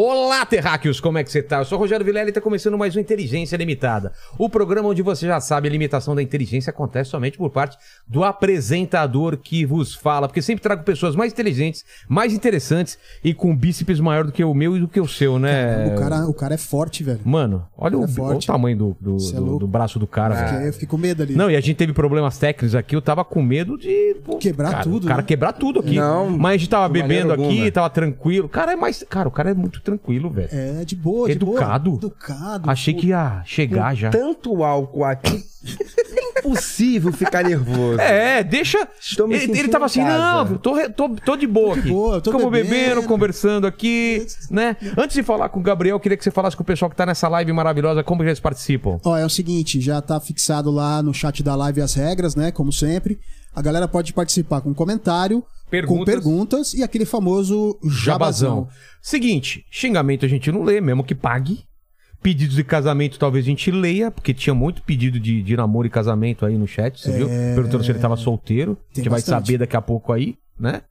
Olá, terráqueos, como é que você tá? Eu sou o Rogério Vilela e tá começando mais um Inteligência Limitada. O programa onde você já sabe a limitação da inteligência acontece somente por parte do apresentador que vos fala, porque sempre trago pessoas mais inteligentes, mais interessantes e com bíceps maior do que o meu e do que o seu, né? O cara, o cara é forte, velho. Mano, olha o, É forte. olha o tamanho do, do, é do- do braço do cara, Eu velho. fiquei, eu fiquei com medo ali. Não, e a gente teve problemas técnicos aqui, eu tava com medo de. pô, Quebrar cara, tudo, O cara né? quebrar tudo aqui. Não, Mas a gente tava bebendo aqui, alguma. tava tranquilo. O cara é mais. Cara, o cara é muito tranquilo, velho. É, de boa, de Educado. boa. Educado. Achei que ia chegar já. Tanto álcool aqui, é impossível ficar nervoso. É, deixa. Estou me ele, ele tava assim, casa. não, tô, tô, tô de boa Tô de aqui. boa, eu tô Ficamos bebendo, bebendo. conversando aqui, né? Antes de falar com o Gabriel, eu queria que você falasse com o pessoal que tá nessa live maravilhosa, como eles participam. Ó, é o seguinte, já tá fixado lá no chat da live as regras, né? Como sempre. A galera pode participar com comentário, com Perguntas. perguntas e aquele famoso jabazão. Jabazão. Seguinte, xingamento a gente não lê, mesmo que pague. Pedidos de casamento talvez a gente leia, porque tinha muito pedido de, de namoro e casamento aí no chat, você viu? Perguntando se ele tava solteiro. a Tem gente vai bastante. saber daqui a pouco aí, né?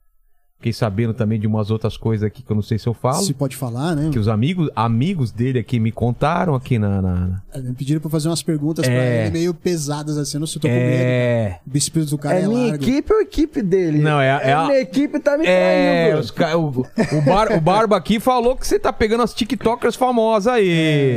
Fiquei sabendo também de umas outras coisas aqui que eu não sei se eu falo. Se pode falar, né? Que os amigos, amigos dele aqui me contaram aqui na. na- na- Me Pediram pra fazer umas perguntas É. pra ele meio pesadas assim, eu não sei se eu tô com medo. É. O bíceps do cara É é, minha largo. equipe ou a equipe dele? Não, é a- é a- minha equipe tá me É, traindo. os ca- o, o, bar, o Barba aqui falou que você tá pegando as TikTokers famosas aí.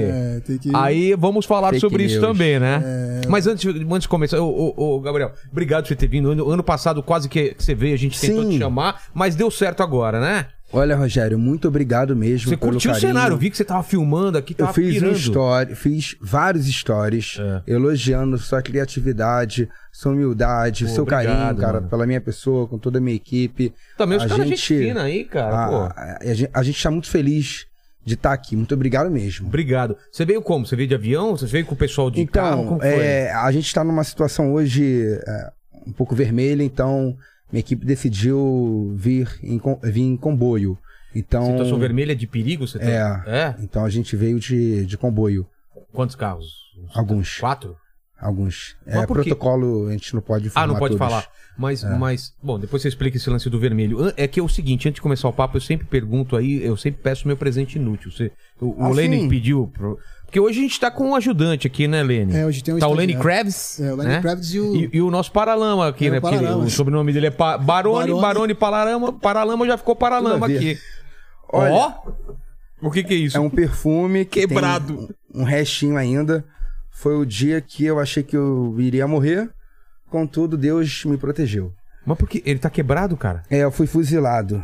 É, tem que... Aí vamos falar Fake sobre isso news. também, né? Mas antes, antes de começar, ô, ô, ô, Gabriel, obrigado por você ter vindo. Ano, ano passado quase que você veio, a gente tentou Sim. te chamar, mas deu certo agora, né? Olha, Rogério, muito obrigado mesmo Você pelo curtiu o cenário, vi que você tava filmando aqui, Eu tava fiz um pirando. story, fiz vários stories É. elogiando sua criatividade, sua humildade, Pô, seu obrigado, carinho, cara, mano. pela minha pessoa, com toda a minha equipe. Também os A caras gente gente- fina aí, cara, a, pô. a- a gente, a gente tá muito feliz de estar aqui. Muito obrigado mesmo. Obrigado. Você veio como? Você veio de avião? Você veio com o pessoal de carro? Então, Como foi? é, a gente está numa situação hoje é, um pouco vermelha, então minha equipe decidiu vir em, vir em comboio. Então, Situação vermelha de perigo? Você tá... É. é? então a gente veio de, de comboio. Quantos carros? Uns Alguns. Quatro? Alguns. Mas É protocolo, a gente não pode falar. Ah, não pode todos. falar. Mas, mas, bom, depois você explica esse lance do vermelho. É que é o seguinte, antes de começar o papo, eu sempre pergunto aí, eu sempre peço meu presente inútil. Você, o Ah, pediu. pro- Porque hoje a gente tá com um ajudante aqui, né, Lenny? É, hoje tem um Tá o Lenny. Kravitz. É, o Lenny né? Kravitz e o- E, e o nosso Paralama aqui, É, né? o Porque Paralama. o sobrenome dele é pa Barone, Barone. Barone Paralama. Paralama já ficou Paralama aqui. Olha, Ó! O que que é isso? É um perfume que Quebrado. tem um, um restinho ainda. Foi o dia que eu achei que eu iria morrer. Contudo, Deus me protegeu. Mas por que? Ele tá quebrado, cara? É, eu fui fuzilado.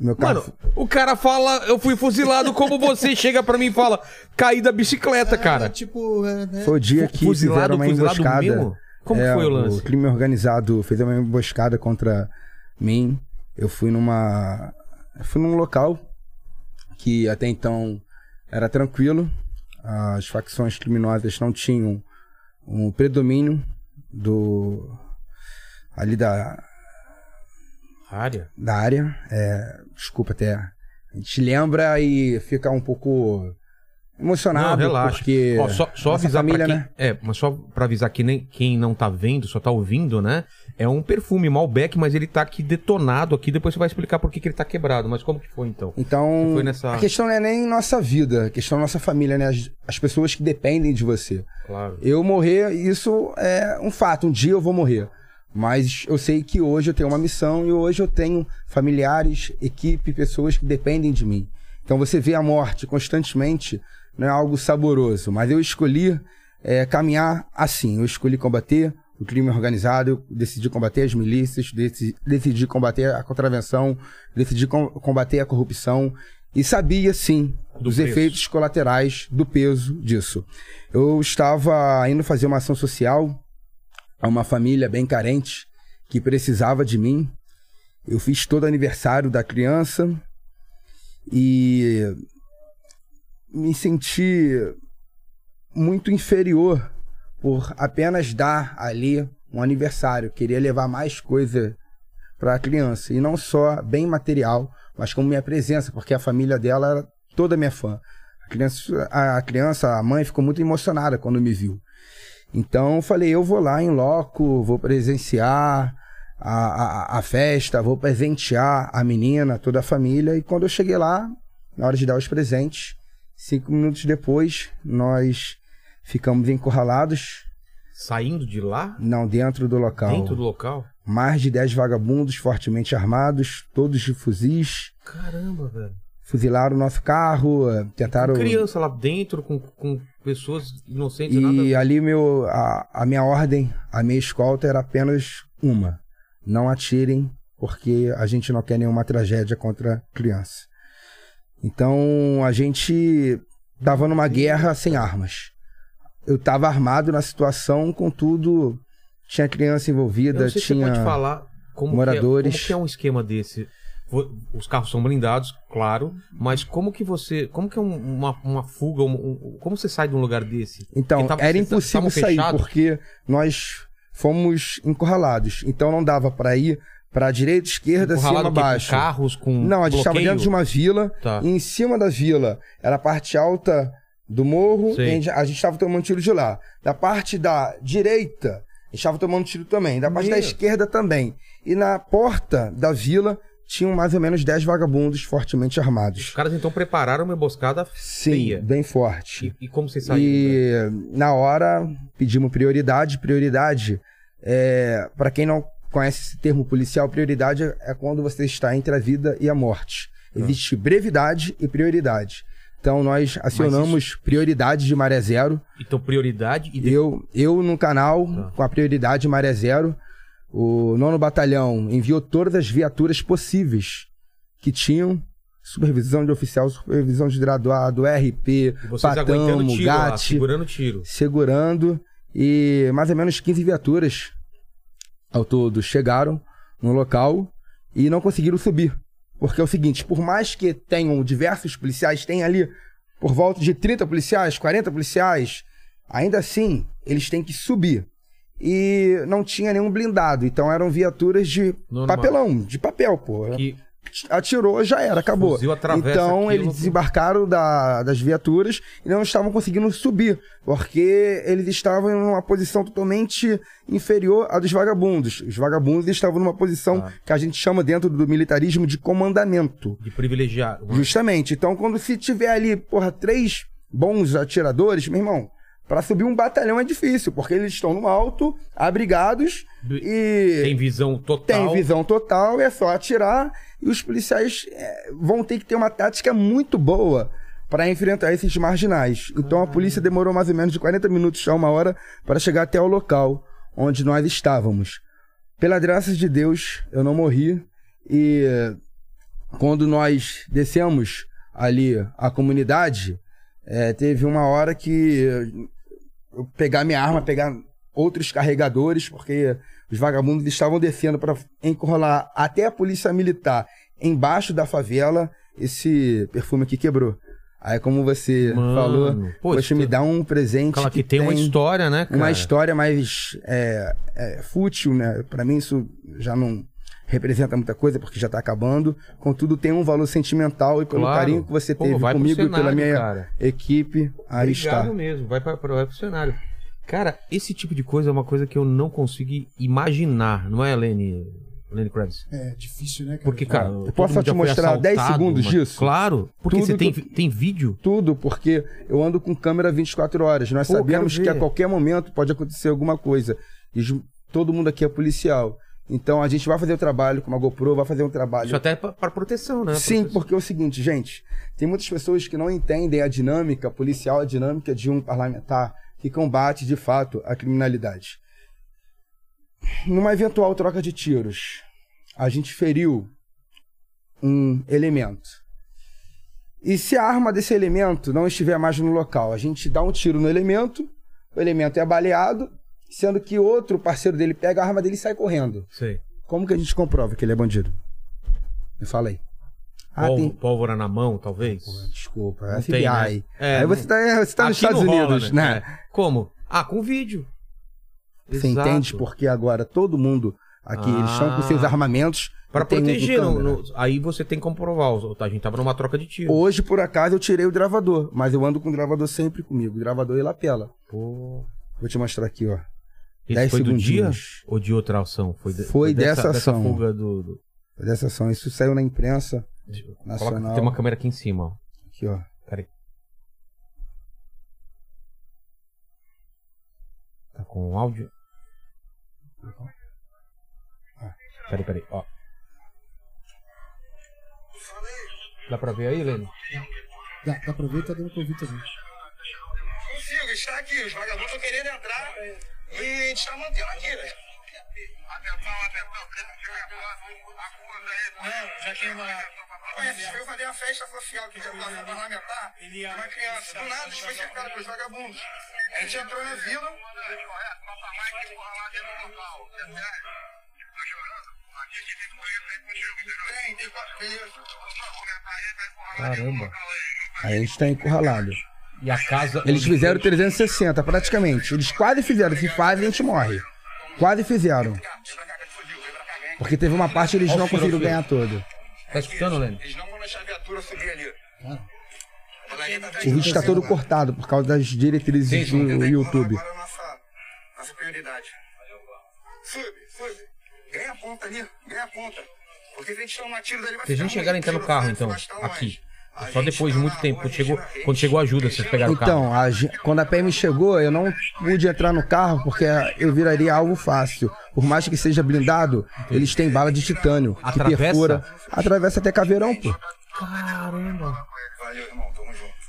Meu carro. Mano, o cara fala, eu fui fuzilado como você chega pra mim e fala, caí da bicicleta, É, cara. tipo, é, é- Foi o dia que Fuzilado, fizeram uma fuzilado emboscada. mesmo? Como É, foi o lance? O crime organizado fez uma emboscada contra mim. Eu fui numa. eu Fui num local que até então era tranquilo. As facções criminosas não tinham um predomínio do. ali da, Área? da área. É, desculpa até. A gente lembra e fica um pouco emocionado. Não, relaxa. Porque Ó, só, só avisar família, quem, né? É, mas só pra avisar que nem quem não tá vendo, só tá ouvindo, né? É um perfume Malbec, mas ele tá aqui detonado aqui. Depois você vai explicar por que, que ele tá quebrado. Mas como que foi então? Então, Foi nessa- a questão não é nem nossa vida, a questão é nossa família, né? As, as pessoas que dependem de você. Claro. Eu morrer, isso é um fato, um dia eu vou morrer. Mas eu sei que hoje eu tenho uma missão e hoje eu tenho familiares, equipe, pessoas que dependem de mim. Então você vê a morte constantemente, não é algo saboroso, mas eu escolhi é, caminhar assim. Eu escolhi combater o crime organizado, eu decidi combater as milícias, decidi, decidi combater a contravenção, decidi com- combater a corrupção e sabia sim Do dos efeitos colaterais do peso disso. Eu estava indo fazer uma ação social a uma família bem carente que precisava de mim. Eu fiz todo aniversário da criança e me senti muito inferior por apenas dar ali um aniversário. Queria levar mais coisa para a criança. E não só bem material, mas como minha presença, porque a família dela era toda minha fã. A criança, a criança, a mãe ficou muito emocionada quando me viu. Então eu falei, eu vou lá em loco, vou presenciar a, a, a festa, vou presentear a menina, toda a família. E quando eu cheguei lá, na hora de dar os presentes, cinco minutos depois, nós ficamos encurralados. Saindo de lá? Não, dentro do local. Dentro do local? Mais de dez vagabundos fortemente armados, todos de fuzis. Caramba, velho. Fuzilaram o nosso carro, eh, tentaram. Com criança lá dentro, com, com pessoas inocentes, e nada. ali meu, a, a minha ordem, a minha escolta era apenas uma: não atirem, porque a gente não quer nenhuma tragédia contra criança. Então a gente tava numa guerra sem armas. Eu tava armado na situação, contudo, tinha criança Eu envolvida, não sei se tinha. você pode falar como, moradores. Que é, como que é um esquema desse. Os carros são blindados, claro, mas como que você. Como que é um- uma, uma fuga? um- um- como você sai de um lugar desse? Então, tava- era impossível sair, fechados? porque nós fomos encurralados. Então não dava para ir para direita, esquerda, cima, o quê? Com baixo. carros, com. Não, a gente estava dentro de uma vila. Tá. E em cima da vila era a parte alta do morro. E a gente- estava tomando tiro de lá. Da parte da direita, a gente estava tomando tiro também. Da parte da Meu. esquerda também. E na porta da vila tinham mais ou menos 10 vagabundos fortemente Os armados. caras então prepararam uma emboscada Sim, feia. bem forte. E, e como vocês saíram? E na hora pedimos prioridade. Prioridade, é, para quem não conhece esse termo policial, prioridade é quando você está entre a vida e a morte. Existe brevidade e prioridade. Então nós acionamos prioridade de maré zero. Então, prioridade e. Eu, eu no canal, Tá. com a prioridade maré zero, o nono batalhão enviou todas as viaturas possíveis que tinham. Supervisão de oficial, supervisão de graduado, RP, e vocês Patamo, tiro lá, GAT segurando tiro. segurando e mais ou menos 15 viaturas ao todo chegaram no local e não conseguiram subir. Porque é o seguinte, por mais que tenham diversos policiais, tem ali por volta de 30 policiais, 40 policiais, ainda assim, eles têm que subir. E não tinha nenhum blindado, então eram viaturas de Normal. papelão, de papel, pô. Que Atirou, já era, acabou. Então aquilo. eles desembarcaram da- das viaturas e não estavam conseguindo subir, porque eles estavam em uma posição totalmente inferior à dos vagabundos. Os vagabundos estavam numa posição Ah. que a gente chama dentro do militarismo de comandamento. de privilegiar. Justamente. Então, quando se tiver ali, porra, três bons atiradores, meu irmão, pra subir um batalhão é difícil, porque eles estão no alto, abrigados e Tem visão total. tem visão total, é só atirar e os policiais é, vão ter que ter uma tática muito boa para enfrentar esses marginais. Então a polícia demorou mais ou menos de 40 minutos a uma hora para chegar até o local onde nós estávamos. Pela graça de Deus, eu não morri e quando nós descemos ali a comunidade, é, teve uma hora que eu pegar minha arma, pegar outros carregadores, porque os vagabundos estavam descendo para encurralar até a polícia militar embaixo da favela. Esse perfume aqui quebrou. Aí, como você Mano, falou, você isso me tem- dá um presente Aquela que, tem, uma história, né, cara? uma história mais é, é, fútil, né? Pra mim isso já não representa muita coisa porque já tá acabando. Contudo, tem um valor sentimental e pelo Claro. carinho que você Pô, teve vai pro comigo e pela cenário, minha cara. equipe, aí Obrigado está. mesmo, vai, vai pro cenário. Cara, esse tipo de coisa é uma coisa que eu não consigo imaginar, não é, Lenny? Lenny Kravitz? É difícil, né, cara? Porque, cara. Eu posso mundo te mostrar 10 assaltado, segundos mano. disso? Claro. Porque Tudo você tem, que tem vídeo? Tudo porque eu ando com câmera 24 horas. Nós Pô, sabemos que a qualquer momento pode acontecer alguma coisa. E todo mundo aqui é policial. Então a gente vai fazer o trabalho com uma GoPro, vai fazer um trabalho. Isso até pra, pra proteção, né? Sim, Proteção. porque é o seguinte, gente, tem muitas pessoas que não entendem a dinâmica policial, a dinâmica de um parlamentar que combate de fato a criminalidade. Numa eventual troca de tiros, a gente feriu um elemento. E se a arma desse elemento não estiver mais no local, a gente dá um tiro no elemento, o elemento é baleado, sendo que outro parceiro dele pega a arma dele e sai correndo. Sei. Como que a gente comprova que ele é bandido? Me fala aí. Ah, Pólvora, tem. pólvora na mão, talvez? Pô, Desculpa, Não FBI. tem, né? É, aí você tá, você tá nos Estados rola, Unidos, né? É. Como? Ah, com vídeo. Você Exato. entende porque agora todo mundo aqui. Eles estão com seus Ah. armamentos. Pra e tem um proteger. no- aí você tem como provar. os- A gente tava numa troca de tiro. Hoje, por acaso, eu tirei o gravador, mas eu ando com o gravador sempre comigo. Gravador e lapela. Pô. Vou te mostrar aqui, ó. Esse 10 foi do dia ou de outra ação? Foi, de- Foi dessa ação. fuga do. do- Dessa ação. Isso saiu na imprensa Coloca, nacional. tem uma câmera aqui em cima, ó. Aqui, ó. Peraí. Tá com áudio? Peraí, peraí, ó. Dá pra ver aí, Lênin? Dá, dá pra ver, tá dando ouvir também. Consigo, está aqui. Os vagabundos estão querendo entrar e a gente está mantendo aqui, né? Atenção, atenção, Não, já tinha uma. Gente veio fazer uma festa social aqui de atuação parlamentar. Uma criança. Do nada, foi cercado pelos vagabundos. A gente entrou na vila. Tem, tem. Caramba. Aí a gente tá encurralado. E a casa. Eles fizeram foi- 360, praticamente. Eles quase fizeram. Se fazem, a gente morre. Quase fizeram. Porque teve uma parte que eles não conseguiram ganhar todo. Tá escutando, Lênin? Eles não vão deixar a viatura subir ali. A gente tá O vídeo está todo cortado por causa das diretrizes Sim, do YouTube. Agora a nossa, nossa prioridade. Sube, sube. Ganha a ponta ali, ganha a ponta. Porque se a gente tomar um tiro dali vai Vocês nem ficar chegaram a entrar no carro, então, aqui. Só depois de tá muito tempo, quando chegou, quando chegou a ajuda, vocês pegaram o carro. Então, quando a PM chegou, eu não pude entrar no carro porque eu viraria algo fácil. Por mais que seja blindado, eles têm bala de titânio que Atravessa? perfura. Atravessa até caveirão, pô. Caramba. Valeu, irmão, tamo junto.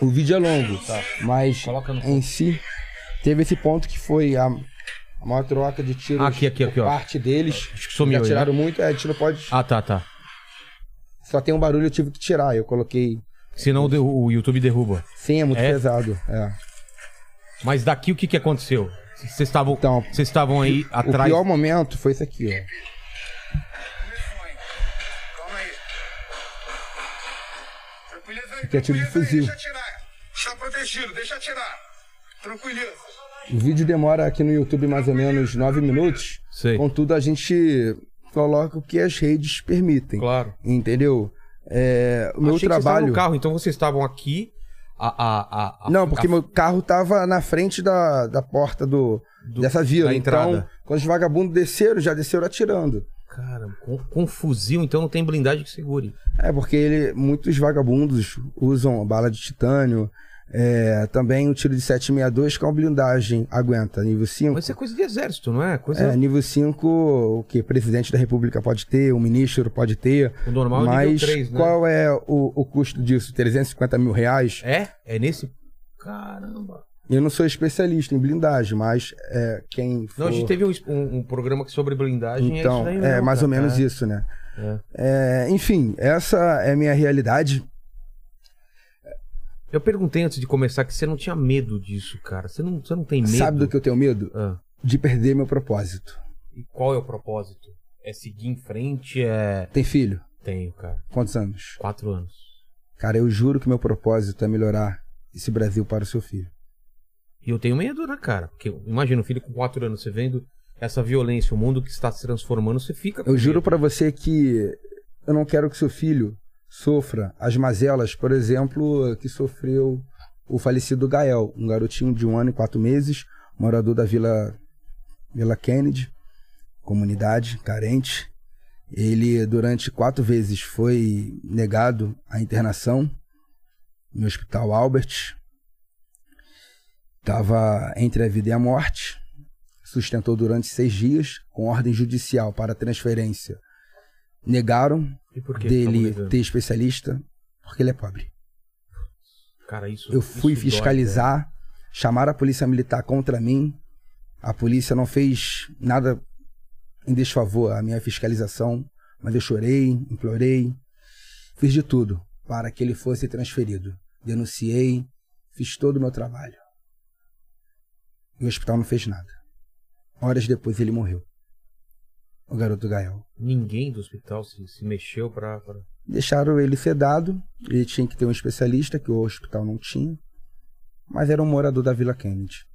O vídeo é longo, mas Coloca no em si teve esse ponto que foi a, a maior troca de tiros Aqui, aqui, aqui, por ó. parte deles. Acho que sumiu Já aí, tiraram né? muito, é, a gente não pode. Ah, tá, tá. Só tem um barulho, eu tive que tirar. Eu coloquei. Senão o o YouTube derruba. Sim, é muito É? pesado. É. Mas daqui o que, que aconteceu? Vocês estavam Então, vocês estavam aí O atrás. pior momento foi isso aqui, ó. Calma aí. Tranquiliza aí, Aqui é tiro de fuzil. Atirar. Está protegido, deixa atirar. Tranquiliza. O vídeo demora aqui no YouTube mais ou menos nove minutos. Sei. Contudo, a gente coloca o que as redes permitem. Claro. Entendeu? É, o meu Achei que trabalho. no carro, então vocês estavam aqui. A, a, a, Não, porque meu carro tava na frente da, da porta do, Do- dessa vila. da então, entrada. quando os vagabundos desceram, já desceram atirando. Cara, com, com fuzil, então não tem blindagem que segure. É, porque ele, muitos vagabundos usam bala de titânio. É, também o tiro de 762 com blindagem aguenta. Nível 5. Mas isso é coisa de exército, não é? Coisa. É, nível 5, o que presidente da república pode ter, o ministro pode ter. O normal é mas nível 3, né? qual é o, o custo disso? 350 mil reais? É? É nesse. Caramba. Eu não sou especialista em blindagem, mas é, quem for... Não, a gente teve um, um- um programa sobre blindagem. Então, é, aí é mesmo, mais ou cara. menos É. isso, né? É. É, enfim, essa é a minha realidade. Eu perguntei antes de começar que você não tinha medo disso, cara. Você não, você não tem medo. Sabe do que eu tenho medo? Ah, De perder meu propósito. e qual é o propósito? É seguir em frente? É. Tem filho? Tenho, cara. Quantos anos? Quatro anos. Cara, eu juro que meu propósito é melhorar esse Brasil para o seu filho. E eu tenho medo, né, cara? Porque imagina um filho com quatro anos, você vendo essa violência, o mundo que está se transformando, você fica Eu juro medo. pra você que eu não quero que seu filho sofra as mazelas, por exemplo, que sofreu o falecido Gael, um garotinho de um ano e quatro meses, morador da Vila, Vila Kennedy, comunidade carente. Ele, durante quatro vezes, foi negado a internação no Hospital Albert. Estava entre a vida e a morte. Sustentou durante seis dias, com ordem judicial para transferência. Negaram Dele ter especialista, porque ele é pobre. Cara, isso. Eu isso fui dói, fiscalizar, chamaram a polícia militar contra mim. A polícia não fez nada em desfavor à minha fiscalização, mas eu chorei, implorei, fiz de tudo para que ele fosse transferido. Denunciei, fiz todo o meu trabalho. E o hospital não fez nada. Horas depois ele morreu. O garoto Gael. Ninguém do hospital se, se mexeu pra, pra- Deixaram ele sedado, ele tinha que ter um especialista, que o hospital não tinha. mas era um morador da Vila Kennedy.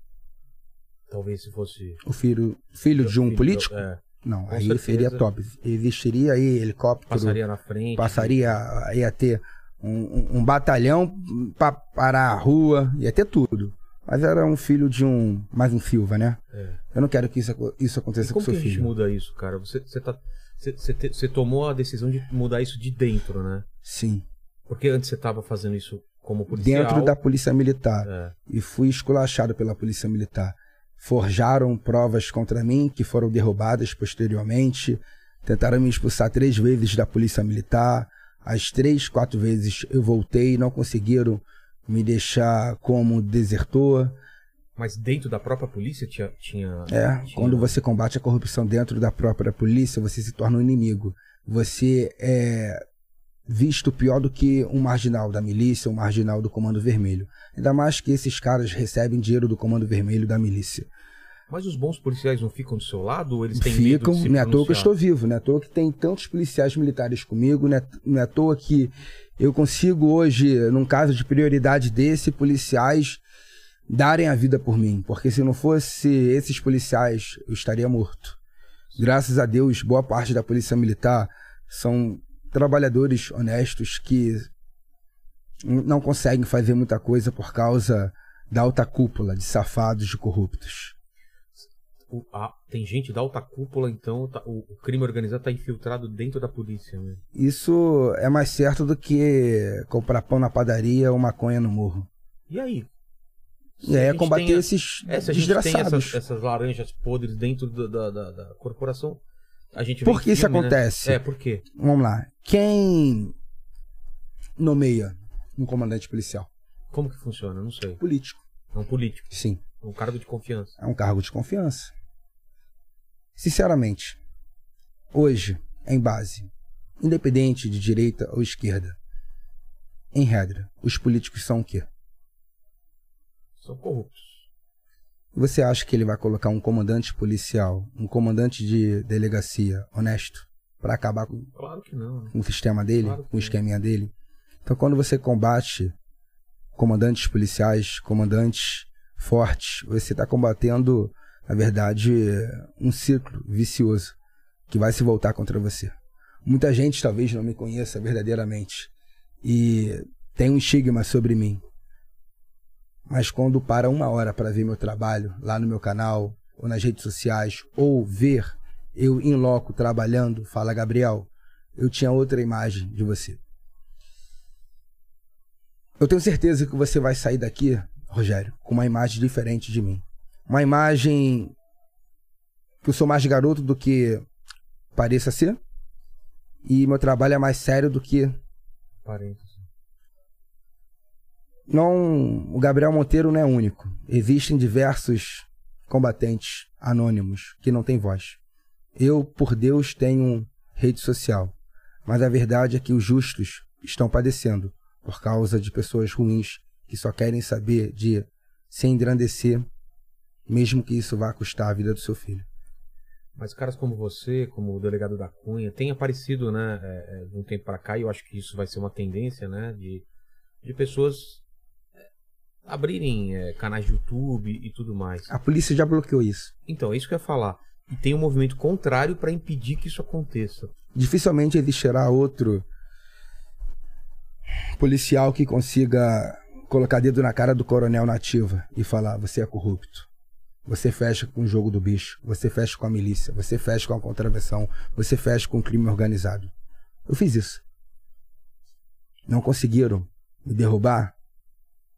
Talvez se fosse. O filho, filho de um filho político? do- é, Não, Com aí certeza. seria top. Existiria aí helicóptero, passaria na frente. passaria, ia ter um, um- um batalhão pra parar a rua, ia ter tudo. Mas era um filho de um. Mais um Silva, né? É. Eu não quero que isso, isso E aconteça com como que seu a gente filho. muda isso, cara? Você, você, tá, você, você, te- você tomou a decisão de mudar isso de dentro, né? Sim. Porque antes você tava fazendo isso como policial. Dentro da polícia militar. É. E fui esculachado pela polícia militar. Forjaram provas contra mim que foram derrubadas posteriormente. Tentaram me expulsar três vezes da polícia militar. As três, quatro vezes eu voltei, não conseguiram me deixar como desertor. Mas dentro da própria polícia tinha. tinha É, tinha- quando você combate a corrupção dentro da própria polícia, você se torna um inimigo. Você é visto pior do que um marginal da milícia, um marginal do Comando Vermelho. Ainda mais que esses caras recebem dinheiro do Comando Vermelho da milícia. Mas os bons policiais não ficam do seu lado eles têm medo Ficam, de se não é à toa que eu estou vivo, não é à toa que tem tantos policiais militares comigo, não é, não é à toa que eu consigo hoje, num caso de prioridade desse, policiais darem a vida por mim, porque se não fosse esses policiais, eu estaria morto. Graças a Deus, boa parte da polícia militar são trabalhadores honestos que não conseguem fazer muita coisa por causa da alta cúpula de safados, de corruptos. Ah, tem gente da alta cúpula, então tá- o, o crime organizado tá infiltrado dentro da polícia, né? Isso é mais certo do que comprar pão na padaria ou maconha no morro. E aí? Se E aí a é combater a- esses É, se a gente tem desgraçados. essas, essas laranjas podres dentro da, da, da corporação, a gente Por que isso filme, né? acontece? É, por quê? Vamos lá. Quem nomeia um comandante policial? Como que funciona? Não sei. Político. É um político, Sim. é um cargo de confiança. É um cargo de confiança. Sinceramente, hoje, em base, independente de direita ou esquerda, em regra, os políticos são o quê? São corruptos. Você acha que ele vai colocar um comandante policial, um comandante de delegacia honesto para acabar com, Claro que não. né? com o sistema dele, Claro com o não. esqueminha dele? Então, quando você combate comandantes policiais, comandantes fortes, você está combatendo, na verdade, um ciclo vicioso que vai se voltar contra você. Muita gente talvez não me conheça verdadeiramente e tem um estigma sobre mim. Mas quando para uma hora para ver meu trabalho lá no meu canal ou nas redes sociais ou ver eu em loco trabalhando, fala Gabriel, eu tinha outra imagem de você. Eu tenho certeza que você vai sair daqui, Rogério, com uma imagem diferente de mim. Uma imagem que eu sou mais garoto do que pareça ser. E meu trabalho é mais sério do que Parênteses. não, o Gabriel Monteiro não é único. Existem diversos combatentes anônimos que não têm voz. Eu, por Deus, tenho rede social, mas a verdade é que os justos estão padecendo por causa de pessoas ruins que só querem saber de se engrandecer, mesmo que isso vá custar a vida do seu filho. Mas caras como você, como o delegado da Cunha, tem aparecido, né, é, é, de um tempo pra cá, e eu acho que isso vai ser uma tendência, né, de, de pessoas é, abrirem é, canais de YouTube e tudo mais. A polícia já bloqueou isso. Então, é isso que eu ia falar. E tem um movimento contrário pra impedir que isso aconteça. Dificilmente existirá outro policial que consiga colocar dedo na cara do coronel nativa e falar: você é corrupto. Você fecha com o jogo do bicho, você fecha com a milícia, você fecha com a contravenção, você fecha com o crime organizado. Eu fiz isso. Não conseguiram me derrubar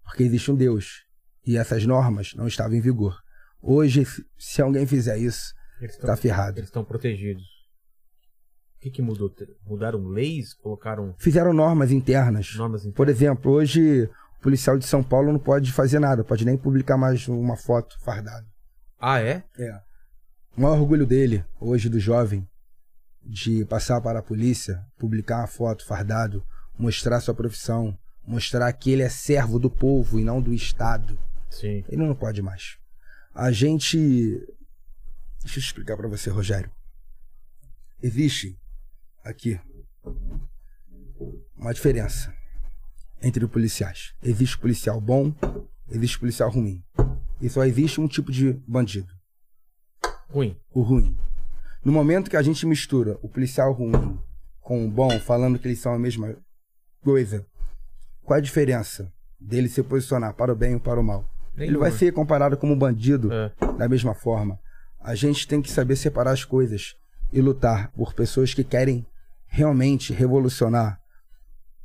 porque existe um Deus e essas normas não estavam em vigor. Hoje, se alguém fizer isso, Eles tá ferrado. Eles estão protegidos. O que, que mudou? Mudaram leis? Colocaram Fizeram normas internas. normas Por internas? exemplo, hoje o policial de São Paulo não pode fazer nada, pode nem publicar mais uma foto fardada. Ah, é? É. O maior orgulho dele, hoje do jovem, de passar para a polícia, publicar uma foto fardado, mostrar sua profissão, mostrar que ele é servo do povo e não do Estado. Sim. Ele não pode mais. A gente. Deixa eu explicar para você, Rogério. Existe aqui uma diferença entre policiais. Existe policial bom, existe policial ruim. E só existe um tipo de bandido, Ruim. o ruim. No momento que a gente mistura o policial ruim com o bom, falando que eles são a mesma coisa, qual é a diferença dele se posicionar para o bem ou para o mal? Ele vai ser comparado como bandido É. da mesma forma. A gente tem que saber separar as coisas e lutar por pessoas que querem realmente revolucionar,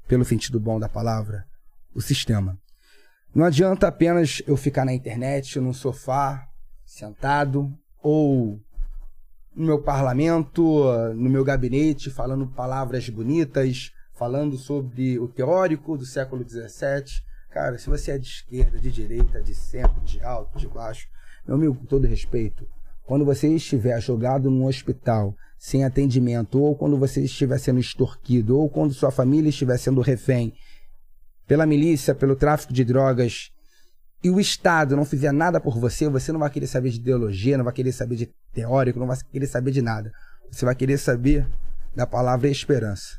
pelo sentido bom da palavra, o sistema. Não adianta apenas eu ficar na internet, num sofá, sentado, ou no meu parlamento, no meu gabinete, falando palavras bonitas, falando sobre o teórico do século XVII. Cara, se você é de esquerda, de direita, de centro, de alto, de baixo, meu amigo, com todo respeito, quando você estiver jogado num hospital sem atendimento, ou quando você estiver sendo extorquido, ou quando sua família estiver sendo refém pela milícia, pelo tráfico de drogas, e o Estado não fizer nada por você, você não vai querer saber de ideologia, não vai querer saber de teórico, não vai querer saber de nada. Você vai querer saber da palavra esperança.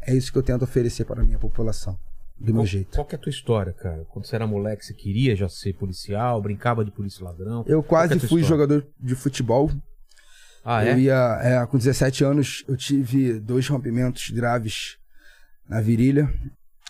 É isso que eu tento oferecer para a minha população, do meu Qual, jeito. qual que é a tua história, cara? Quando você era moleque, você queria já ser policial, brincava de polícia ladrão? Eu é quase tua fui história? jogador de futebol. Ah, é? Eu ia, é, com 17 anos, eu tive dois rompimentos graves na virilha,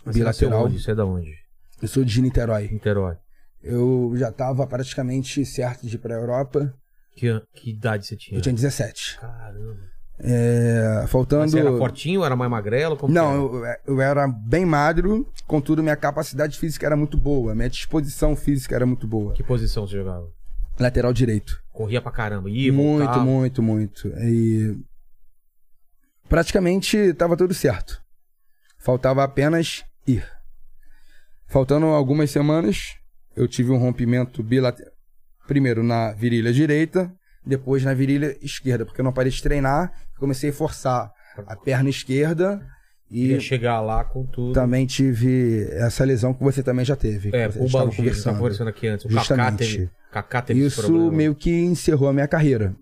Mas você bilateral. onde? Você é da onde? Eu sou de Niterói. Niterói. Eu já estava praticamente certo de ir para a Europa. Que, que idade você tinha? Eu tinha 17. Caramba. É, faltando. Mas você era fortinho, era mais magrelo? Como Não, que eu, eu era bem magro, contudo, minha capacidade física era muito boa, minha disposição física era muito boa. era? Que posição você jogava? Lateral direito. Corria pra caramba. Ia, muito, voltava. muito, muito. E praticamente estava tudo certo. Faltava apenas ir. Faltando algumas semanas, eu tive um rompimento bilateral. Primeiro na virilha direita, depois na virilha esquerda, porque eu não parei de treinar, comecei a forçar a perna esquerda e Ia chegar lá com tudo. também tive essa lesão que você também já teve. É, o Baldi, gente tava conversando aqui antes. O Kaká Justamente. teve, Kaká teve esse Isso meio que encerrou a minha carreira.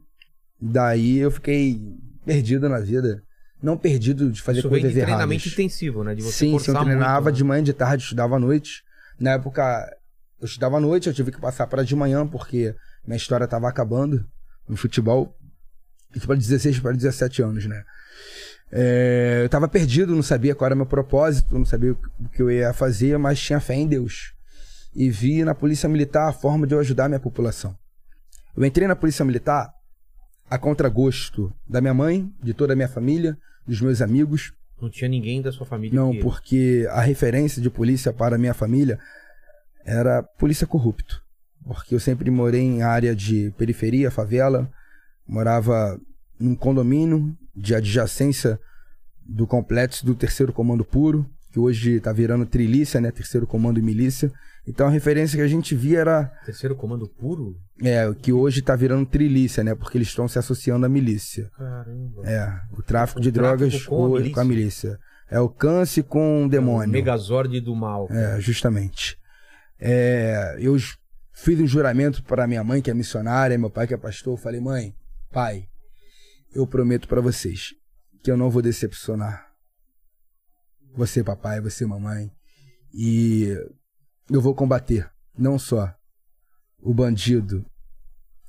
Daí eu fiquei perdido na vida. Não perdido de fazer Isso coisas de treinamento erradas. intensivo, né? De você Sim, sim, eu treinava muito, né? de manhã, de tarde, estudava à noite. Na época, eu estudava à noite, eu tive que passar para de manhã, porque minha história estava acabando no futebol. Isso para 16 para 17 anos, né? É, eu estava perdido, não sabia qual era meu propósito, não sabia o que eu ia fazer, mas tinha fé em Deus. E vi na Polícia Militar a forma de eu ajudar a minha população. Eu entrei na Polícia Militar a contragosto da minha mãe, de toda a minha família, dos meus amigos. Não tinha ninguém da sua família Não, que... porque a referência de polícia para a minha família era polícia corrupto. Porque eu sempre morei em área de periferia, favela, morava num condomínio de adjacência do complexo do Terceiro Comando Puro, que hoje está virando trilícia, né? Terceiro Comando e Milícia. Então a referência que a gente via era Terceiro comando puro? é, que hoje está virando trilícia, né? Porque eles estão se associando à milícia. Caramba. É, o tráfico O de tráfico drogas com a hoje com a milícia. É o câncer com o demônio. Megazord do mal. É, justamente. É, eu fiz um juramento para minha mãe, que é missionária, meu pai, que é pastor. Eu falei, mãe, pai, eu prometo para vocês que eu não vou decepcionar você, papai, você, mamãe. E eu vou combater não só o bandido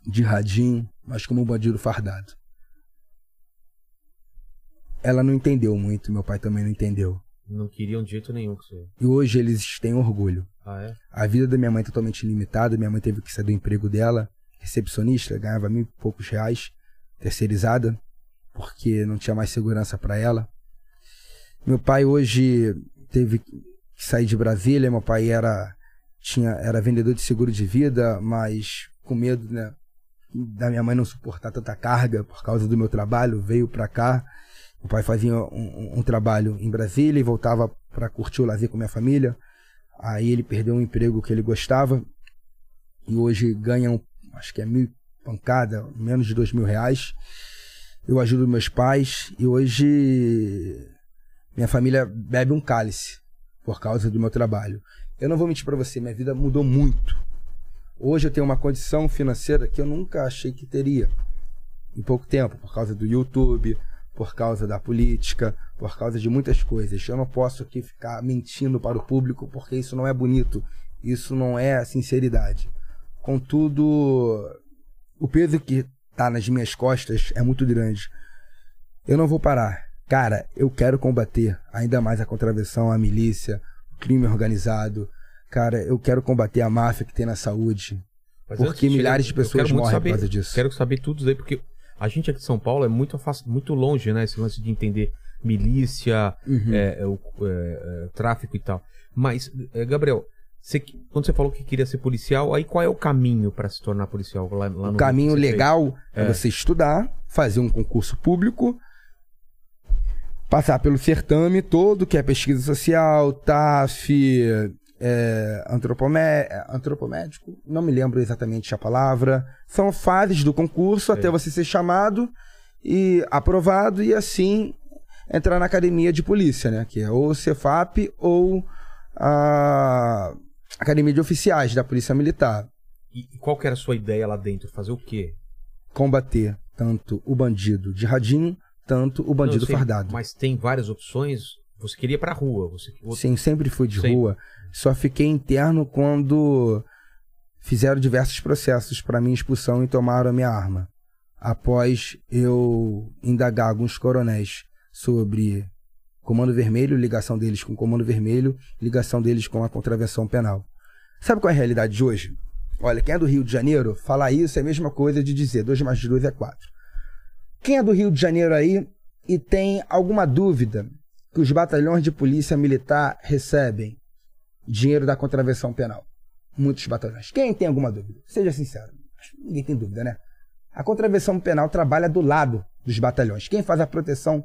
de radinho, mas como o bandido fardado. Ela não entendeu muito, meu pai também não entendeu. Não queriam de jeito nenhum que você... E hoje eles têm orgulho. Ah, é? A vida da minha mãe é totalmente limitada. Minha mãe teve que sair do emprego dela, recepcionista, ganhava mil e poucos reais, terceirizada, porque não tinha mais segurança para ela. Meu pai hoje teve que sair de Brasília. Meu pai era tinha era vendedor de seguro de vida, mas com medo, né, da minha mãe não suportar tanta carga por causa do meu trabalho, veio para cá. O pai fazia um, um- um trabalho em Brasília e voltava para curtir o lazer com minha família. Aí ele perdeu um emprego que ele gostava e hoje ganha, um, acho que é mil pancada, menos de dois mil reais. Eu ajudo meus pais e hoje minha família bebe um cálice por causa do meu trabalho. Eu não vou mentir para você, minha vida mudou muito. Hoje eu tenho uma condição financeira que eu nunca achei que teria em pouco tempo, por causa do YouTube, por causa da política, por causa de muitas coisas. Eu não posso aqui ficar mentindo para o público porque isso não é bonito. Isso não é sinceridade. Contudo, o peso que tá nas minhas costas é muito grande. Eu não vou parar. Cara, eu quero combater ainda mais a contravenção, a milícia, o crime organizado. Cara, eu quero combater a máfia que tem na saúde. Mas Porque milhares chegar- de pessoas morrem por saber- causa disso. Quero saber tudo isso aí, porque a gente aqui de São Paulo é muito, muito longe, né? Esse lance de entender milícia, Uhum. é, é, o é, é, tráfico e tal. Mas, é, Gabriel, você quando você falou que queria ser policial, aí qual é o caminho pra se tornar policial lá, lá O caminho legal. É. você estudar, fazer um concurso público, passar pelo certame todo, que é pesquisa social, TAF, é, antropomé- é, antropomédico, não me lembro exatamente a palavra. São fases do concurso até você ser chamado e aprovado e assim entrar na academia de polícia, né? Que é ou o Cefap ou a academia de oficiais da Polícia Militar. E e qual que era a sua ideia lá dentro? Fazer o quê? combater tanto o bandido de radinho, tanto o bandido sei, fardado. Mas tem várias opções. Você queria ir pra rua. Você... Sim, sempre fui de rua. Só fiquei interno quando fizeram diversos processos para minha expulsão e tomaram a minha arma. Após eu indagar alguns coronéis sobre Comando Vermelho, ligação deles com o Comando Vermelho, ligação deles com a contravenção penal. Sabe qual é a realidade de hoje? Olha, quem é do Rio de Janeiro, falar isso é a mesma coisa de dizer 2 mais 2 é 4. Quem é do Rio de Janeiro aí e tem alguma dúvida que os batalhões de polícia militar recebem dinheiro da contravenção penal? Muitos batalhões. Quem tem alguma dúvida? Seja sincero. Ninguém tem dúvida, né? A contravenção penal trabalha do lado dos batalhões. Quem faz a proteção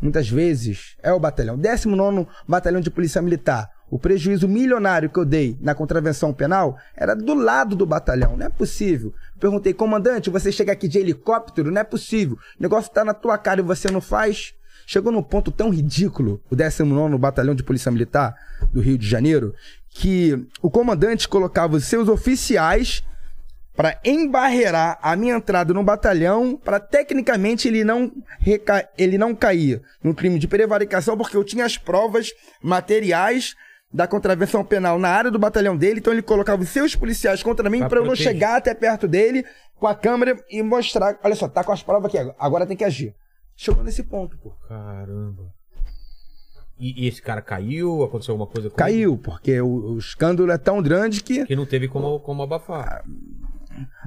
muitas vezes é o batalhão. 19 Batalhão de Polícia Militar. O prejuízo milionário que eu dei na contravenção penal era do lado do batalhão. Não é possível. Perguntei, comandante, você chega aqui de helicóptero? Não é possível. O negócio tá na tua cara e você não faz. Chegou num ponto tão ridículo, o 19 Batalhão de Polícia Militar do Rio de Janeiro, que o comandante colocava os seus oficiais para embarrear a minha entrada no batalhão, para tecnicamente ele não ele não cair no crime de prevaricação, porque eu tinha as provas materiais da contravenção penal na área do batalhão dele, então ele colocava os seus policiais contra mim Pra para eu não chegar até perto dele com a câmera e mostrar, olha só, tá com as provas aqui, agora tem que agir. Chegou nesse ponto, pô. Caramba. E, e esse cara caiu? Aconteceu alguma coisa com ele? Caiu, porque o, o escândalo é tão grande que Que não teve como, como abafar.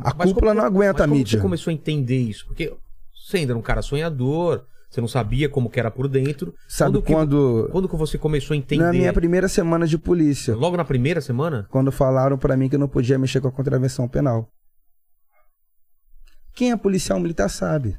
a Mas cúpula como- não aguenta a como mídia. você começou a entender isso? Porque você ainda era um cara sonhador, você não sabia como que era por dentro. Sabe que- quando... Quando que você começou a entender? Na minha primeira semana de polícia. Logo na primeira semana? quando falaram pra mim que eu não podia mexer com a contravenção penal. Quem é policial militar sabe.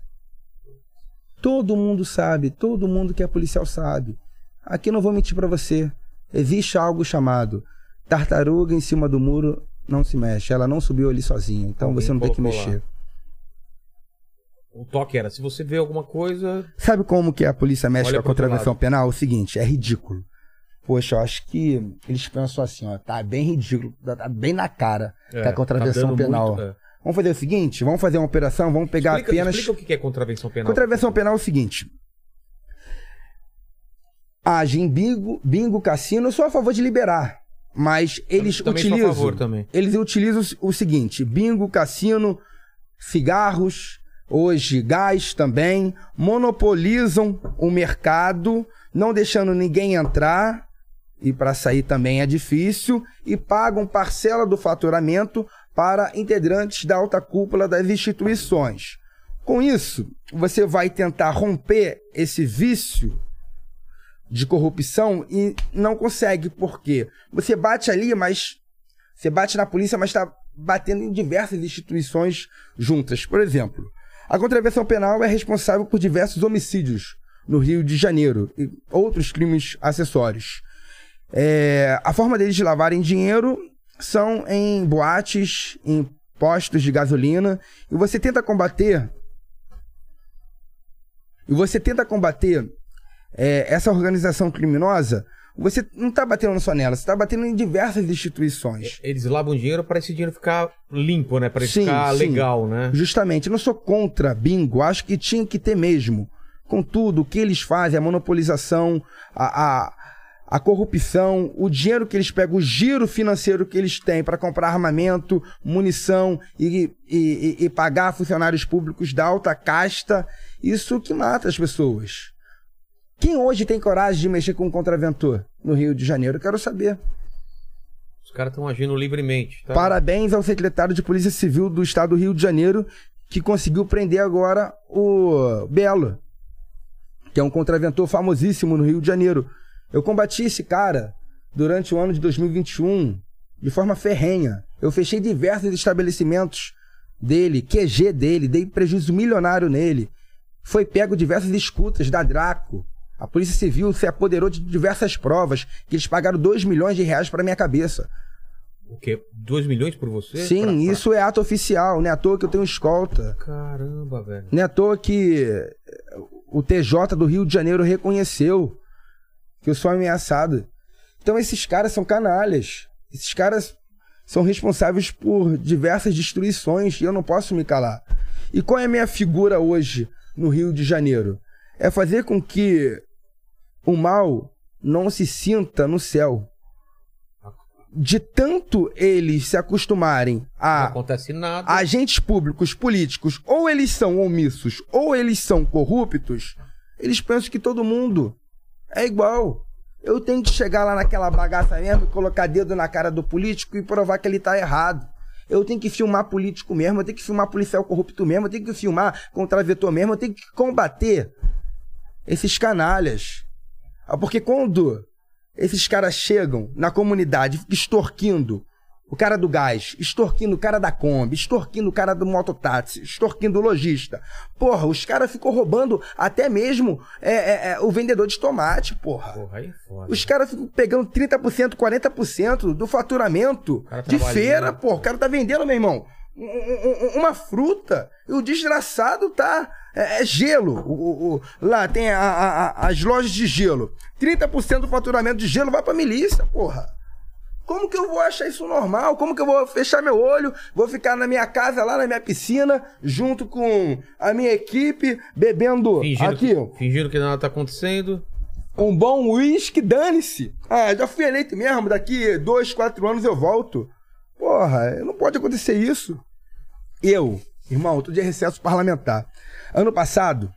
Todo mundo sabe, todo mundo que é policial sabe. Aqui não vou mentir pra você. Existe algo chamado tartaruga em cima do muro não se mexe. Ela não subiu ali sozinha, então Alguém você não tem que colocou lá. O toque era, se você vê alguma coisa... Sabe como que a polícia mexe com a contravenção penal? O seguinte, é ridículo. Poxa, eu acho que eles pensam assim, ó, tá bem ridículo, tá tá bem na cara É, que a contravenção tá penal. muito, é. Vamos fazer o seguinte, vamos fazer uma operação, vamos pegar Explica, apenas. explica o que é contravenção penal. Contravenção penal é o seguinte. Age em bingo, bingo, cassino, eu sou a favor de liberar. Mas eles também sou a utilizam. favor também. Eles utilizam o seguinte: bingo, cassino, cigarros, hoje gás também, monopolizam o mercado, não deixando ninguém entrar, e para sair também é difícil, e pagam parcela do faturamento para integrantes da alta cúpula das instituições. Com isso, você vai tentar romper esse vício de corrupção e não consegue, porque você bate ali, mas você bate na polícia, mas está batendo em diversas instituições juntas. Por exemplo, a contravenção penal é responsável por diversos homicídios no Rio de Janeiro e outros crimes acessórios. É, a forma deles de lavarem dinheiro são em boates, em postos de gasolina, e você tenta combater. E você tenta combater é, essa organização criminosa. Você não está batendo só nela, você está batendo em diversas instituições. Eles lavam dinheiro para esse dinheiro ficar limpo, né? Para Sim, ficar sim. legal, né? Justamente, eu não sou contra bingo, acho que tinha que ter mesmo. Contudo, o que eles fazem, a monopolização, a, a, a corrupção, o dinheiro que eles pegam, o giro financeiro que eles têm para comprar armamento, munição e, e, e, e pagar funcionários públicos da alta casta, isso que mata as pessoas. Quem hoje tem coragem de mexer com um contraventor no Rio de Janeiro? Eu quero saber. Os caras estão agindo livremente. Tá? Parabéns ao secretário de Polícia Civil do Estado do Rio de Janeiro, que conseguiu prender agora o Belo, que é um contraventor famosíssimo no Rio de Janeiro. Eu combati esse cara durante o ano de 2021 de forma ferrenha. Eu fechei diversos estabelecimentos dele, QG dele, dei prejuízo milionário nele. Foi pego diversas escutas da Draco. A Polícia Civil se apoderou de diversas provas que eles pagaram 2 milhões de reais para minha cabeça. O quê? 2 milhões por você? Sim, Pra- pra- isso é ato oficial. Não é à toa que eu tenho escolta. Caramba, velho. Não é à toa que o TJ do Rio de Janeiro reconheceu que eu sou ameaçado. Então esses caras são canalhas. Esses caras são responsáveis por diversas destruições e eu não posso me calar. E qual é a minha figura hoje no Rio de Janeiro? É fazer com que o mal não se sinta no céu. De tanto eles se acostumarem Não a acontece nada. agentes públicos, políticos, ou eles são omissos, ou eles são corruptos, eles pensam que todo mundo é igual. Eu tenho que chegar lá naquela bagaça mesmo e colocar dedo na cara do político e provar que ele tá errado. Eu tenho que filmar político mesmo, eu tenho que filmar policial corrupto mesmo, eu tenho que filmar contraventor mesmo, eu tenho que combater esses canalhas. Ah, Porque quando esses caras chegam na comunidade extorquindo o cara do gás, extorquindo o cara da Kombi, extorquindo o cara do mototáxi, extorquindo o lojista. Porra, os caras ficam roubando até mesmo é, é, é, o vendedor de tomate, porra. Porra, aí é foda. Os caras ficam pegando 30%, 40% do faturamento de feira, né? pô. O cara tá vendendo, meu irmão, um- um- um- uma fruta e o desgraçado tá. É, é gelo. O- o- lá tem a- a- as lojas de gelo. 30% do faturamento de gelo vai pra milícia, porra. Como que eu vou achar isso normal? Como que eu vou fechar meu olho? Vou ficar na minha casa, lá na minha piscina, junto com a minha equipe, bebendo Fingindo, aqui, que, fingindo que nada tá acontecendo. um bom uísque, dane-se. Ah, já fui eleito mesmo, daqui dois, quatro anos eu volto. Porra, não pode acontecer isso. Eu, irmão, tô de recesso parlamentar. Ano passado,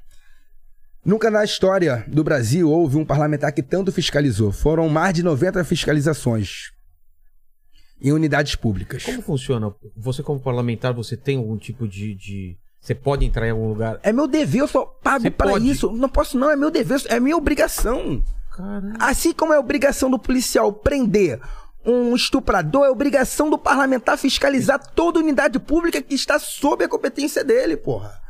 nunca na história do Brasil houve um parlamentar que tanto fiscalizou. Foram mais de 90 fiscalizações em unidades públicas. Como funciona? Você, como parlamentar, você tem algum tipo de. de... Você pode entrar em algum lugar? É meu dever, eu só pago pode. isso. Não posso não, é meu dever, é minha obrigação. Caramba. Assim como é obrigação do policial prender um estuprador, é obrigação do parlamentar fiscalizar toda unidade pública que está sob a competência dele, porra.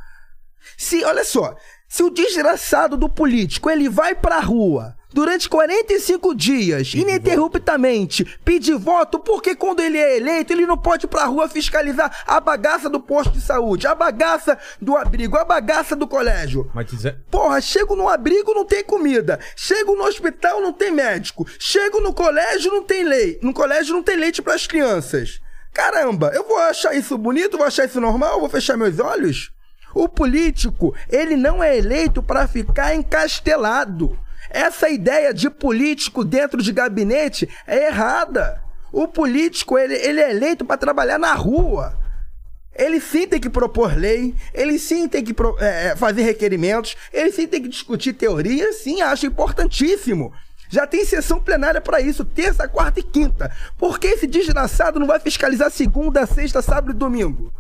Se, olha só, se o desgraçado do político, ele vai pra rua durante 45 dias, ininterruptamente, pedir voto, porque quando ele é eleito, ele não pode ir pra rua fiscalizar a bagaça do posto de saúde, a bagaça do abrigo, a bagaça do colégio. Mas dizer. Porra, chego no abrigo, não tem comida. Chego no hospital, não tem médico. Chego no colégio, não tem lei. No colégio não tem leite pras crianças. Caramba, eu vou achar isso bonito, vou achar isso normal, vou fechar meus olhos? O político, ele não é eleito para ficar encastelado. Essa ideia de político dentro de gabinete é errada. O político, ele, ele é eleito para trabalhar na rua. Ele sim tem que propor lei, ele sim tem que é, é, fazer requerimentos, ele sim tem que discutir teoria, sim, acho importantíssimo. Já tem sessão plenária para isso, terça, quarta e quinta. Por que esse desgraçado não vai fiscalizar segunda, sexta, sábado e domingo?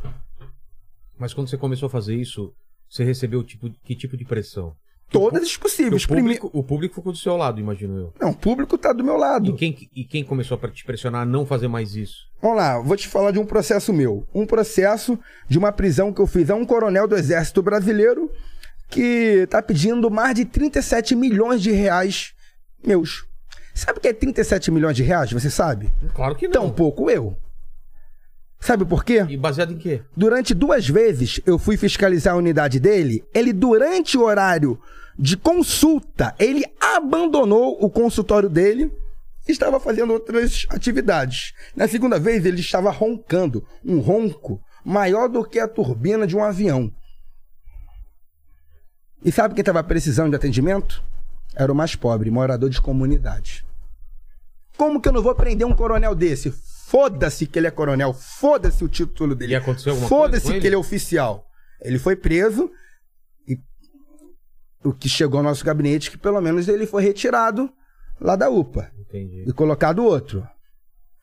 Mas quando você começou a fazer isso, você recebeu tipo, que tipo de pressão? Todas as possíveis. O Prime- público, o público ficou do seu lado, imagino eu. Não, o público tá do meu lado. E quem, e quem começou a te pressionar a não fazer mais isso? Vamos lá, vou te falar de um processo meu. Um processo de uma prisão que eu fiz a um coronel do Exército Brasileiro que tá pedindo mais de 37 milhões de reais meus. Sabe o que é 37 milhões de reais? Você sabe? Claro que não. Tão pouco eu. Sabe por quê? E baseado em quê? Durante duas vezes eu fui fiscalizar a unidade dele. Ele, durante o horário de consulta, ele abandonou o consultório dele e estava fazendo outras atividades. Na segunda vez, ele estava roncando. Um ronco maior do que a turbina de um avião. E sabe quem estava precisando de atendimento? Era o mais pobre, morador de comunidade. Como que eu não vou prender um coronel desse? Foda-se que ele é coronel, foda-se o título dele. E aconteceu alguma coisa Foda-se que ele? ele é oficial. Ele foi preso e o que chegou ao nosso gabinete é que pelo menos ele foi retirado lá da UPA Entendi. e colocado outro.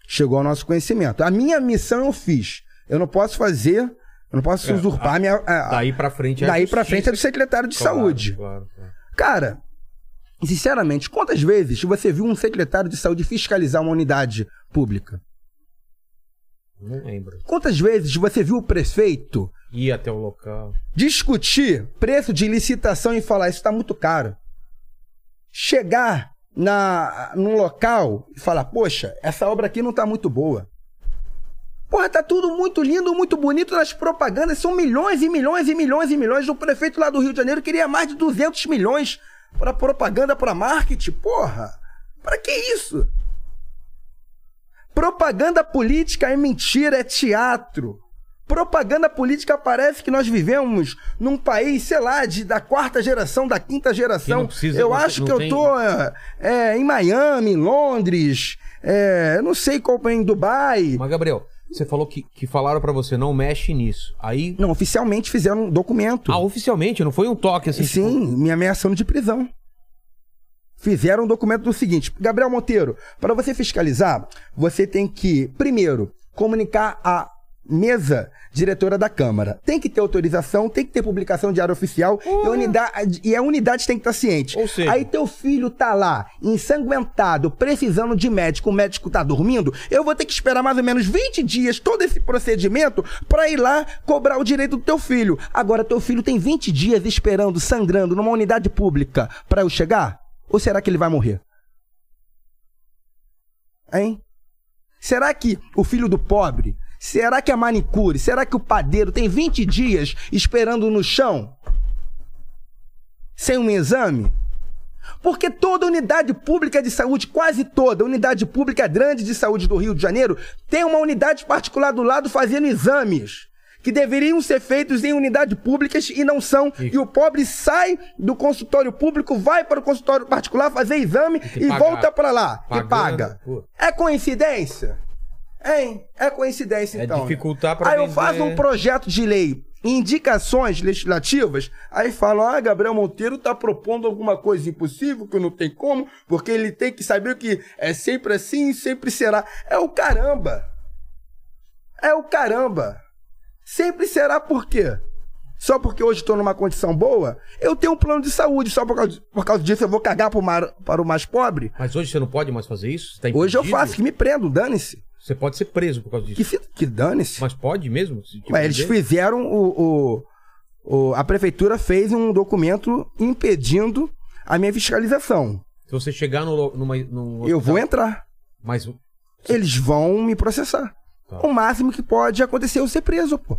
Chegou ao nosso conhecimento. A minha missão eu fiz. Eu não posso fazer, eu não posso É, usurpar a minha. a- a- Daí pra frente é daí pra frente é do secretário de Claro, saúde. Claro, claro. Cara, sinceramente, quantas vezes você viu um secretário de saúde fiscalizar uma unidade pública? Não lembro. Quantas vezes você viu o prefeito Ir até o local. discutir preço de licitação e falar isso está muito caro? Chegar na num local e falar, poxa, essa obra aqui não tá muito boa. Porra, tá tudo muito lindo, muito bonito nas propagandas. São milhões e milhões e milhões e milhões. O prefeito lá do Rio de Janeiro queria mais de 200 milhões para propaganda, para marketing. Porra, para que isso? Propaganda política é mentira, é teatro. Propaganda política parece que nós vivemos num país, sei lá, de, da quarta geração, da quinta geração. precisa- eu não acho que eu tô é, é, em Miami, em Londres, é, eu não sei qual em Dubai. Mas, Gabriel, você falou que, que falaram pra você, não mexe nisso. Aí. Não, oficialmente fizeram um documento. Ah, oficialmente, não foi um toque assim. Sim, tipo, me ameaçando de prisão. Fizeram um documento do seguinte: Gabriel Monteiro, para você fiscalizar, você tem que, primeiro, comunicar a mesa diretora da Câmara. Tem que ter autorização, tem que ter publicação diária oficial e, a unidade, e a unidade tem que estar ciente. Ou seja- Aí teu filho tá lá, ensanguentado, precisando de médico, o médico tá dormindo, eu vou ter que esperar mais ou menos 20 dias todo esse procedimento pra ir lá cobrar o direito do teu filho. Agora, teu filho tem 20 dias esperando, sangrando numa unidade pública pra eu chegar? Ou será que ele vai morrer? Hein? Será que o filho do pobre, será que a manicure, será que o padeiro tem 20 dias esperando no chão? Sem um exame? Porque toda unidade pública de saúde, quase toda unidade pública grande de saúde do Rio de Janeiro, tem uma unidade particular do lado fazendo exames que deveriam ser feitos em unidades públicas e não são. E, o pobre sai do consultório público, vai para o consultório particular fazer exame e pagar. volta para lá Pagando, e paga. pô. É coincidência? Hein? É coincidência, É então. né? dificultar pra Aí eu vender. faço um projeto de lei, indicações legislativas, aí falam, ah, Gabriel Monteiro tá propondo alguma coisa impossível, que não tem como, porque ele tem que saber que é sempre assim e sempre será. É o caramba. É o caramba. Sempre será por quê? Só porque hoje estou numa condição boa, eu tenho um plano de saúde. Só por causa, por causa disso eu vou cagar pro mar- para o mais pobre? Mas hoje você não pode mais fazer isso? Tá Hoje eu faço, que me prendo, dane-se. Você pode ser preso por causa disso. Que, que dane-se. Mas pode mesmo? Ué, eles fizeram o, o- o- A prefeitura fez um documento impedindo a minha fiscalização. Se você chegar no, numa, num Eu vou entrar. Mas Eles vão me processar. Tá. O máximo que pode acontecer é eu ser preso, pô.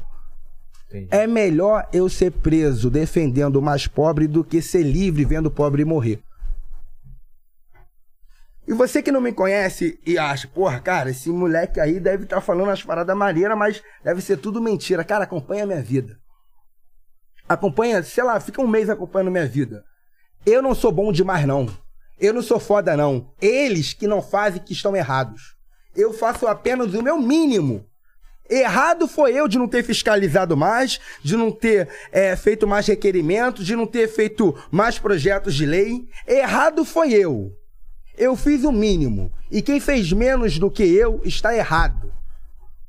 Entendi. É melhor eu ser preso defendendo o mais pobre do que ser livre vendo o pobre morrer. E você que não me conhece e acha, porra, cara, esse moleque aí deve estar falando as paradas maneiras, mas deve ser tudo mentira. Cara, acompanha a minha vida. Acompanha, sei lá, fica um mês acompanhando minha vida. Eu não sou bom demais, não. Eu não sou foda, não. Eles que não fazem que estão errados. Eu faço apenas o meu mínimo. Errado foi eu de não ter fiscalizado mais, de não ter é, feito mais requerimentos, de não ter feito mais projetos de lei. Errado foi eu. Eu fiz o mínimo. E quem fez menos do que eu está errado.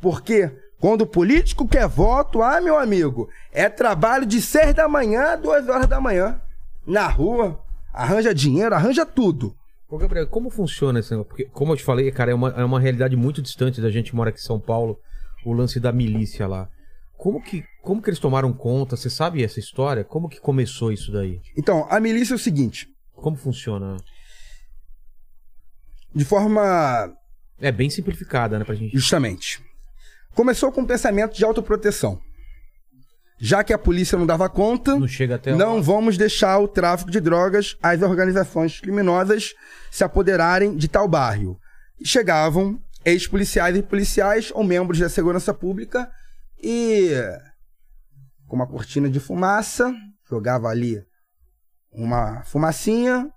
Porque quando o político quer voto, ah, meu amigo, é trabalho de seis da manhã a duas horas da manhã. Na rua, arranja dinheiro, arranja tudo. Ô, Gabriel, como funciona esse negócio? Porque, como eu te falei, cara, é uma, é uma realidade muito distante da gente que mora aqui em São Paulo, o lance da milícia lá. Como que, como que eles tomaram conta? Você sabe essa história? Como que começou isso daí? Então, a milícia é o seguinte: Como funciona? de forma É bem simplificada, né, pra gente. Justamente. Começou com um pensamento de autoproteção. Já que a polícia não dava conta, Não chega até não lá. vamos deixar o tráfico de drogas, as organizações criminosas se apoderarem de tal bairro. E chegavam ex-policiais e policiais ou membros da segurança pública e com uma cortina de fumaça, jogava ali uma fumacinha,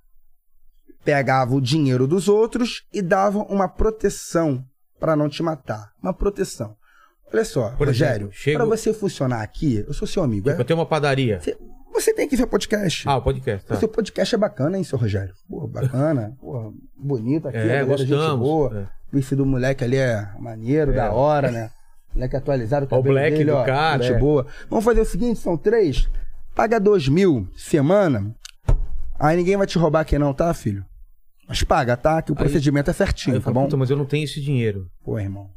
pegava o dinheiro dos outros e dava uma proteção para não te matar. Uma proteção. Olha só, Por Rogério, chego- para você funcionar aqui, eu sou seu amigo, Tipo, é? eu tenho uma padaria. Você, você tem que ver podcast. Ah, o podcast, tá. O seu podcast é bacana, hein, seu Rogério? Pô, bacana. Pô, bonito aqui. É, gente gostamos. boa. É. O do moleque ali é maneiro, É. da hora, né? Moleque atualizado. O cabelo black dele, do ó, cara, Gente é. boa. Vamos fazer o seguinte, são três. Paga dois mil semana. Aí ninguém vai te roubar aqui não, tá, filho? Mas paga, tá? Que o Aí- procedimento é certinho, tá falo, bom? mas eu não tenho esse dinheiro. Pô, irmão.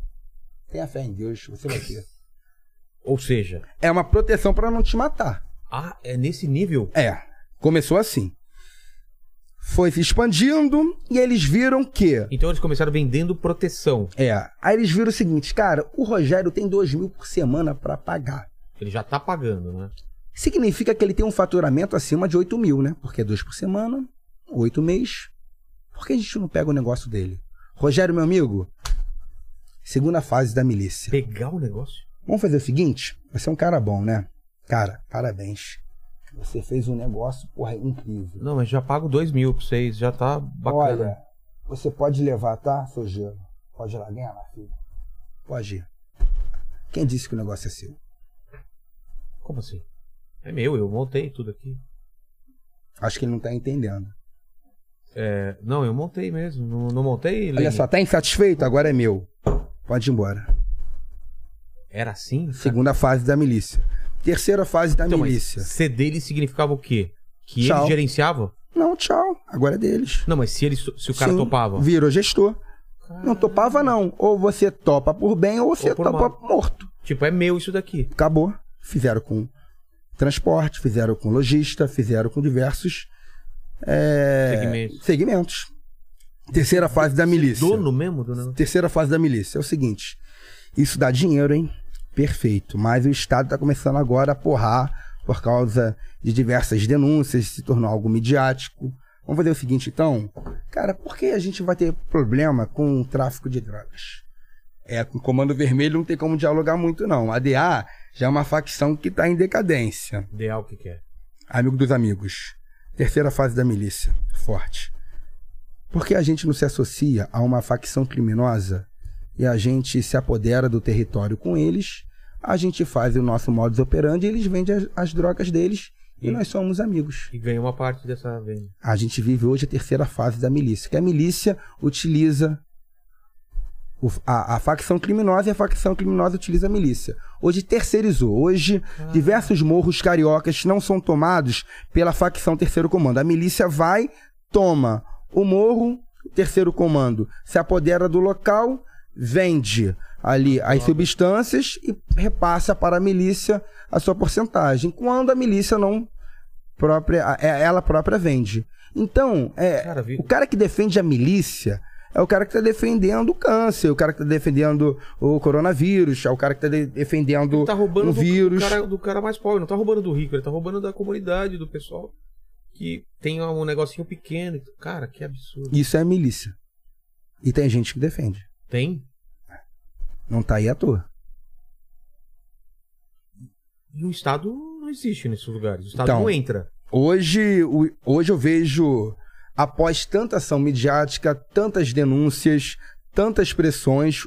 Tenha fé em Deus, você vai ter. Ou seja, É uma proteção pra não te matar. ah, é nesse nível? É, começou assim. Foi se expandindo e eles viram que. Então eles começaram vendendo proteção. É. Aí eles viram o seguinte, cara, o Rogério tem dois mil por semana pra pagar. Ele já tá pagando, né? Significa que ele tem um faturamento acima de 8 mil, né? Porque é dois por semana, oito mês. Por que a gente não pega o negócio dele? Rogério, meu amigo, segunda fase da milícia. Pegar o negócio? Vamos fazer o seguinte? Você é um cara bom, né? Cara, parabéns. Você fez um negócio, porra, incrível. Não, mas já pago dois mil pra vocês, já tá bacana. Olha, você pode levar, tá, seu gelo? Pode ir lá, ganha lá, filho. Pode ir. Quem disse que o negócio é seu? Como assim? É meu, eu montei tudo aqui. Acho que ele não tá entendendo. É, não, eu montei mesmo. Não, não montei, Olha só, tá insatisfeito? Agora é meu. Pode ir embora. Era assim? Segunda fase da milícia. Terceira fase da Então, mas milícia. ser dele significava o quê? Que Tchau. ele gerenciava? Não, tchau. Agora é deles. Não, mas se, ele, se o cara Sim, topava. Virou gestor. Não topava, não. Ou você topa por bem ou você Ou por topa mal. morto. Tipo, é meu isso daqui. Acabou. Fizeram com transporte, fizeram com lojista, fizeram com diversos é, Segmentos. segmentos. Terceira fase da milícia. Dono mesmo do negócio. Terceira fase da milícia é o seguinte: isso dá dinheiro, hein? Perfeito. Mas o Estado está começando agora a porrar por causa de diversas denúncias, se tornou algo midiático. Vamos fazer o seguinte, então. Cara, por que a gente vai ter problema com o tráfico de drogas? É, com o Comando Vermelho não tem como dialogar muito, não. A DA já é uma facção que está em decadência. Ideal que quer. Amigo dos amigos. Terceira fase da milícia. Forte. Por que a gente não se associa a uma facção criminosa e a gente se apodera do território com eles? A gente faz o nosso modus operandi e eles vendem as, as drogas deles e E- nós somos amigos. E ganha uma parte dessa venda. A gente vive hoje a terceira fase da milícia, que a milícia utiliza o- a, a facção criminosa e a facção criminosa utiliza a milícia. Hoje terceirizou. Hoje, diversos morros cariocas não são tomados pela facção terceiro comando. A milícia vai, toma o morro, o terceiro comando se apodera do local, vende ali as substâncias e repassa para a milícia a sua porcentagem. Quando a milícia não própria, é- ela própria vende. Então, é, Cara, o cara que defende a milícia é o cara que está defendendo o câncer, o cara que está defendendo o coronavírus, é o cara que está defendendo Ele tá roubando um do, vírus. do cara, do cara mais pobre, não tá roubando do rico, ele tá roubando da comunidade, do pessoal que tem um negocinho pequeno. Cara, que absurdo. Isso é milícia. E tem gente que defende. Tem? Não tá aí à toa. E o Estado não existe nesses lugares. O Estado Então, não entra. Hoje, hoje eu vejo, após tanta ação midiática, tantas denúncias, tantas pressões,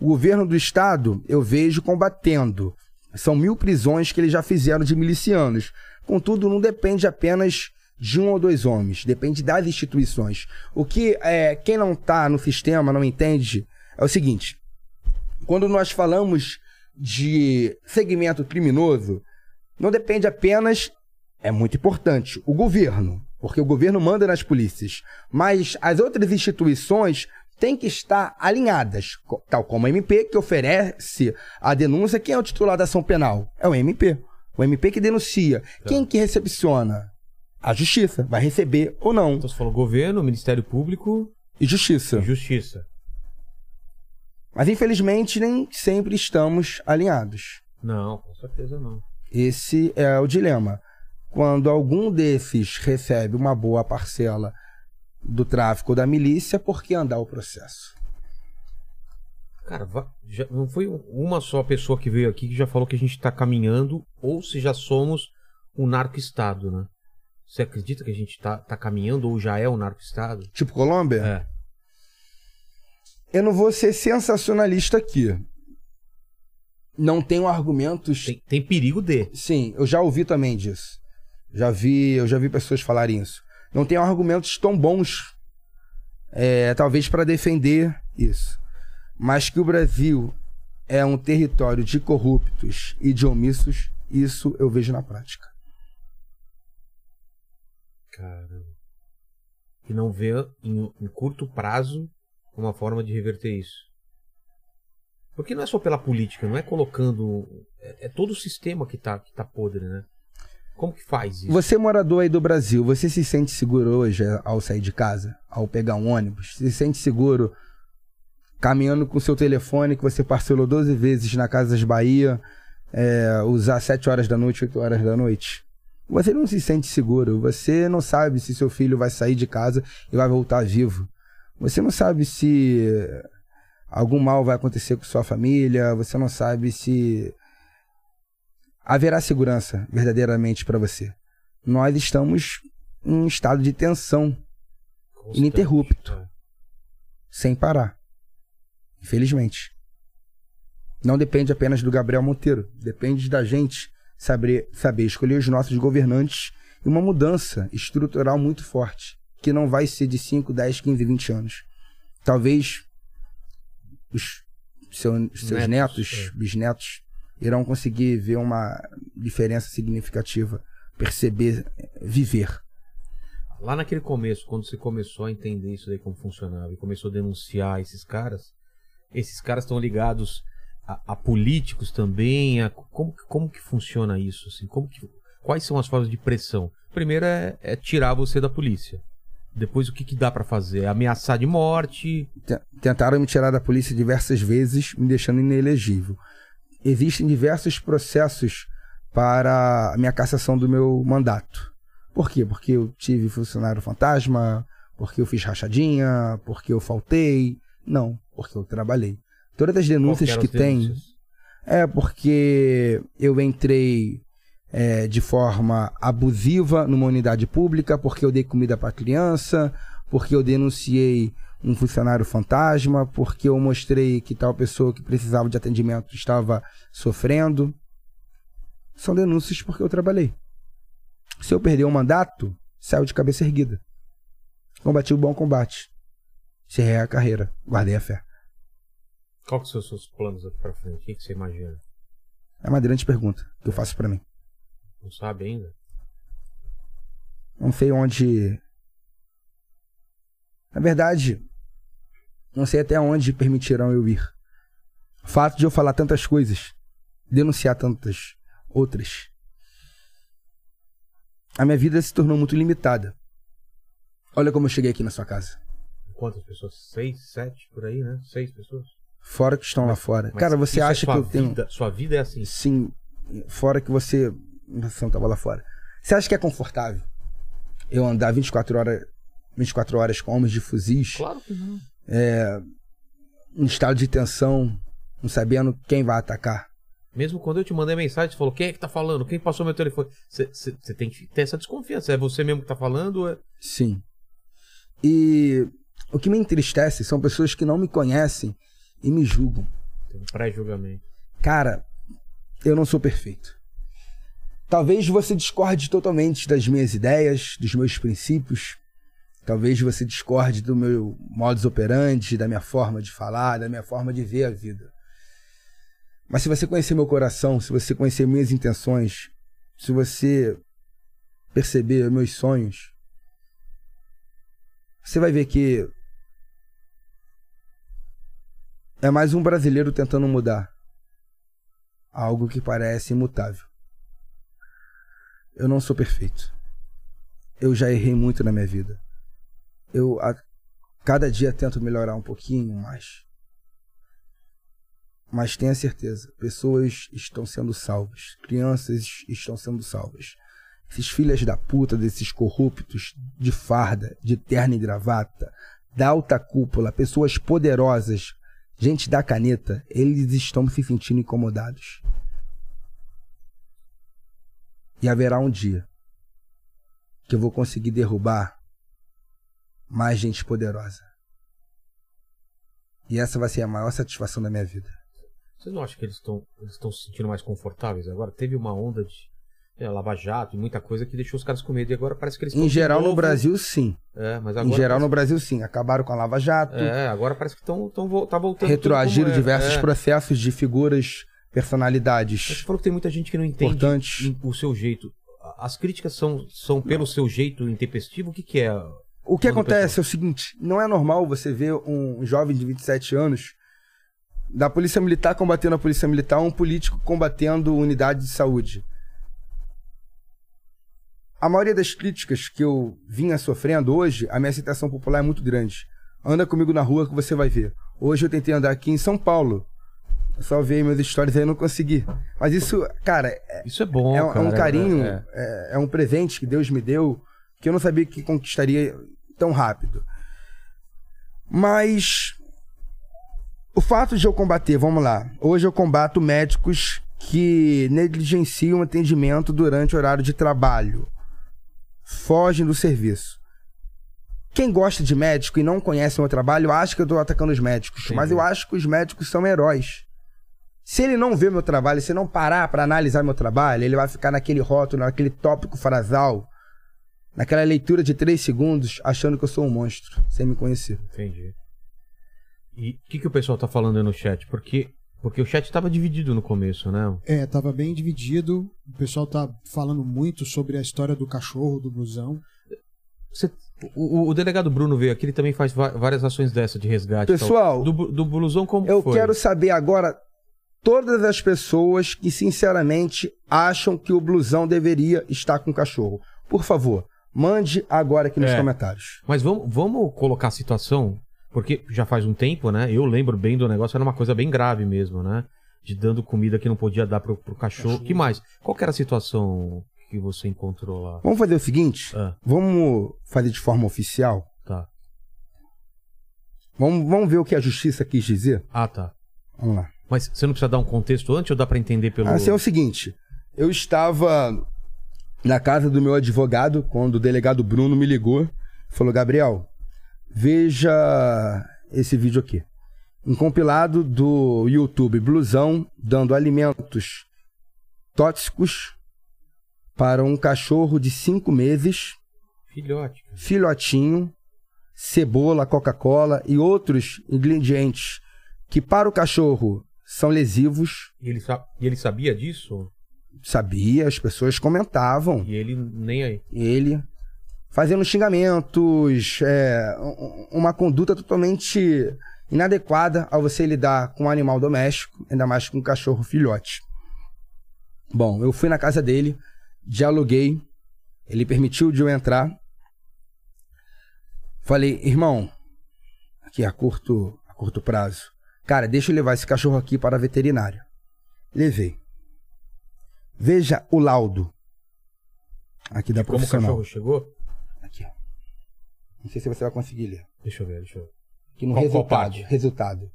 o governo do estado eu vejo combatendo. São mil prisões que eles já fizeram de milicianos. Contudo, não depende apenas de um ou dois homens, depende das instituições. O que é, quem não está no sistema não entende é o seguinte: quando nós falamos de segmento criminoso, não depende apenas é muito importante. O governo, porque o governo manda nas polícias, mas as outras instituições têm que estar alinhadas, tal como a MP, que oferece a denúncia. Quem é o titular da ação penal? É o MP. O MP que denuncia. Quem que recepciona? A justiça. Vai receber ou não. Então você falou governo, Ministério Público E justiça. e Justiça. Mas infelizmente nem sempre estamos alinhados. Não, com certeza não. Esse é o dilema. Quando algum desses recebe uma boa parcela do tráfico da milícia, por que andar o processo? Cara, já- não foi uma só pessoa que veio aqui que já falou que a gente tá caminhando ou se já somos um narco-estado, né? Você acredita que a gente tá, tá caminhando ou já é o narco-estado? Tipo Colômbia? É. Eu não vou ser sensacionalista aqui. Não tenho argumentos. Tem, tem perigo de. Sim, eu já ouvi também disso. Já vi, eu já vi pessoas falarem isso. Não tenho argumentos tão bons, é, talvez para defender isso. Mas que o Brasil é um território de corruptos e de omissos, isso eu vejo na prática. Caramba. E não vê em, em curto prazo uma forma de reverter isso. Porque não é só pela política, não é colocando. É, é todo o sistema que tá, que tá podre, né? Como que faz isso? Você morador aí do Brasil, você se sente seguro hoje ao sair de casa, ao pegar um ônibus? Se sente seguro caminhando com seu telefone que você parcelou 12 vezes na Casas Bahia, é, usar 7 horas da noite, 8 horas da noite? Você não se sente seguro, você não sabe se seu filho vai sair de casa e vai voltar vivo. Você não sabe se algum mal vai acontecer com sua família, você não sabe se haverá segurança verdadeiramente para você. Nós estamos em um estado de tensão Constante, ininterrupto, é. sem parar. Infelizmente. Não depende apenas do Gabriel Monteiro, depende da gente saber, saber escolher os nossos governantes e uma mudança estrutural muito forte, que não vai ser de 5, 10, 15, 20 anos. Talvez os seu- seus Netos, netos, é. bisnetos, irão conseguir ver uma diferença significativa, perceber, viver. Lá naquele começo, quando você começou a entender isso daí como funcionava e começou a denunciar esses caras, esses caras estão ligados a, a políticos também, a, como, como que funciona isso? Assim, como que, quais são as formas de pressão? Primeiro é, é tirar você da polícia. Depois o que, que dá pra fazer? Ameaçar de morte. Te- Tentaram me tirar da polícia diversas vezes, me deixando inelegível. Existem diversos processos para a minha cassação do meu mandato. Por quê? Porque eu tive funcionário fantasma, porque eu fiz rachadinha, porque eu faltei. Não, porque eu trabalhei. Todas as denúncias que tem. É porque eu entrei é, de forma abusiva numa unidade pública, porque eu dei comida para criança, porque eu denunciei um funcionário fantasma, porque eu mostrei que tal pessoa que precisava de atendimento estava sofrendo. São denúncias porque eu trabalhei. Se eu perder o mandato, saio de cabeça erguida. Combati o bom combate. Encerrei a carreira. Guardei a fé. Qual que são os seus planos aqui pra frente? O que, que você imagina? É uma grande pergunta que eu faço para mim. Não sabe ainda? Não sei onde. Na verdade, não sei até onde permitirão eu ir. O fato de eu falar tantas coisas, denunciar tantas outras, a minha vida se tornou muito limitada. Olha como eu cheguei aqui na sua casa. Quantas pessoas? Seis, sete, por aí, né? Seis pessoas? Fora que estão lá fora. Mas Cara, você é acha que sua eu tenho. vida- Sua vida é assim. Sim, fora que você. Você não tava lá fora. Você acha que é confortável eu andar 24 horas, 24 horas com homens de fuzis? Claro que não. um estado de tensão, não sabendo quem vai atacar. Mesmo quando eu te mandei mensagem, você falou, quem é que tá falando? Quem passou meu telefone? Você tem que ter essa desconfiança. É você mesmo que tá falando? É... Sim. E o que me entristece são pessoas que não me conhecem e me julgam. Tem um pré-julgamento. Cara, eu não sou perfeito. Talvez você discorde totalmente das minhas ideias, dos meus princípios. Talvez você discorde do meu modus operandi, da minha forma de falar, da minha forma de ver a vida. Mas se você conhecer meu coração, se você conhecer minhas intenções, se você perceber meus sonhos, você vai ver que é mais um brasileiro tentando mudar algo que parece imutável. Eu não sou perfeito. Eu já errei muito na minha vida. Eu a cada dia tento melhorar um pouquinho mais. Mas tenha certeza, pessoas estão sendo salvas, crianças estão sendo salvas. Esses filhas da puta desses corruptos de farda, de terno e gravata, da alta cúpula, pessoas poderosas, gente da caneta, eles estão se sentindo incomodados. E haverá um dia que eu vou conseguir derrubar mais gente poderosa. E essa vai ser a maior satisfação da minha vida. Você não acha que eles estão estão se sentindo mais confortáveis agora? Teve uma onda de é, Lava Jato e muita coisa que deixou os caras com medo. E agora parece que eles Em geral, no Brasil, sim. É, mas Em agora geral, no parece- Brasil, sim. Acabaram com a Lava Jato, É, agora parece que estão tá voltando. retroagiram diversos É. processos de figuras, Mas Você personalidades falou que tem muita gente que não entende importantes. em- o seu jeito. As críticas são, são pelo seu jeito intempestivo? O que, que é? O que acontece é o seguinte: não é normal você ver um jovem de 27 anos da polícia militar combatendo a polícia militar, um político combatendo unidade de saúde. A maioria das críticas que eu vinha sofrendo hoje, a minha aceitação popular é muito grande. Anda comigo na rua que você vai ver. Hoje eu tentei andar aqui em São Paulo. Eu só vi meus stories aí e não consegui. Mas isso, cara, é, Isso é bom, é um- é cara. um carinho, é. é, é um presente que Deus me deu que eu não sabia que conquistaria tão rápido. Mas o fato de eu combater, vamos lá, hoje eu combato médicos que negligenciam o atendimento durante o horário de trabalho, fogem do serviço. Quem gosta de médico e não conhece o meu trabalho acha que eu estou atacando os médicos, Entendi. mas eu acho que os médicos são heróis. Se ele não vê meu trabalho, se não parar para analisar meu trabalho, ele vai ficar naquele rótulo, naquele tópico frasal, naquela leitura de três segundos, achando que eu sou um monstro, sem me conhecer. Entendi. E o que, que o pessoal tá falando aí no chat? Porque, porque o chat tava dividido no começo, né? É, tava bem dividido. O pessoal tá falando muito sobre a história do cachorro, do blusão. Você- o, o- delegado Bruno veio aqui, ele também faz várias ações dessa de resgate. tal. Pessoal, do, do blusão como Eu foi? quero saber agora todas as pessoas que sinceramente acham que o blusão deveria estar com o cachorro. Por favor, mande agora aqui nos É. comentários. Mas vamos, vamos colocar a situação, porque já faz um tempo, né? Eu lembro bem do negócio, era uma coisa bem grave mesmo, né? De dando comida que não podia dar pro, pro cachorro. que mais? Qual que era a situação que você encontrou lá? Vamos fazer o seguinte? Ah, Vamos fazer de forma oficial? tá. Vamos, vamos ver o que a justiça quis dizer? Ah, tá. Vamos lá. Mas você não precisa dar um contexto antes ou dá pra entender pelo. Assim é o seguinte, eu estava na casa do meu advogado quando o delegado Bruno me ligou falou: Gabriel, veja esse vídeo aqui. Um compilado do YouTube Blusão dando alimentos tóxicos para um cachorro de cinco meses, Filhote. filhotinho, cebola, Coca-Cola e outros ingredientes que para o cachorro são lesivos. E ele, sa- e ele sabia disso? Sabia, as pessoas comentavam. E ele nem aí. Ele fazendo xingamentos, é, um- uma conduta totalmente inadequada ao você lidar com um animal doméstico, ainda mais com um cachorro filhote. Bom, eu fui na casa dele, dialoguei, ele permitiu de eu entrar. Falei, irmão, aqui a curto, a curto prazo, cara, deixa eu levar esse cachorro aqui para a veterinária. Levei. Veja o laudo aqui da Como o profissional. cachorro chegou? Não sei se você vai conseguir ler. Deixa eu ver, deixa eu ver. Aqui no Qual- qual resultado. parte? Resultado.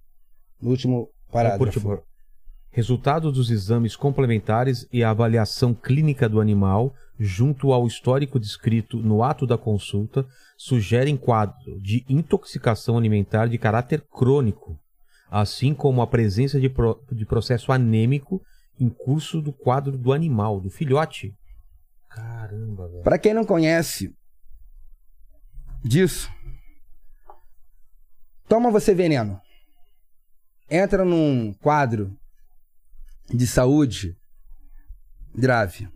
No último parágrafo. por- Resultados dos exames complementares e a avaliação clínica do animal, junto ao histórico descrito no ato da consulta, sugerem quadro de intoxicação alimentar de caráter crônico, assim como a presença de, pro- de processo anêmico em curso do quadro do animal, do filhote. Caramba, velho. Para quem não conhece disso, toma você veneno. Entra num quadro de saúde grave.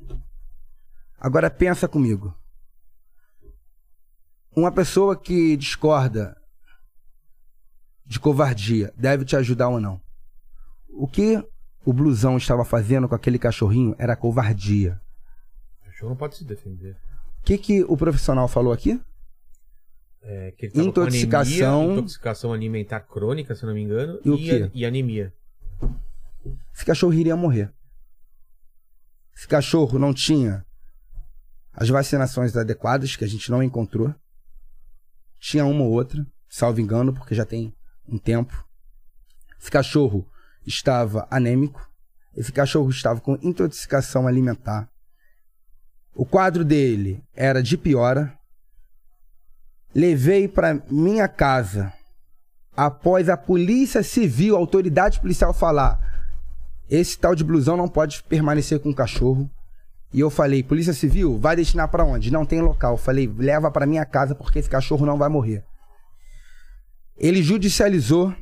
Agora pensa comigo. Uma pessoa que discorda de covardia deve te ajudar ou não? O que o blusão estava fazendo com aquele cachorrinho era covardia. O cachorro não pode se defender. O que, que o profissional falou aqui? É, que ele tava Intoxicação. anemia, intoxicação alimentar crônica, se não me engano, E o a- e anemia. Esse cachorro iria morrer. Esse cachorro não tinha as vacinações adequadas, que a gente não encontrou. Tinha uma ou outra, salvo engano, porque já tem um tempo. Esse cachorro estava anêmico. Esse cachorro estava com intoxicação alimentar. O quadro dele era de piora. Levei para minha casa após a polícia civil, a autoridade policial falar: esse tal de blusão não pode permanecer com o cachorro. E eu falei: polícia civil, vai destinar para onde? Não tem local. Eu falei: leva para minha casa porque esse cachorro não vai morrer. Ele judicializou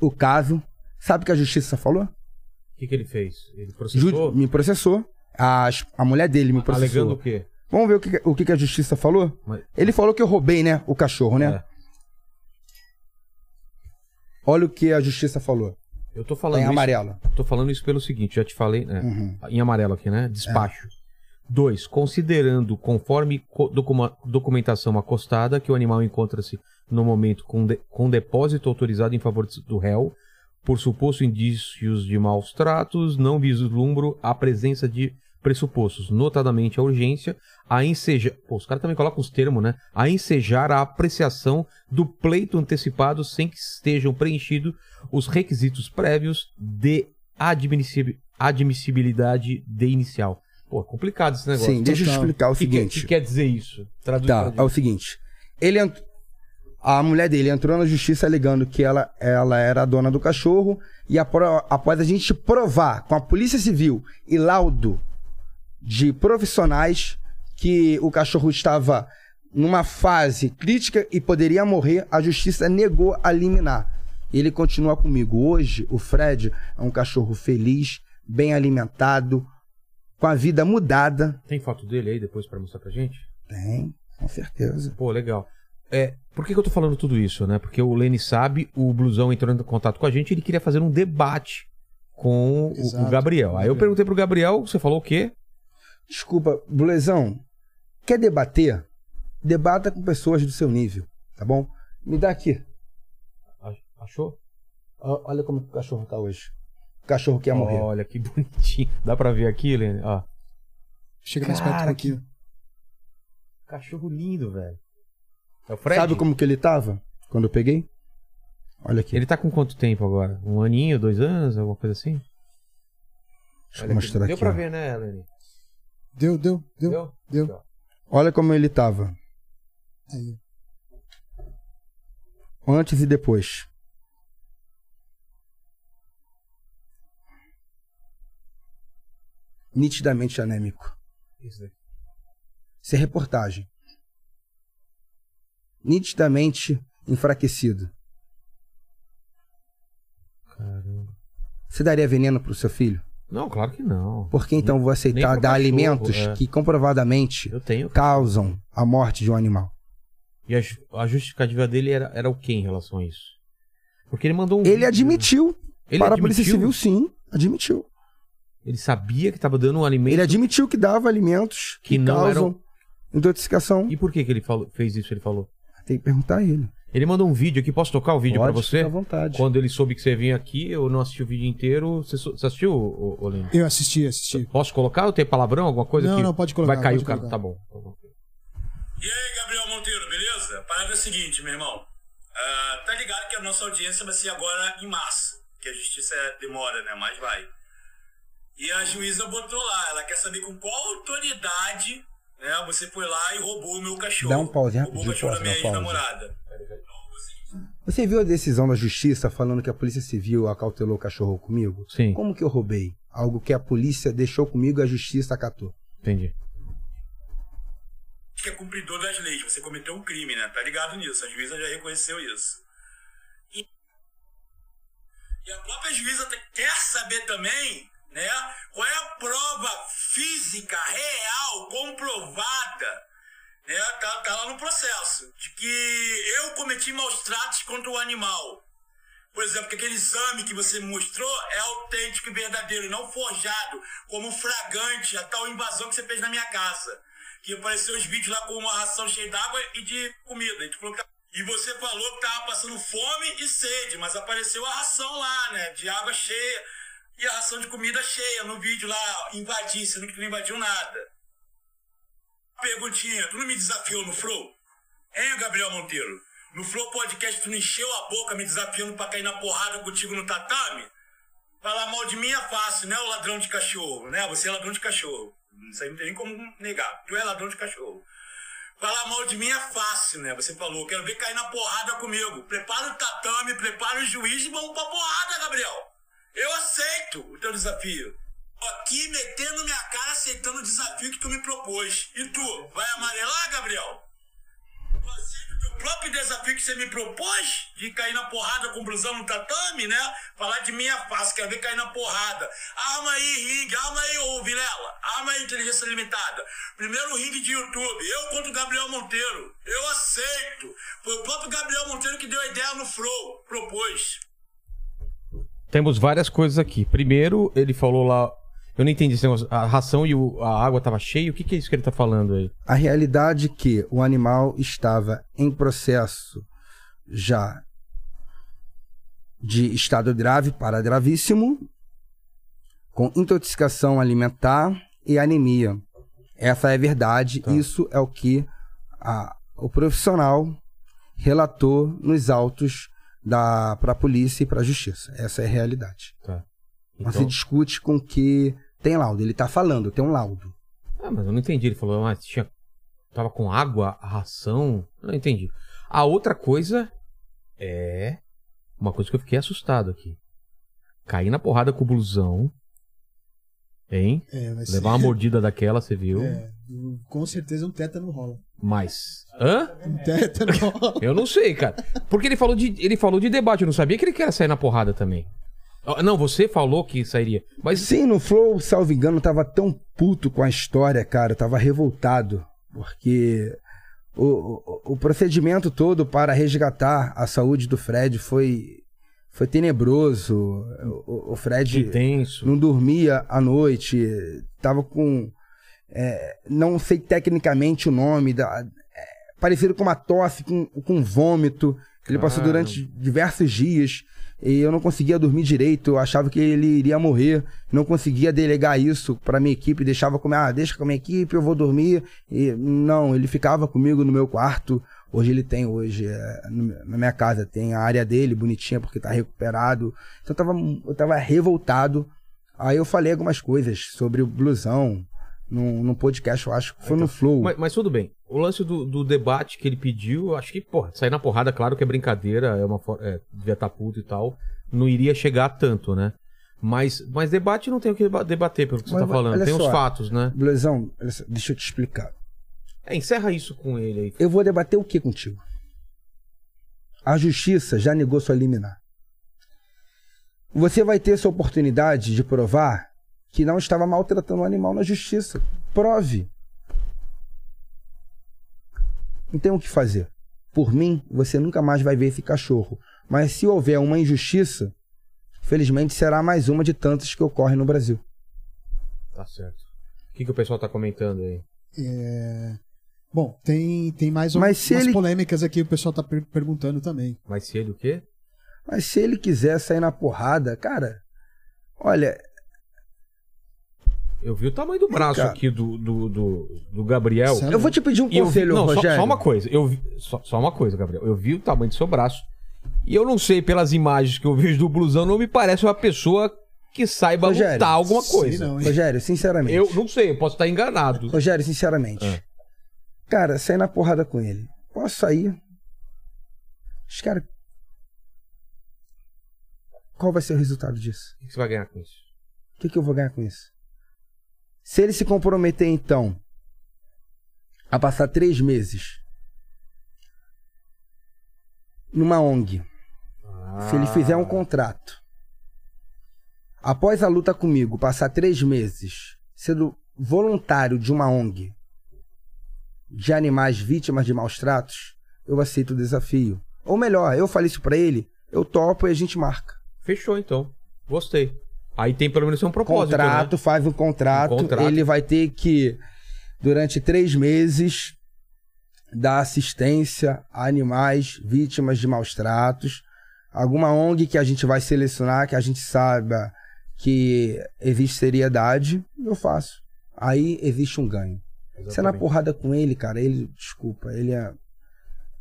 o caso. Sabe o que a justiça falou? O que, que ele fez? Ele Ju- processou? me processou. A, a mulher dele me processou. Alegando o quê? Vamos ver o que, o que a justiça falou? Mas- Ele falou que eu roubei, né? O cachorro, né? É. Olha o que a justiça falou. Eu tô Tá falando em isso. amarelo. Tô falando isso pelo seguinte, já te falei, né? Uhum. Em amarelo aqui, né? Despacho. Dois, considerando, conforme documentação acostada, que o animal encontra-se no momento com, de- com depósito autorizado em favor do réu, por suposto indícios de maus tratos, não vislumbro a presença de pressupostos, notadamente a urgência, a ensejar. Pô, os caras também colocam os termos, né? A ensejar a apreciação do pleito antecipado sem que estejam preenchidos os requisitos prévios de admissib- admissibilidade de inicial. Pô, é complicado esse negócio. Sim, deixa eu total. explicar o O que, que- seguinte. que quer dizer isso? Traduz Tá, é o seguinte. Ele ent- A mulher dele entrou na justiça alegando que ela, ela era a dona do cachorro e após a gente provar com a Polícia Civil e laudo de profissionais que o cachorro estava numa fase crítica e poderia morrer, a justiça negou a liminar. Ele continua comigo. Hoje, o Fred é um cachorro feliz, bem alimentado, com a vida mudada. Tem foto dele aí depois pra mostrar pra gente? Tem, com certeza. Pô, legal. É, por que, que eu tô falando tudo isso, né? Porque o Lene sabe, o Blusão entrou em contato com a gente, ele queria fazer um debate com o- o. Gabriel. Aí eu perguntei pro Gabriel, você falou o quê? Desculpa, Bulezão, quer debater? Debata com pessoas do seu nível, tá bom? Me dá aqui. Achou? Olha como o cachorro tá hoje. O cachorro quer morrer. Olha que bonitinho. Dá pra ver aqui, Lene? Ó. Chega mais perto pouquinho. Cachorro lindo, velho. É o Fred? Sabe como que ele tava quando eu peguei? Olha aqui. Ele tá com quanto tempo agora? Um aninho, dois anos, alguma coisa assim? Deixa eu mostrar Deu aqui. pra ó. ver, né, Lene? Deu, deu, deu. Deu? Deu. Olha como ele tava. Aí. Antes e depois. Nitidamente anêmico. Isso daqui. Isso é reportagem. Nitidamente enfraquecido. Caramba. Você daria veneno pro seu filho? Não, claro que não. Por que então vou aceitar dar cachorro, alimentos é. que comprovadamente tenho. causam a morte de um animal? E a, ju- a justificativa dele era, era o que em relação a isso? Porque ele mandou um. Ele vídeo- admitiu Ele para a Polícia admitiu? Civil, sim. Admitiu. Ele sabia que estava dando um alimento. Ele admitiu que dava alimentos que, Que não causam eram- intoxicação. E por que, que ele falou, fez isso? Ele falou. Tem que perguntar a ele. Ele mandou um vídeo aqui. Posso tocar o vídeo pra Pode, você? fica à vontade. Quando ele soube que você vinha aqui, eu não assisti o vídeo inteiro. Você, você assistiu, Lene? Eu assisti, assisti. Posso colocar ou tem palavrão, alguma coisa Não, que não, pode colocar, vai cair o cara? colocar. Tá bom. E aí, Gabriel Monteiro, beleza? A parada é a seguinte, meu irmão. Ah, tá ligado que a nossa audiência vai ser agora em março, que a justiça demora, né? Mas vai. E a juíza botou lá, ela quer saber com qual autoridade né, você foi lá e roubou o meu cachorro. Dá um pause, Roubou o rapidinho, cachorro da minha ex-namorada. Você viu a decisão da justiça falando que a Polícia Civil acautelou o cachorro comigo? Sim, Como que eu roubei? Algo que a polícia deixou comigo e a justiça acatou. entendi. que é cumpridor das leis. Você cometeu um crime, né? Tá ligado nisso. A juíza já reconheceu isso. E, e a própria juíza quer saber também, né? Qual é a prova física, real, comprovada, né? Tá, tá lá no processo. De que eu cometi maus tratos contra o animal. Por exemplo, que aquele exame que você mostrou é autêntico e verdadeiro, não forjado, como fragante a tal invasão que você fez na minha casa. Que apareceu os vídeos lá com uma ração cheia d'água e de comida. E, tá- você falou que tava passando fome e sede, mas apareceu a ração lá, né? De água cheia e a ração de comida cheia no vídeo lá, invadir, sendo que tu não invadiu nada. Perguntinha, tu não me desafiou no Flow? Hein, Gabriel Monteiro? No Flow Podcast tu não encheu a boca me desafiando pra cair na porrada contigo no tatame? Falar mal de mim é fácil, né, o ladrão de cachorro, né? Você é ladrão de cachorro. Isso aí não tem nem como negar. Tu é ladrão de cachorro. Falar mal de mim é fácil, né? Você falou, quero ver cair na porrada comigo. Prepara o tatame, prepara o juiz e vamos pra porrada, Gabriel. Eu aceito o teu desafio. Aqui metendo minha cara, aceitando o desafio que tu me propôs. E tu, vai amarelar, Gabriel? Aceita o teu próprio desafio que você me propôs? De cair na porrada com blusão no tatame, né? Falar de mim é fácil, quero ver cair na porrada. Arma aí, ringue, arma aí, ô Vilela. Arma aí, inteligência limitada. Primeiro ringue de YouTube, eu contra o Gabriel Monteiro. Eu aceito. Foi o próprio Gabriel Monteiro que deu a ideia no Flow, propôs. Temos várias coisas aqui. Primeiro, ele falou lá. Eu não entendi esse negócio. A ração e o- a água tava cheia. O que, que é isso que ele tá falando aí? A realidade é que o animal estava em processo já de estado grave para gravíssimo, com intoxicação alimentar e anemia. Essa é a verdade, Tá. isso é o que a- o profissional relatou nos autos da para a polícia e para a justiça. Essa é a realidade. Não se Então, discute com que tem laudo. Ele está falando, tem um laudo. ah, mas eu não entendi. Ele falou, ah, tinha. Tava com água, a ração. Eu não entendi. A outra coisa é. Uma coisa que eu fiquei assustado aqui. Cair na porrada com o blusão. Hein? É, vai ser- Levar uma mordida daquela, você viu? É, com certeza um tétano rola. Mas. Hã? Um tétano rola. Eu não sei, cara. Porque ele falou de, ele falou de debate, eu não sabia que ele queria sair na porrada também. Não, você falou que sairia. Mas Sim, no Flow, salvo engano, tava tão puto com a história, cara. Tava revoltado. Porque o, o, o procedimento todo para resgatar a saúde do Fred foi, foi tenebroso. O, o- Fred intenso. não dormia à noite, tava com. É, não sei tecnicamente o nome, da, é, parecido com uma tosse, com, com vômito. Ele passou Caramba. durante diversos dias e eu não conseguia dormir direito. Eu achava que ele iria morrer, não conseguia delegar isso para minha equipe. Deixava comigo, ah, deixa com a minha equipe, eu vou dormir. E não, ele ficava comigo no meu quarto. Hoje ele tem, hoje, é, na minha casa, tem a área dele bonitinha porque tá recuperado. Então eu tava, eu tava revoltado. Aí eu falei algumas coisas sobre o blusão num, num podcast, eu acho que foi no Flow. Mas, mas tudo bem. O lance do, do debate que ele pediu, eu acho que, porra, sair na porrada, claro que é brincadeira, é uma é, devia estar puto e tal. Não iria chegar tanto, né? Mas, mas debate não tem o que deba- debater, pelo que você Mas, tá falando. Tem os só. fatos, né? Só, deixa eu te explicar. É, encerra isso com ele aí. Eu vou debater o que contigo? A justiça já negou sua liminar. Você vai ter sua oportunidade de provar que não estava maltratando o animal na justiça. Prove. Não tem o que fazer. Por mim, você nunca mais vai ver esse cachorro. Mas se houver uma injustiça, felizmente será mais uma de tantas que ocorrem no Brasil. Tá certo. O que, que o pessoal tá comentando aí? É, Bom, tem, tem mais um- Mas se umas ele- polêmicas aqui, o pessoal tá per- perguntando também. Mais cedo o quê? Mas se ele quiser sair na porrada, cara, olha, Eu vi o tamanho do braço Cara. aqui do, do, do, do Gabriel. Eu vou te pedir um E eu vi, conselho, não, só, Rogério. só uma coisa. Eu vi, só, só uma coisa, Gabriel. Eu vi o tamanho do seu braço. E eu não sei, pelas imagens que eu vejo do blusão, não me parece uma pessoa que saiba Rogério, lutar alguma coisa. não, hein? Rogério, sinceramente. Eu não sei, eu posso estar enganado. Rogério, sinceramente. Ah. Cara, sair na porrada com ele. Posso sair? Os caras. Qual vai ser o resultado disso? O que você vai ganhar com isso? O que, que eu vou ganhar com isso? Se ele se comprometer, então, a passar três meses numa ONG, se ele fizer um contrato, após a luta comigo, passar três meses sendo voluntário de uma ONG de animais vítimas de maus tratos, eu aceito o desafio. Ou melhor, eu falei isso pra ele, eu topo e a gente marca. Fechou, então. Gostei. Aí tem pelo menos um propósito, contrato, né? faz um contrato, Um contrato. ele vai ter que, durante três meses, dar assistência a animais vítimas de maus tratos. Alguma ONG que a gente vai selecionar, que a gente saiba que existe seriedade, eu faço. Aí existe um ganho. Você é na Exatamente. porrada com ele, cara, ele, desculpa, ele é.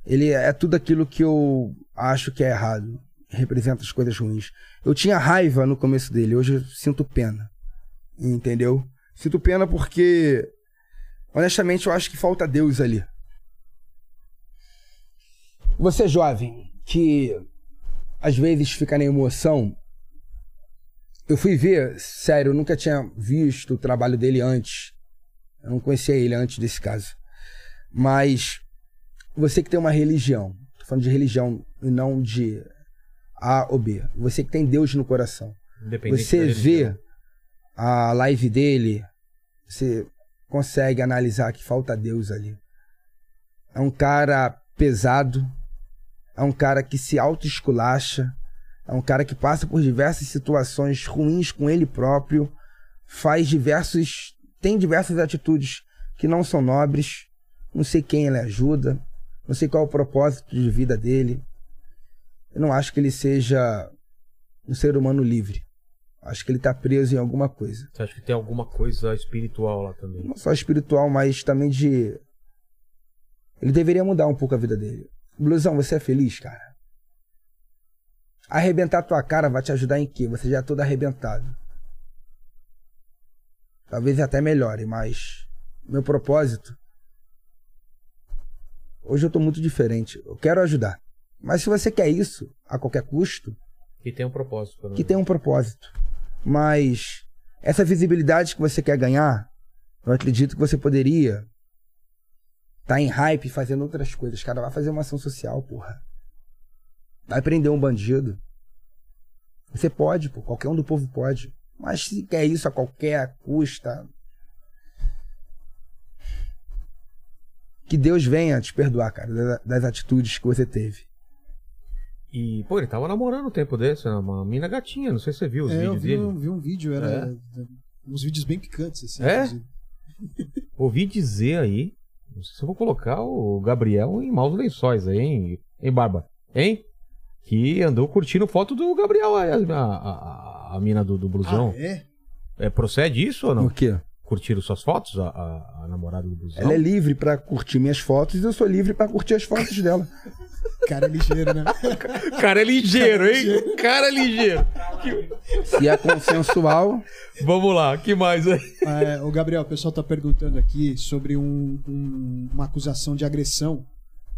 Ele é tudo aquilo que eu acho que é errado. Representa as coisas ruins. Eu tinha raiva no começo dele, hoje eu sinto pena. Entendeu? Sinto pena porque, honestamente, eu acho que falta Deus ali. Você jovem, que às vezes fica na emoção. Eu fui ver, sério, eu nunca tinha visto o trabalho dele antes. Eu não conhecia ele antes desse caso. Mas você que tem uma religião, tô falando de religião e não de A ou B. Você que tem Deus no coração. Você vê a live dele, você consegue analisar que falta Deus ali. É um cara pesado, é um cara que se auto-esculacha, é um cara que passa por diversas situações ruins com ele próprio, faz diversos. tem diversas atitudes que não são nobres. Não sei quem ele ajuda, não sei qual é o propósito de vida dele. Eu não acho que ele seja um ser humano livre. Acho que ele tá preso em alguma coisa. Você acha que tem alguma coisa espiritual lá também? Não só espiritual, mas também de. Ele deveria mudar um pouco a vida dele. Blusão, você é feliz, cara? Arrebentar tua cara vai te ajudar em quê? Você já é todo arrebentado. Talvez até melhore, mas meu propósito. Hoje eu tô muito diferente. Eu quero ajudar. Mas se você quer isso a qualquer custo, Que tem um propósito. que tem um propósito. Mas essa visibilidade que você quer ganhar, eu acredito que você poderia tá em hype fazendo outras coisas. Cara, vai fazer uma ação social, porra. Vai prender um bandido. Você pode, pô. Qualquer um do povo pode. Mas se quer isso a qualquer custa. Que Deus venha te perdoar, cara, das atitudes que você teve. E, pô, ele tava namorando um tempo desse, uma mina gatinha, não sei se você viu os É, eu vídeos vi dele. um, vi um vídeo, era É. uns vídeos bem picantes, assim. É? inclusive. Ouvi dizer aí, não sei se eu vou colocar o Gabriel em maus lençóis aí, hein, hein Barba? Hein? Que andou curtindo foto do Gabriel, aí, a, a, a, a mina do, do blusão. Ah, é? é? procede isso ou não? O quê? Curtiram suas fotos, a, a, a namorada do blusão? Ela é livre pra curtir minhas fotos e eu sou livre pra curtir as fotos dela. Cara ligeiro, né? Cara é ligeiro, hein? Cara é ligeiro. Se é consensual, Vamos lá, que mais aí? É, o Gabriel, o pessoal tá perguntando aqui sobre um- um- uma acusação de agressão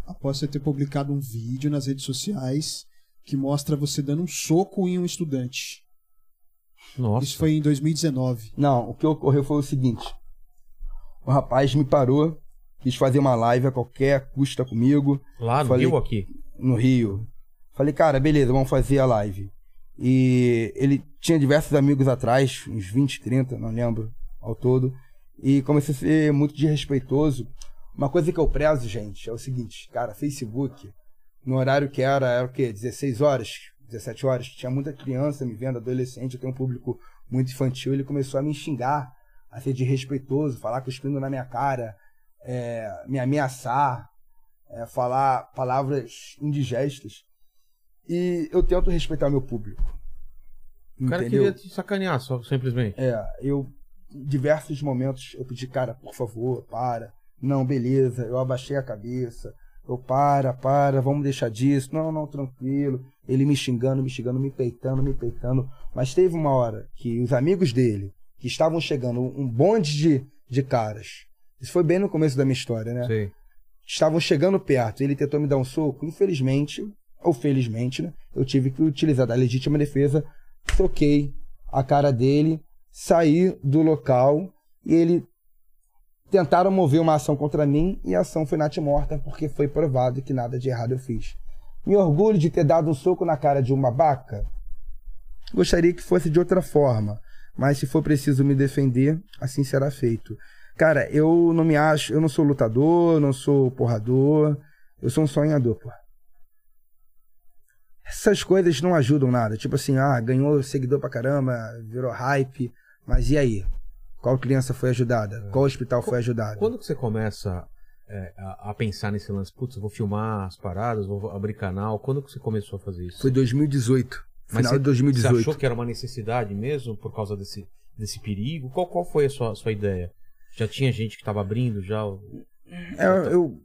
após você ter publicado um vídeo nas redes sociais que mostra você dando um soco em um estudante. Nossa. Isso foi em 2019. Não, o que ocorreu foi o seguinte. O rapaz me parou, quis fazer uma live a qualquer custa comigo, Lá no Falei- Rio aqui? no Rio. Falei, cara, beleza, vamos fazer a live. E ele tinha diversos amigos atrás, uns 20, 30, não lembro ao todo. E comecei a ser muito desrespeitoso. Uma coisa que eu prezo, gente, é o seguinte, cara, Facebook, no horário que era, era o quê? 16 horas, 17 horas, tinha muita criança me vendo, adolescente, eu tenho um público muito infantil, ele começou a me xingar, a ser desrespeitoso, falar cuspindo na minha cara, é, me ameaçar, é, falar palavras indigestas. E eu tento respeitar meu público. O cara Entendeu? queria te sacanear, só, simplesmente. É, eu, diversos momentos, eu pedi, cara, por favor, para. Não, beleza, eu abaixei a cabeça. Eu, para, para, vamos deixar disso. Não, não, tranquilo. Ele me xingando, me xingando, me peitando, me peitando. Mas teve uma hora que os amigos dele, que estavam chegando, um bonde de, de caras. Isso foi bem no começo da minha história, né? Sei. estavam chegando perto, ele tentou me dar um soco, infelizmente, ou felizmente, né, eu tive que utilizar da legítima defesa, soquei a cara dele, saí do local e ele tentaram mover uma ação contra mim e a ação foi morta porque foi provado que nada de errado eu fiz. Me orgulho de ter dado um soco na cara de uma baca? Gostaria que fosse de outra forma, mas se for preciso me defender, assim será feito. Cara, eu não me acho, eu não sou lutador, não sou porrador, eu sou um sonhador, pô. Essas coisas não ajudam nada. Tipo assim, ah, ganhou seguidor pra caramba, virou hype, mas e aí? Qual criança foi ajudada? Qual hospital foi ajudado? Quando que você começa é, a, a pensar nesse lance? Putz, vou filmar as paradas, vou abrir canal. Quando que você começou a fazer isso? Foi 2018. Mas Final você, de 2018. Você achou que era uma necessidade mesmo por causa desse, desse perigo? Qual, qual foi a sua, sua ideia? Já tinha gente que estava abrindo já? É, eu.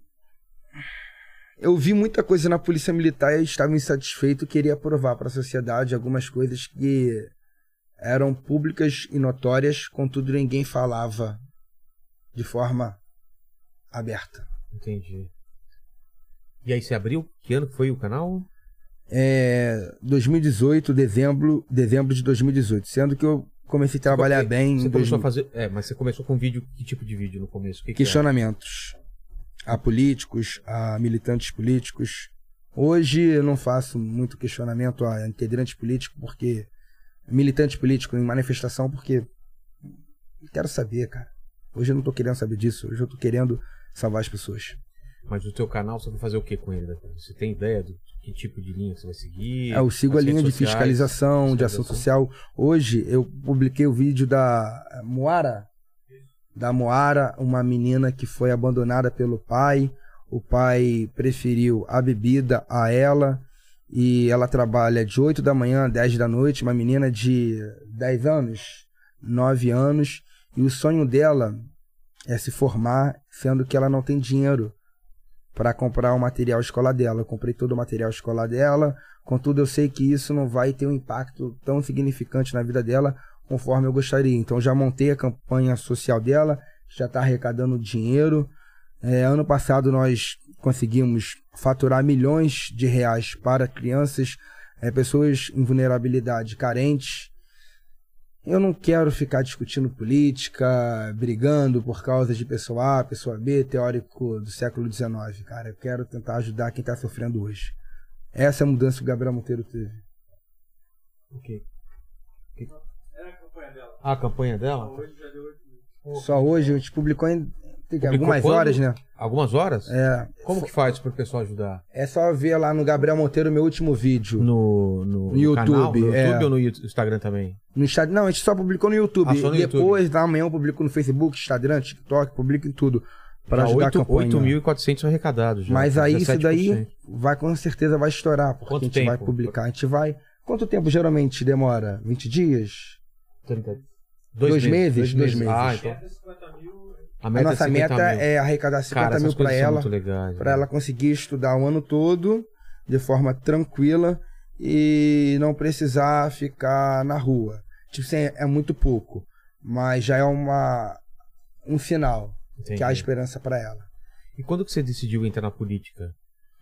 Eu vi muita coisa na polícia militar e estava insatisfeito, queria provar para a sociedade algumas coisas que eram públicas e notórias, contudo ninguém falava de forma aberta. Entendi. E aí você abriu? Que ano foi o canal? É, 2018, dezembro, dezembro de 2018, sendo que eu comecei a trabalhar bem Você começou a 2000 fazer. É, mas você começou com vídeo. Que tipo de vídeo no começo? Que que era? questionamentos a políticos, a militantes políticos. Hoje eu não faço muito questionamento a integrante político porque militante político em manifestação porque quero saber, cara. Hoje eu não tô querendo saber disso, hoje eu tô querendo salvar as pessoas. Mas o teu canal você vai fazer o que com ele? Você tem ideia do que tipo de linha você vai seguir? É, eu sigo a linha de sociais? fiscalização, de ação social. Hoje eu publiquei o vídeo da Moara, da Moara, uma menina que foi abandonada pelo pai. O pai preferiu a bebida a ela e ela trabalha de 8 da manhã a 10 da noite, uma menina de 10 anos, 9 anos, e o sonho dela é se formar, sendo que ela não tem dinheiro para comprar o material escolar dela. Eu comprei todo o material escolar dela, contudo eu sei que isso não vai ter um impacto tão significante na vida dela conforme eu gostaria. Então já montei a campanha social dela, já está arrecadando dinheiro. É, ano passado nós conseguimos faturar milhões de reais para crianças, é, pessoas em vulnerabilidade carentes. Eu não quero ficar discutindo política, brigando por causa de pessoa A, pessoa B, teórico do século XIX, cara. Eu quero tentar ajudar quem está sofrendo hoje. Essa é a mudança que o Gabriel Monteiro teve. O quê? Ah, a campanha dela? Só hoje, a gente publicou em tem que- Publicou algumas quando? horas, né? Algumas horas? É, Como que faz pro pessoal ajudar? é só ver lá no Gabriel Monteiro meu último vídeo. No, no, No YouTube, canal? No é. YouTube ou no Instagram também? No Instagram, não, a gente só publicou no YouTube. Ah, só no Depois, da manhã, eu publico no Facebook, Instagram, TikTok, publico em tudo. Para ajudar oito- a campanha. 8.400 arrecadados. já, Mas aí isso 17%. daí vai com certeza vai estourar, porque Quanto a gente vai tempo? publicar. A gente vai. Quanto tempo geralmente demora? 20 dias? 30. Dois meses? Dois meses. Ah, então. A A meta nossa é 50 meta mil. é arrecadar 50 Cara, mil para ela, para né? ela conseguir estudar o ano todo de forma tranquila e não precisar ficar na rua. Tipo assim, é muito pouco, mas já é uma um sinal Entendi. que há esperança para ela. E quando que você decidiu entrar na política?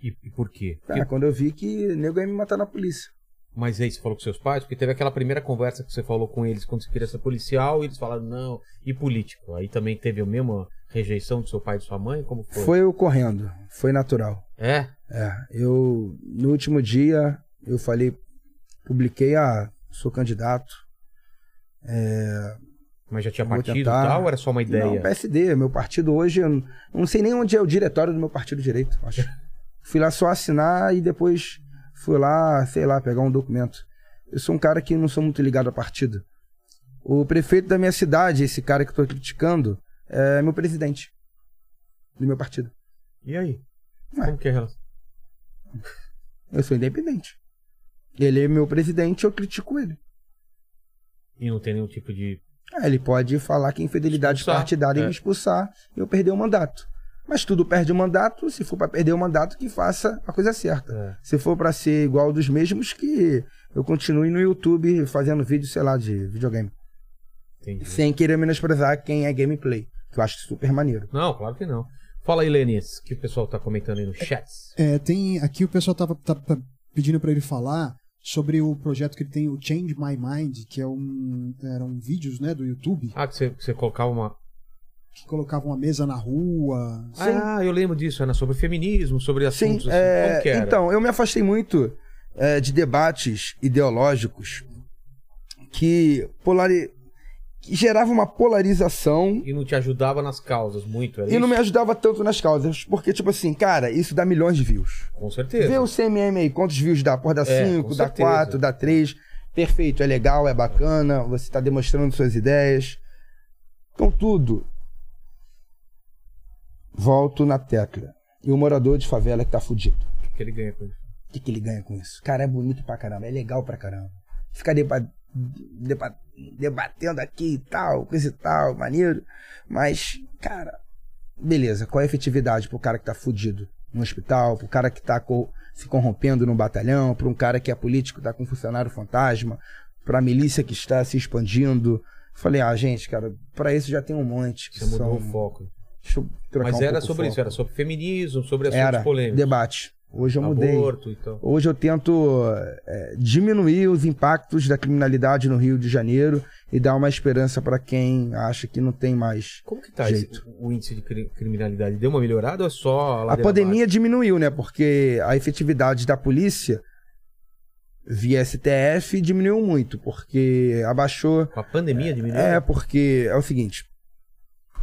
E, e por quê? Porque- Ah, quando eu vi que nego ia me matar na polícia. Mas aí você falou com seus pais? Porque teve aquela primeira conversa que você falou com eles quando você queria ser policial e eles falaram não. E político? Aí também teve a mesma rejeição do seu pai e de sua mãe? Como foi? Foi eu correndo, foi natural. É? É, eu no último dia eu falei, publiquei, ah, sou candidato. Mas já tinha partido e tentar. tal? Ou era só uma ideia? Não, PSD, meu partido hoje, eu não- sei nem onde é o diretório do meu partido direito, acho. fui lá só assinar e depois fui lá, sei lá, pegar um documento. Eu sou um cara que não sou muito ligado a partido. O prefeito da minha cidade, esse cara que eu tô criticando, é meu presidente do meu partido. E aí? Ué. Como que é a relação? Eu sou independente. Ele é meu presidente, eu critico ele. E não tem nenhum tipo de. Ah, ele pode falar que infidelidade Expulsar, partidária e é. me expulsar e eu perder o mandato. Mas tudo perde o mandato, se for para perder o mandato, que faça a coisa certa. É, Se for para ser igual dos mesmos, que eu continue no YouTube fazendo vídeo, sei lá, de videogame. entendi. Sem querer menosprezar quem é gameplay, que eu acho super maneiro. Não, claro que não. Fala aí, Lenis, o que o pessoal tá comentando aí no chat. É, tem aqui o pessoal tava, tá- tá pedindo para ele falar sobre o projeto que ele tem, o Change My Mind, que é um eram vídeos, né, do YouTube Ah, que você, que você colocava uma. Que colocavam uma mesa na rua. Ah, eu lembro disso, era sobre feminismo, sobre Sim, assuntos assim. é, Como que era? então, eu me afastei muito é, de debates ideológicos que, polari... que geravam uma polarização E não te ajudava nas causas muito, era e não isso? me ajudava tanto nas causas, porque, tipo assim, cara, isso dá milhões de views. Com certeza. Vê o CMM aí, quantos views dá? Porra, dá É, 5, com dá certeza. 4, dá 3. Perfeito, é legal, é bacana, você tá demonstrando suas ideias. Contudo, volto na tecla. E o morador de favela que tá fudido. O que, que ele ganha com isso? O que, que ele ganha com isso? Cara, é bonito pra caramba, é legal pra caramba. Ficar deba deba debatendo aqui e tal, coisa e tal, maneiro. Mas, cara, beleza, qual é a efetividade pro cara que tá fudido no hospital, pro cara que tá co se corrompendo no batalhão, pra um cara que é político, tá com um funcionário fantasma, para a milícia que está se expandindo. Falei, ah, gente, cara, para isso já tem um monte. Que Você mudou são... o foco. Deixa eu trocar Mas um era sobre isso, era sobre feminismo, sobre assuntos Era polêmicos. debate. Hoje eu mudei. Aborto, então. Hoje eu tento é, diminuir os impactos da criminalidade no Rio de Janeiro e dar uma esperança para quem acha que não tem mais. Como que tá esse- Jeito. o índice de cri- criminalidade? Deu uma melhorada ou é só A ladeira pandemia diminuiu, né? Porque a efetividade da polícia via STF diminuiu muito, porque abaixou. Com a pandemia diminuiu? É, porque é o seguinte: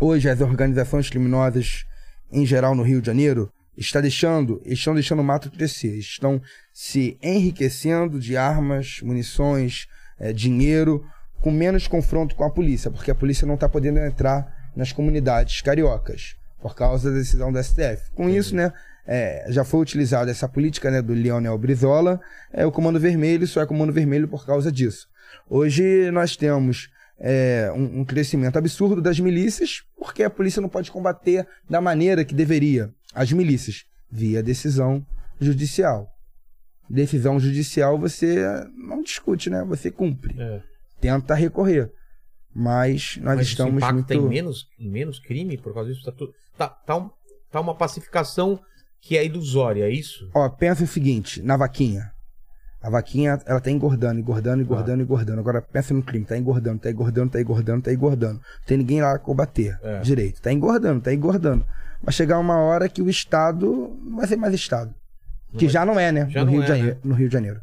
hoje as organizações criminosas em geral no Rio de Janeiro está deixando, estão deixando o mato crescer, estão se enriquecendo de armas, munições, eh, dinheiro, com menos confronto com a polícia, porque a polícia não está podendo entrar nas comunidades cariocas por causa da decisão do STF. Com isso, né, eh, já foi utilizada essa política né, do Leonel Brizola, é o Comando Vermelho só é Comando Vermelho por causa disso. Hoje nós temos é, um, um crescimento absurdo das milícias, porque a polícia não pode combater da maneira que deveria as milícias, via decisão judicial. Decisão judicial você não discute, né? Você cumpre. É. Tenta recorrer. Mas nós Mas isso estamos impacta muito... em menos, em menos crime por causa disso? Tá, tá, tá, um- tá uma pacificação que é ilusória, é isso? Ó, pensa o seguinte, na vaquinha. A vaquinha, ela tá engordando, engordando, engordando, engordando. Agora pensa no crime, tá engordando, tá engordando, tá engordando, tá engordando. Não tem ninguém lá combater É. direito. Tá engordando, tá engordando. Vai chegar uma hora que o Estado não vai ser mais Estado. Não que vai- já não é, né? Já no, Rio é, de Janeiro, né? no Rio de Janeiro.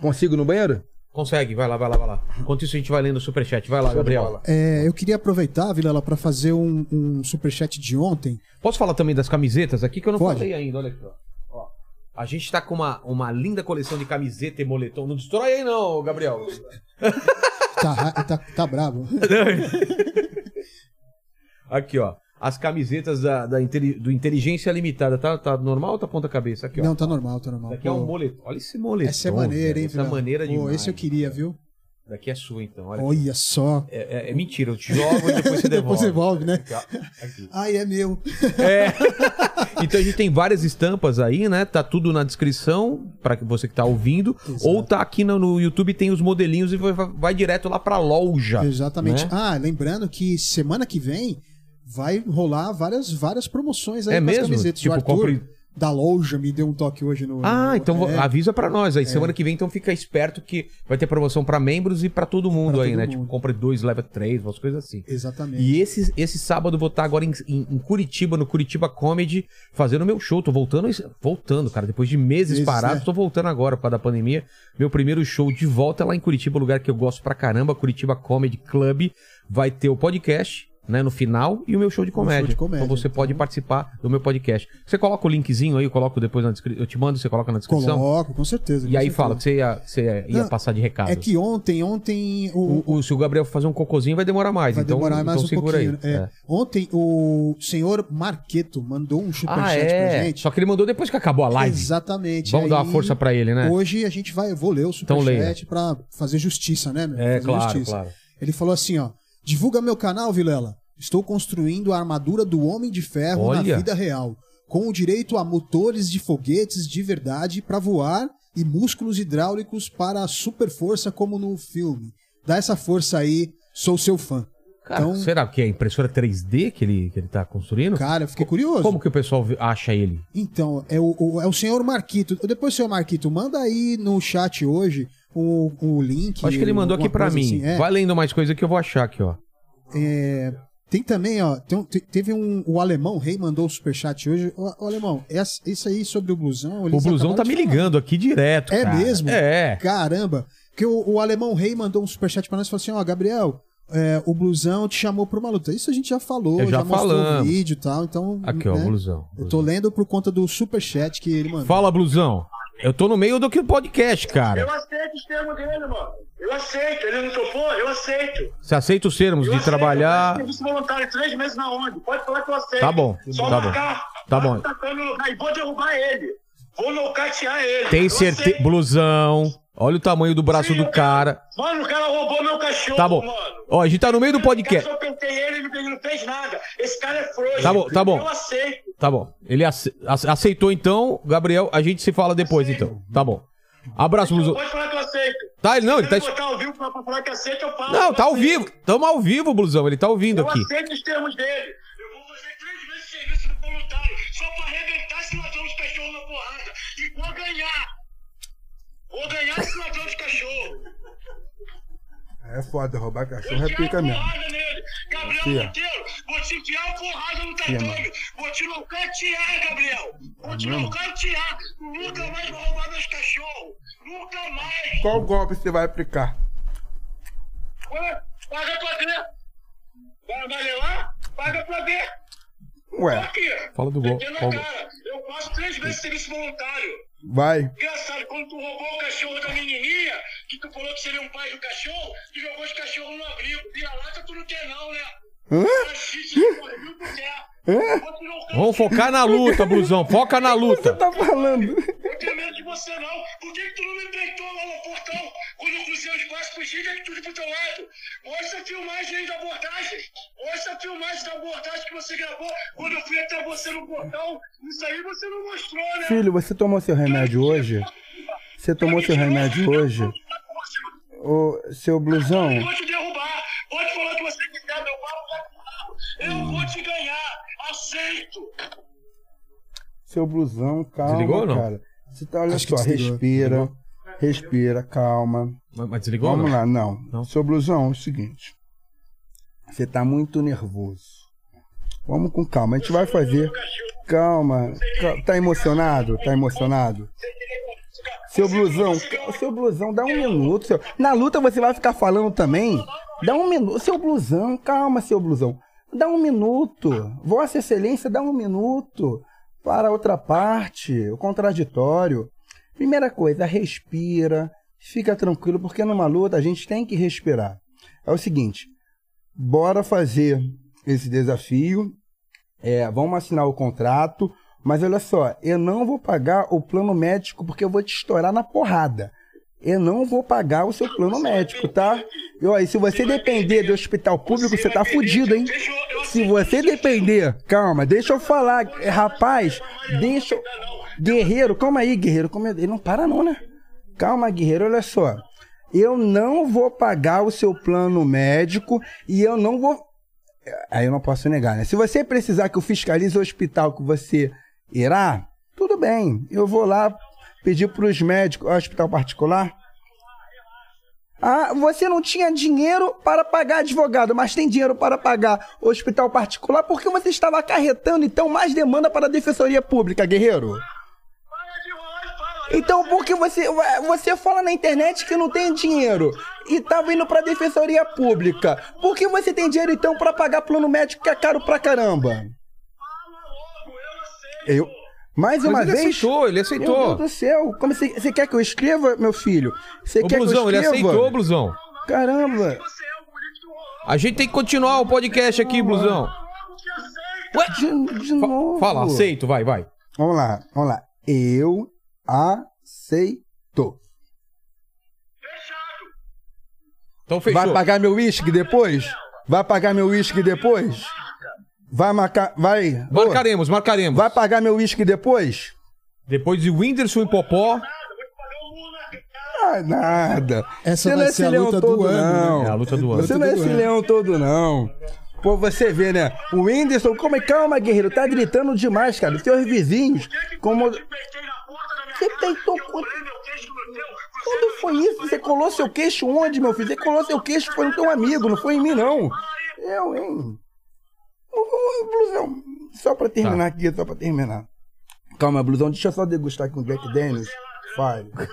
Consigo no banheiro? Consegue, vai lá, vai lá, vai lá. Enquanto isso a gente vai lendo o superchat. Vai lá, Show Gabriel. É, eu queria aproveitar, Vilela, para fazer um, um superchat de ontem. Posso falar também das camisetas aqui que eu não Pode. falei ainda, olha aqui, ó. Ó, A gente tá com uma, uma linda coleção de camiseta e moletom. Não destrói aí não, Gabriel. Tá, tá, tá bravo. Aqui, ó. As camisetas da, da do Inteligência Limitada. Tá, tá normal ou tá ponta cabeça? Aqui, ó. Não, tá normal, tá normal. Daqui é um Pô, moletom. Olha esse moletom. Essa é maneira, hein, Essa maneira Pô, demais. esse eu queria, viu? Daqui é sua, então. Olha, Olha só. É, é- é mentira, eu te jogo e depois você devolve. Depois devolve, né? Aqui. Aqui. Ai, é meu. É. então a gente tem várias estampas aí, né? Tá tudo na descrição para você que tá ouvindo. Exato. Ou tá aqui no, no YouTube, tem os modelinhos e vai, vai direto lá pra loja. Exatamente. né? Ah, lembrando que semana que vem vai rolar várias, várias promoções aí É mesmo? camisetas. Tipo, o Arthur compre- da loja me deu um toque hoje no. Ah, no- então é, avisa pra nós aí. Semana que vem, então fica esperto que vai ter promoção pra membros e pra todo mundo Pra aí, todo né? mundo. Tipo, compra dois, leva três, umas coisas assim. Exatamente. E esse, esse sábado eu vou estar agora em, em- em Curitiba, no Curitiba Comedy, fazendo meu show. Tô voltando, voltando, cara. Depois de meses Meses, parados, né? tô voltando agora por causa da pandemia. Meu primeiro show de volta é lá em Curitiba, lugar que eu gosto pra caramba, Curitiba Comedy Club. Vai ter o podcast, né, no final, e o meu show de comédia. de comédia, Então você pode participar do meu podcast. Você coloca o linkzinho aí, eu coloco depois na descrição. Eu te mando, você coloca na descrição. Coloco, com certeza. E com aí certeza. fala que você ia, você ia, Não, passar de recado. É que ontem, ontem. O, O, o- se o Gabriel fazer um cocôzinho vai demorar mais. vai então, demorar mais então um segura pouquinho. aí. é. É. Ontem o senhor Marqueto mandou um Ah, superchat é. pra gente. Só que ele mandou depois que acabou a live. Exatamente. Vamos dar Aí, uma força pra ele, né? Hoje a gente vai, eu vou ler o Então superchat pra fazer justiça, né? meu? É, Fazer claro, justiça. claro. Ele falou assim, ó: "Divulga meu canal, Vilela. Estou construindo a armadura do Homem de Ferro Olha. na vida real, com o direito a motores de foguetes de verdade para voar e músculos hidráulicos para a super força como no filme. Dá essa força aí, sou seu fã." Cara, Então- será que é impressora 3D que ele, que ele tá construindo? Cara, eu fiquei curioso. Como que o pessoal vê- acha ele? Então, é o, o- é o senhor Marquito. Depois, senhor Marquito, manda aí no chat hoje o, o link. Acho que ele mandou aqui coisa mim. assim. É, Vai lendo mais coisa que eu vou achar aqui, ó. é, tem também, ó. tem te- teve um. O alemão rei mandou o superchat hoje. Ô, ô, alemão, essa- isso aí sobre o blusão. O Blusão tá me ligando aqui direto. É cara. mesmo? É. Caramba! Porque o, o alemão rei mandou um superchat pra nós e falou assim: ó, Gabriel. é, o blusão te chamou pra uma luta. Isso a gente já falou, Eu já mostrou o vídeo e tal. Então, Aqui, ó, né, Blusão. Eu tô lendo por conta do superchat que ele mandou. Fala, Blusão. Eu tô no meio do que podcast, Eu cara. aceito os termos dele, mano. Eu aceito. Ele não topou? Eu aceito. Você aceita os termos Eu de aceito. trabalhar. Eu serviço voluntário três meses na ONG. Pode falar que eu aceito. Tá bom, Só tá bom. marcar. Tá bom. tacando no lugar E vou derrubar ele. Vou nocautear ele. Tem Eu certeza. Blusão. Olha o tamanho do braço Sim, do eu- cara. Mano, o cara roubou meu cachorro, Tá bom. mano. Ó, a gente tá no meio do podcast. Eu pentei ele, ele não fez nada. Esse cara é frouxo. Tá bom, tá bom. Eu aceito. Tá bom. Ele ace- ace- aceitou então, Gabriel. A gente se fala depois então. Tá bom. Abraço, Blusão. Pode falar que eu aceito. Tá, ele não, ele tá. Se botar ao vivo pra falar que aceita, eu falo. Não, Eu tá ao aceito. vivo. Tamo ao vivo, Blusão. Ele tá ouvindo Eu aqui. aceito os termos dele. Eu vou fazer três vezes serviço no voluntário só pra arrebentar esse ladrão de cachorro na porrada. E vou ganhar. Vou ganhar esse ladrão de cachorro. É foda, roubar Vou cachorro é pica mesmo. nele. Gabriel. Monteiro, vou te enfiar porrada no tatame. Vou te nocautear, Gabriel. Vou te mesmo? nocautear. Nunca mais vai roubar meus cachorros. Nunca mais. Qual golpe você vai aplicar? Ué, paga pra ver. Vai, vai levar? Paga pra ver. Ué. Fala do gol. Cara. Eu faço três vezes serviço voluntário. vai. Engraçado, quando tu roubou o cachorro da menininha, que tu falou que seria um pai do cachorro, tu jogou os cachorros no abrigo. Vira-lata tu não quer não, né? Hã? Machiste, correu, tu quer. Hã? Vamos focar na luta, Blusão. Foca na Você luta. tá falando? Eu tenho medo de você não. Por que, que tu não me peitou lá no portão? Quando eu cruzei o fugi de tudo pro teu lado. Mostra a filmagem aí da abordagem. Mostra a filmagem da abordagem que você gravou quando eu fui até você no portão. Isso aí você não mostrou, né? Filho, você tomou seu remédio hoje? Você tomou seu remédio hoje? Ô, seu blusão, Eu vou te derrubar. Pode falar que você quiser, meu papo. Eu vou te ganhar. Aceito. seu blusão, calma, Desligou ou não? cara. Você tá, olha Acho que só, desligou. respira, respira, calma. Mas mas desligou? Vamos não? lá, não. Não? Seu blusão, é o seguinte. Você tá muito nervoso. Vamos com calma, a gente vai fazer. Calma. cal- Tá emocionado? Tá emocionado? Seu blusão, ca- seu blusão, dá um minuto. Seu... Na luta você vai ficar falando também? Dá um minuto. Seu blusão, calma, seu blusão. Dá um minuto. Vossa Excelência, dá um minuto. Para a outra parte, o contraditório. Primeira coisa, respira. Fica tranquilo, porque numa luta a gente tem que respirar. É o seguinte, bora fazer esse desafio. É, vamos assinar o contrato. Mas olha só, eu não vou pagar o plano médico porque eu vou te estourar na porrada. Eu não vou pagar o seu plano médico, tá? E olha, se você depender do hospital público, você tá fudido, hein? Se você depender, calma, deixa eu falar, eh, rapaz, deixa. eu- Guerreiro, calma aí, guerreiro, como é- ele não para não, né? Calma, guerreiro, olha só. Eu não vou pagar o seu plano médico e eu não vou. Aí eu não posso negar, né? Se você precisar que eu fiscalize o hospital que você irá, tudo bem. Eu vou lá pedir para os médicos, hospital particular. Ah, você não tinha dinheiro para pagar advogado, mas tem dinheiro para pagar hospital particular porque você estava acarretando então mais demanda para a defensoria pública, guerreiro. Então por que você você fala na internet que não tem dinheiro e tava indo para a defensoria pública? Por que você tem dinheiro então para pagar plano médico que é caro pra caramba? Eu mais uma ele vez. aceitou, ele Meu aceitou. Deus do céu, como você, você quer que eu escreva, meu filho? Você Ô, quer Blusão, que eu ele escreva? aceitou, Blusão. Caramba. A gente tem que continuar o podcast aqui, Blusão. Aceita. De, de novo. Fala, aceito, vai, vai. Vamos lá, vamos lá. Eu aceito. Fechado. Então fechou. Vai pagar meu uísque depois? Vai pagar meu uísque depois? Vai marcar. Vai. Ô, Marcaremos, marcaremos. vai pagar meu uísque depois? Depois de Whindersson e Popó. Ah, nada. Essa Você vai não é ser esse a leão todo, ano, né? não. É a luta do ano. Você não é esse ano. leão todo, não. Pô, você vê, né? O Whindersson, como é? Calma, guerreiro, tá gritando demais, cara. Os seus vizinhos. Como... Você eu quando- foi isso? Você colou seu queixo onde, meu filho? Você colou seu queixo foi no teu amigo, não foi em mim, não. Eu, hein? Ô, Blusão, só pra terminar aqui, só pra terminar. Calma, Blusão, deixa eu só degustar aqui um Jack Daniels. Fale. Eu não gosto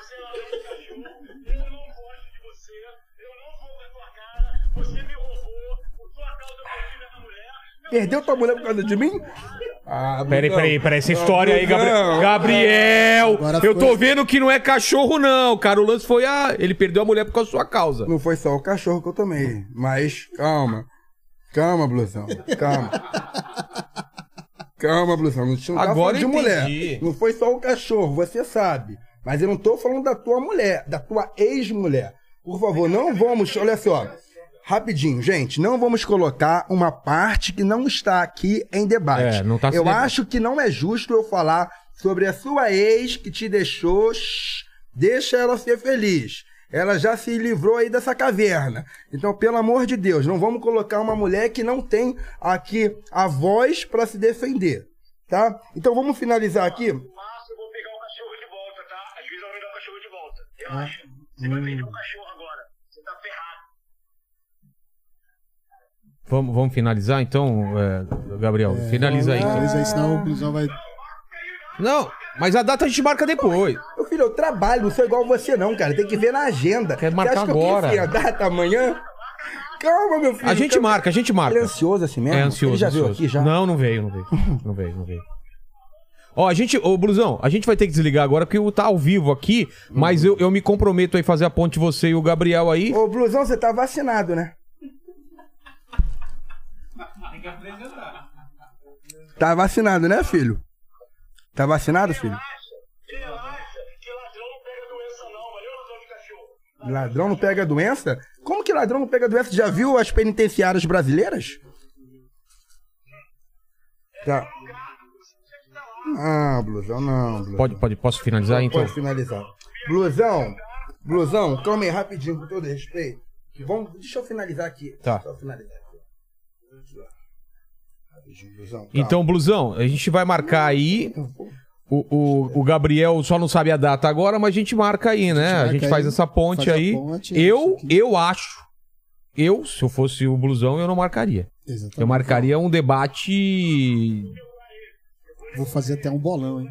de você, eu não vou com a tua cara, você me roubou, por tua causa eu perdi minha mulher. Perdeu tua mulher por causa de mim? Ah, Peraí, peraí, peraí, essa história aí, Gabriel. Gabriel! Agora Eu tô vendo que não é cachorro, não, cara. O lance foi a. Ele perdeu a mulher por causa da sua causa. Não foi só o cachorro que eu tomei, mas calma. Calma, Blusão. Calma. Calma, Blusão. Não tinha Agora de mulher. Não foi só o cachorro, você sabe. Mas eu não tô falando da tua mulher, da tua ex-mulher. Por favor, não vamos, olha só. Rapidinho, gente, não vamos colocar uma parte que não está aqui em debate. É, não tá eu acho que não é justo eu falar sobre a sua ex que te deixou. shh, deixa ela ser feliz. Ela já se livrou aí dessa caverna. Então, pelo amor de Deus, não vamos colocar uma mulher que não tem aqui a voz para se defender, tá? Então, vamos finalizar aqui. Márcio, eu vou pegar o cachorro de volta, tá? A juíza vai me dar o cachorro de volta. Relaxa. Você vai perder o cachorro agora. Você tá ferrado. Vamos, vamos finalizar então, é, Gabriel? Finaliza aí. Mas aí senão o vai. Não, mas a data a gente marca depois. Meu filho, eu trabalho, não sou igual você não, cara. Tem que ver na agenda. Quer Você marcar acha que eu agora. pensei a data amanhã? Calma, meu filho. A gente calma. marca, a gente marca. Ele é ansioso assim mesmo? É ansioso. Ele já veio ansioso. aqui já? Não, não veio, não veio. Não veio, não veio. Ó, a gente, ô Blusão, a gente vai ter que desligar agora porque o tá ao vivo aqui, mas eu, eu me comprometo aí fazer a ponte você e o Gabriel aí. Ô, Blusão, você tá vacinado, né? Tá vacinado, né, filho? Tá vacinado, filho? Relaxa, que ladrão não pega doença não, valeu, ladrão de cachorro? Ladrão não pega doença? Como que ladrão não pega doença? Já viu as penitenciárias brasileiras? Tá. Ah, blusão, não, blusão. Pode, pode, posso finalizar então? Pode finalizar. Blusão, blusão, calma aí rapidinho, com todo respeito. Vamos, deixa eu finalizar aqui. Tá. Deixa eu finalizar blusão. Então, Blusão, a gente vai marcar aí. O, o, o Gabriel só não sabe a data agora, mas a gente marca aí, né? A gente aí, faz essa ponte faz a aí. ponte, eu, eu acho. Eu, se eu fosse o Blusão, eu não marcaria. Exatamente. Eu marcaria um debate. Vou fazer até um bolão, hein?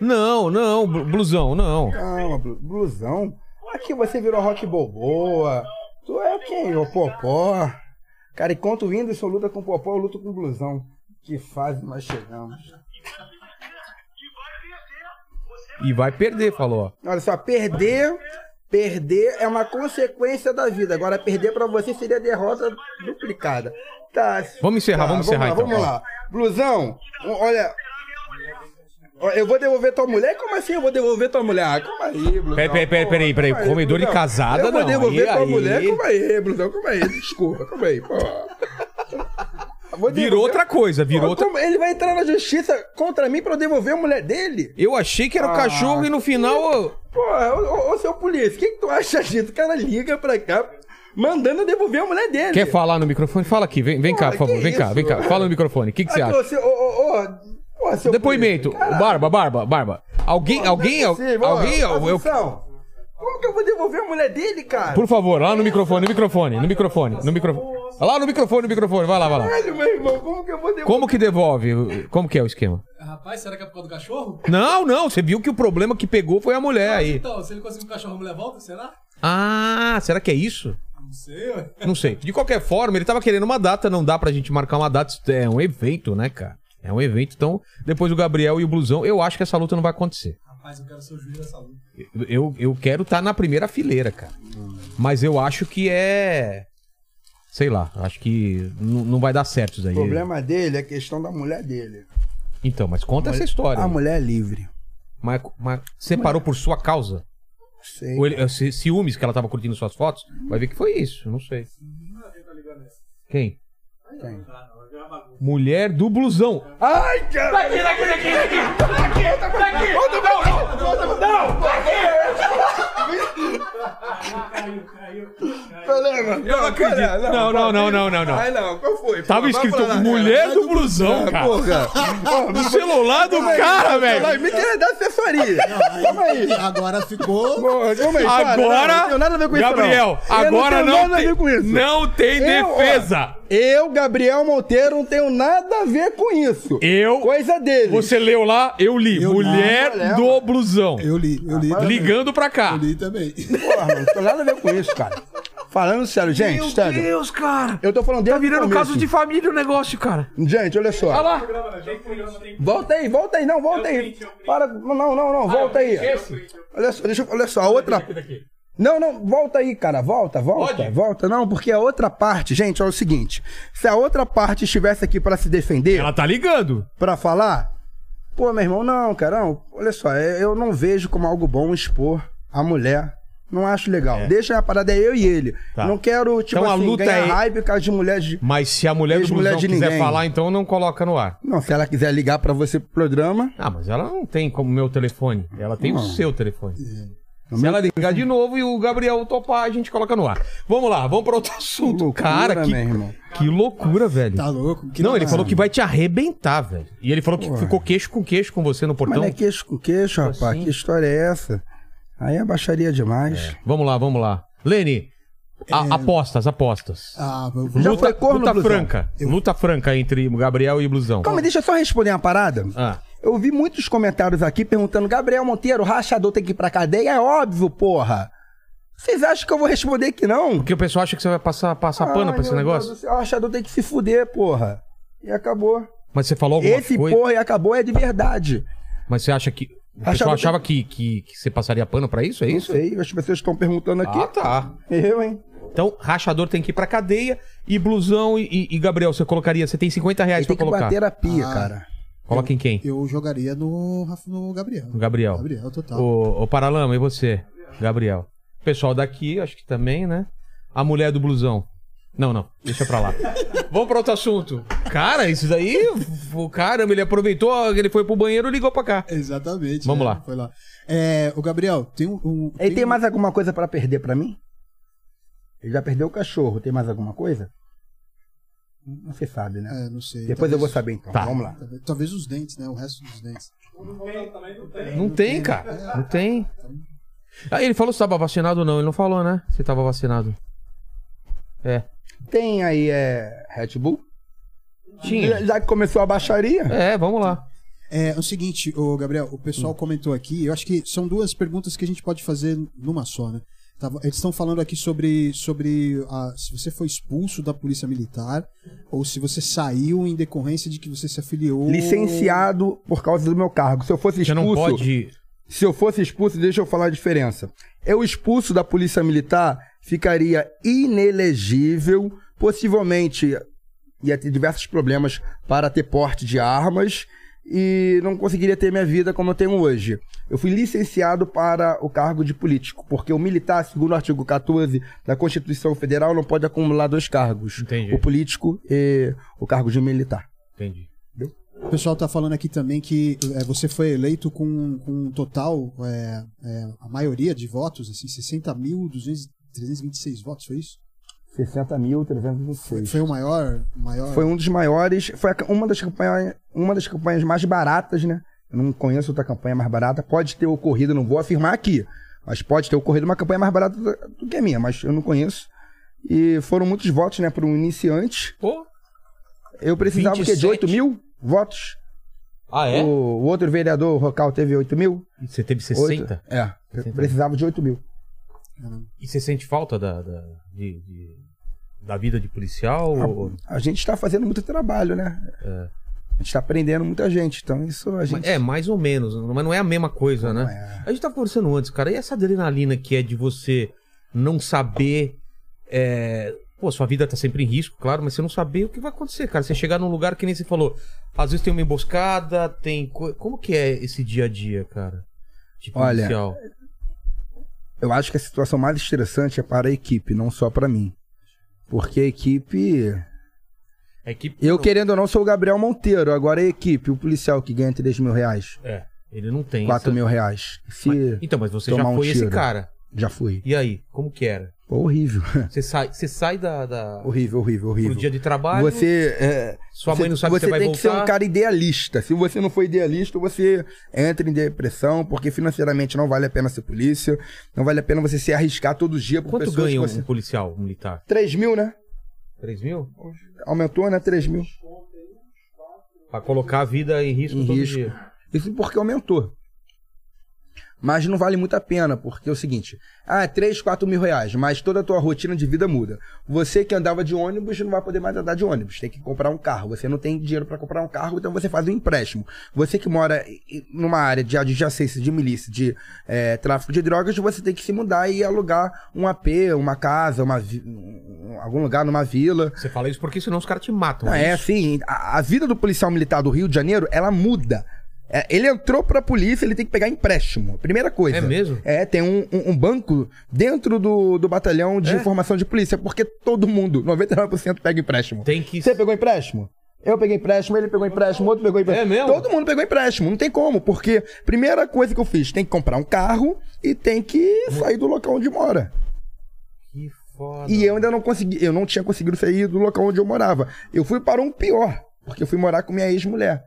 Não, não, Blu- Blusão, não. Calma, blu- blusão. Aqui você virou rock boboa. Tu é quem? O Popó. Cara, enquanto o Whindersson luta com o Popó, eu luto com o blusão. Que fase nós chegamos. E vai perder, falou. Olha só, perder. Perder é uma consequência da vida. Agora, perder pra você seria derrota duplicada. Tá. Vamos encerrar, vamos encerrar, lá, então. Vamos lá. Blusão, olha. Eu vou devolver tua mulher? Como assim eu vou devolver tua mulher? Ah, calma aí, Blusão. Peraí, peraí, peraí, peraí, peraí. Aí, Comedor de casada, Eu vou não. devolver Aí, tua aí. mulher? Calma aí, Blusão, calma aí. Desculpa, calma aí. Pô. Virou outra coisa, virou Pô, outra. Ele vai entrar na justiça contra mim pra eu devolver a mulher dele? Eu achei que era o Ah, cachorro e no final. ó, Porra, ô, ô, ô seu polícia, o que, que tu acha disso? O cara liga pra cá, mandando eu devolver a mulher dele. Quer falar no microfone? Fala aqui, vem, vem cá, por favor. que Vem cá, isso? vem cá. Fala no microfone. O que, que você acha? ô, ô, ô, porra, seu Depoimento. caralho. Barba, barba, barba. Alguém, Pô, alguém, é possível, alguém. eu- Como que eu vou devolver a mulher dele, cara? Por favor, lá no microfone, no microfone, no microfone, no microfone. Lá no microfone, no microfone, vai lá, vai lá. Caralho, meu irmão, como que eu vou devolver? Como que devolve? Como que é o esquema? Rapaz, será que é por causa do cachorro? Não, não, você viu que o problema que pegou foi a mulher aí. Então, se ele conseguir o cachorro, a mulher volta, será? Ah, será que é isso? Não sei, ué. Não sei. De qualquer forma, ele tava querendo uma data, não dá pra gente marcar uma data. Isso É um evento, né, cara? É um evento. Então, depois o Gabriel e o Blusão, eu acho que essa luta não vai acontecer. Rapaz, eu quero ser o juiz dessa luta. Eu, eu quero estar na primeira fileira, cara. Mas eu acho que é. Sei lá, acho que não vai dar certo isso O aí. problema dele é a questão da mulher dele. Então, mas conta essa história. A aí. mulher é livre. Mas, mas separou por sua causa? Sei. Ou ele, eh, ci- ciúmes que ela tava curtindo suas fotos? Vai ver que foi isso, não sei. Quem? Quem? Mulher do blusão. Ai, cara! Daqui, daqui, daqui, daqui! Daqui, daqui! daqui. Não, não, não! Não! Problema. Eu não acredito. Não, não, não, não, não, não. Ai, não, qual foi? Tava Pô, escrito falar, mulher cara. do blusão, cara. Porra. No celular do cara, velho. Me querer dar assessoria. Calma aí. Agora ficou. Calma aí. não, Agora, não tenho nada a ver com isso, Gabriel, não. Agora não, nada a tem, ver com isso. não tem Eu, ó, defesa. Eu, Gabriel Monteiro, não tenho nada a ver com isso. Eu, Coisa dele. você leu lá, eu li. Eu. Mulher Ah, do blusão. Eu li, eu li. Ligando pra cá. Eu li também. Porra, mano, não tem nada a ver com isso, cara. Falando sério, gente, sério. Deus, cara. Eu tô falando desde Tá virando caso de família o negócio, cara. Gente, olha só. Olha lá. Volta aí, volta aí, não, volta aí. Para, não, não, não, volta aí. Olha só, deixa eu, olha só, a outra. Não, não, volta aí, cara, volta, volta, Pode? volta. Não, porque a outra parte, gente, é o seguinte. Se a outra parte estivesse aqui pra se defender, Ela tá ligando. pra falar, Pô, meu irmão, não, cara, não. Olha só, é- eu não vejo como algo bom expor a mulher. Não acho legal. Deixa a parada é eu e ele. Tá. Não quero, tipo Então a assim, luta ganhar é- hype por causa de mulher de... Mas se a mulher do de quiser ninguém. falar, então não coloca no ar. Não, se ela quiser ligar pra você pro programa... Ah, mas ela não tem como meu telefone. Ela tem o Não. seu telefone. No Se ela ligar de novo e o Gabriel topar, a gente coloca no ar. Vamos lá, vamos para outro assunto. Loucura, Cara, que, meu irmão. que loucura, velho. Tá louco? Que não, ele nada. falou que vai te arrebentar, velho. E ele falou que Ué. ficou queixo com queixo com você no Mas portão. não é queixo com queixo, rapaz. assim? Que história é essa? Aí é baixaria demais. Vamos lá, vamos lá. Lene, a- É. apostas, apostas. Ah, eu- Já luta foi corno, luta Blusão? franca. Luta franca entre Gabriel e Blusão. Calma, deixa eu só responder uma parada. Ah, Eu vi muitos comentários aqui perguntando: Gabriel Monteiro, o rachador tem que ir pra cadeia? É óbvio, porra. Vocês acham que eu vou responder que não? porque o pessoal acha que você vai passar, passar pano Ai, pra esse meu negócio. Deus do céu, O rachador tem que se fuder, porra. E acabou. Mas você falou alguma Esse coisa. porra e acabou é de verdade. Mas você acha que. O Achava pessoal que- achava que, que, que você passaria pano pra isso? É Não isso? sei, as pessoas estão perguntando aqui. Ah, tá. Eu, hein? Então, rachador tem que ir pra cadeia e blusão e, e- e Gabriel, você colocaria? Você tem 50 reais Ele pra tem que colocar. bater a pia, Ah. cara. Coloca em quem? Eu jogaria no, Rafa- no Gabriel. No Gabriel. Gabriel, total. O, o Paralama, e você? Gabriel. O pessoal daqui, acho que também, né? A mulher do blusão. Não, não, deixa pra lá. Vamos pra outro assunto. Cara, isso daí, o caramba, ele aproveitou, ele foi pro banheiro e ligou pra cá. Exatamente. Vamos é, lá. Foi lá. É, o Gabriel, tem um. um- Ele tem mais alguma coisa pra perder pra mim? Ele já perdeu o cachorro. Tem mais alguma coisa? Não se sabe, né? É, não sei. Depois eu vou talvez- saber então. Tá. Vamos lá. Talvez, talvez os dentes, né? O resto dos dentes. Não tem, cara. Não tem. Ah, ele falou se tava vacinado ou não. Ele não falou, né? Se tava vacinado. É. Tem aí é, Red Bull? Tinha. Já, já que começou a baixaria? É, vamos lá. É, o seguinte, o Gabriel, o pessoal Hum. comentou aqui, eu acho que são duas perguntas que a gente pode fazer numa só, né? Eles estão falando aqui sobre, sobre a- se você foi expulso da polícia militar ou se você saiu em decorrência de que você se afiliou. Licenciado por causa do meu cargo. Se eu fosse Você expulso. não pode. Se eu fosse expulso, deixa eu falar a diferença. Eu expulso da polícia militar, ficaria inelegível, possivelmente ia ter diversos problemas para ter porte de armas e não conseguiria ter minha vida como eu tenho hoje. Eu fui licenciado para o cargo de político, porque o militar, segundo o artigo 14 da Constituição Federal, não pode acumular dois cargos: Entendi. o político e o cargo de militar. Entendi. O pessoal tá falando aqui também que é, você foi eleito com, com um total, é, é, a maioria de votos, assim, 60.326 votos, foi isso? 60.326. Foi o maior, maior... Foi um dos maiores, foi uma das campanhas, uma das campanhas mais baratas, né? Eu não conheço outra campanha mais barata. Pode ter ocorrido, não vou afirmar aqui, mas pode ter ocorrido uma campanha mais barata do que a minha, mas eu não conheço. E foram muitos votos, né, para um iniciante. Pô. Eu precisava o quê? De 8 27? mil votos. Ah, é? O, o outro vereador, o Rocal, teve 8 mil. Você teve Oito. 60? É, 60. precisava de 8 mil. E você sente falta da, da, de- de- da vida de policial? ou- A gente está fazendo muito trabalho, né? É. A gente está aprendendo muita gente, então isso a gente... É, mais ou menos, mas não é a mesma coisa, né? é. A gente tava conversando antes, cara, e essa adrenalina que é de você não saber. é, Pô, sua vida tá sempre em risco, claro, mas você não saber o que vai acontecer, cara. Você chegar num lugar que nem você falou, às vezes tem uma emboscada, tem. co- Como que é esse dia a dia, cara? De Olha, policial? Eu acho que a situação mais estressante é para a equipe, não só para mim. Porque a equipe. A equipe. Eu, querendo ou não, sou o Gabriel Monteiro. Agora a equipe, o policial que ganha 3 mil reais, É, ele não tem. 4 essa- mil reais. Se Mas- Então, mas você já tomar um foi esse cara. já fui. E aí, como que era? Horrível. Você sai, você sai da, da... horrível, horrível, horrível. pro dia de trabalho. Você. é, Sua mãe não sabe que você vai tem que ser voltar. um cara idealista. Se você não for idealista, você entra em depressão, porque financeiramente não vale a pena ser polícia. Não vale a pena você se arriscar todo dia por Quanto ganha um você... policial militar? 3 mil, né? 3 mil? Aumentou, né? 3 mil. Pra colocar a vida em risco Em todo risco. dia. Isso porque aumentou. Mas não vale muito a pena, porque é o seguinte: ah, 3, 4 mil reais, mas toda a tua rotina de vida muda. Você que andava de ônibus não vai poder mais andar de ônibus, tem que comprar um carro. Você não tem dinheiro para comprar um carro, então você faz um empréstimo. Você que mora numa área de adjacência de milícia, de eh, tráfico de drogas, você tem que se mudar e alugar um AP, uma casa, uma um- algum lugar numa vila. Você fala isso porque senão os caras te matam. Não, é isso? assim, a, a vida do policial militar do Rio de Janeiro, ela muda. É, ele entrou pra polícia, ele tem que pegar empréstimo. Primeira coisa. É mesmo? É, tem um, um- um banco dentro do, do batalhão de É? formação de polícia, porque todo mundo, 99% pega empréstimo. Tem que. Você pegou empréstimo? Eu peguei empréstimo, ele pegou empréstimo, outro pegou empréstimo. É mesmo? Todo mundo pegou empréstimo, não tem como, porque primeira coisa que eu fiz, tem que comprar um carro e tem que sair do local onde mora. Que foda. E eu ainda não consegui, eu não tinha conseguido sair do local onde eu morava. Eu fui para um pior, porque eu fui morar com minha ex-mulher.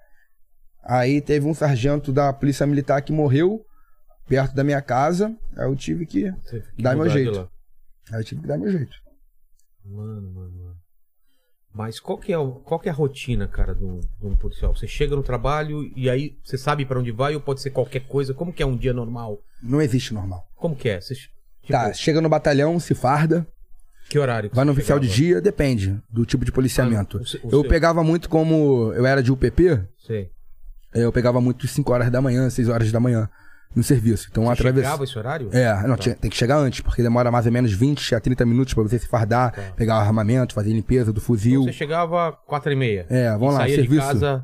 Aí teve um sargento da polícia militar que morreu perto da minha casa, aí eu tive que, que dá meu jeito. aí eu tive que dar meu jeito. Mano, mano, mano. Mas qual que é, o- qual que é a rotina, cara, de um, de um policial? Você chega no trabalho e aí você sabe pra onde vai ou pode ser qualquer coisa? Como que é um dia normal? Não existe normal. Como que é? Você, tipo, Tá, chega no batalhão, se farda, Que horário? que vai no oficial de dia, depende do tipo de policiamento. Ah, o o eu seu. pegava muito como eu era de UPP, Sei. Eu pegava muito 5 horas da manhã, 6 horas da manhã no serviço. Então Você através chegava esse horário? É, não, Tá. tinha- tem que chegar antes, porque demora mais ou menos 20 a 30 minutos pra você se fardar, Tá. pegar o armamento, fazer limpeza do fuzil. Então você chegava quatro e meia. É, vamos lá, serviço. de casa.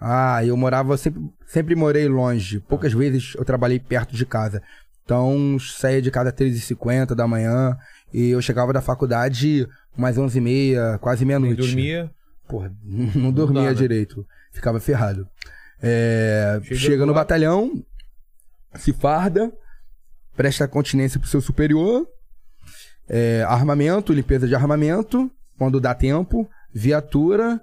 Ah, eu morava, sempre, sempre morei longe. Poucas vezes eu trabalhei perto de casa. Então, saía de casa às 3h50 da manhã e eu chegava da faculdade umas 11h30, quase meia-noite. dormia. Porra, não dormia dá, né? direito. Ficava ferrado. É, Chega chega no batalhão, se farda, presta continência pro seu superior, é, armamento, limpeza de armamento, quando dá tempo, viatura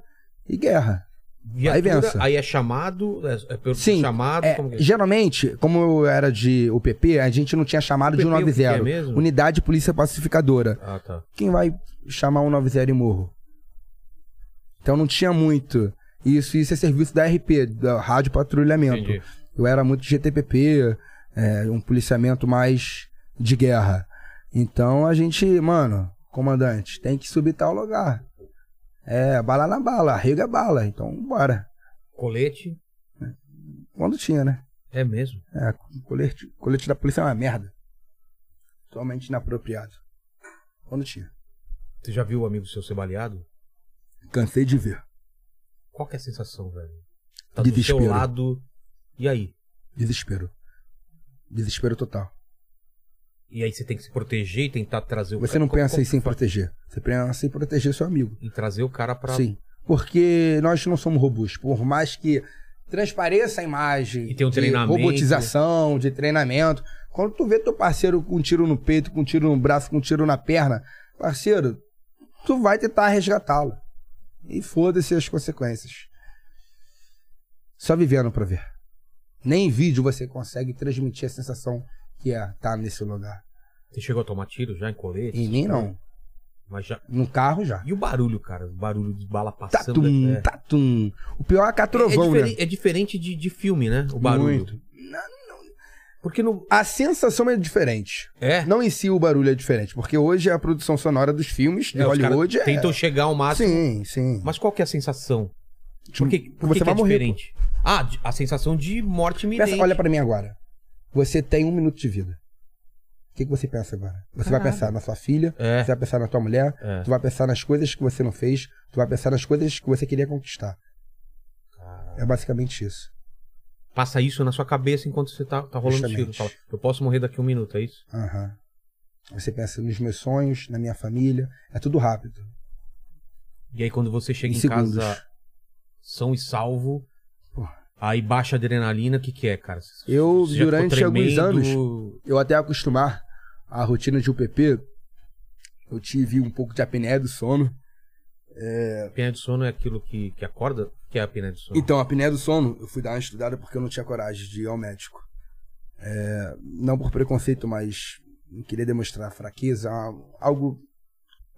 e guerra. Viatura, vença. aí é chamado, é, é pelo Sim, chamado. É, como é? geralmente, como eu era de UPP, a gente não tinha chamado de UPP, é 190. mesmo? Unidade de Polícia Pacificadora. Ah, tá. Quem vai chamar 190 e morro? Então não tinha muito. Isso, isso é serviço da RP, da Rádio Patrulhamento. Entendi. Eu era muito GTPP, é, um policiamento mais de guerra. Então a gente, mano, comandante, tem que subir tal lugar. É, bala na bala, rega bala. Então, bora. Colete. Quando tinha, né? É mesmo. É, colete, colete da polícia é uma merda. Totalmente inapropriado. Quando tinha. Você já viu o amigo seu ser baleado? Cansei de ver. Qual que é a sensação, velho? Tá do Desespero. seu lado. E aí? Desespero. Desespero total. E aí você tem que se proteger e tentar trazer o Você cara. não pensa como em sem proteger. Você pensa em proteger seu amigo. Em trazer o cara pra. Sim. Porque nós não somos robôs. Por mais que transpareça a imagem E tem um de treinamento. robotização, de treinamento. Quando tu vê teu parceiro com um tiro no peito, com um tiro no braço, com um tiro na perna, parceiro, tu vai tentar resgatá-lo. E foda-se as consequências. Só vivendo pra ver. Nem em vídeo você consegue transmitir a sensação que é estar nesse lugar. Você chegou a tomar tiro já em colete? E nem não. Mas já. No carro já. E o barulho, cara? O barulho de bala passando. Tatum, é... tatum. O pior é É, catrovão, né? é diferente de, de filme, né? O barulho. Muito. Porque no. A sensação é diferente. É. Não em si o barulho é diferente, porque hoje a produção sonora dos filmes de é, Hollywood é... Tentam chegar ao máximo. Sim, sim. Mas qual que é a sensação? Por que, por Você que, que vai é morrer, diferente? Ah, de- a sensação de morte iminente. Pensa, olha pra mim agora. Você tem um minuto de vida. O que, que você pensa agora? Você vai pensar na sua filha, É. você vai pensar na tua mulher, É. tu vai pensar nas coisas que você não fez, tu vai pensar nas coisas que você queria conquistar. É basicamente isso. Passa isso na sua cabeça enquanto você tá, tá rolando Justamente. tiro. Fala, eu posso morrer daqui a um minuto, é isso? Aham. Você pensa nos meus sonhos, na minha família. É tudo rápido. E aí quando você chega Em em, casa são e salvo, Pô. aí baixa a adrenalina, o que que é, cara? Você Eu, durante alguns anos, eu até acostumar a rotina de UPP, eu tive um pouco de apneia do sono. Apneia de sono é aquilo que, que acorda? Que é a apneia de sono? Então, a apneia do sono, eu fui dar uma estudada porque eu não tinha coragem de ir ao médico. É, não por preconceito, mas não queria demonstrar fraqueza, algo,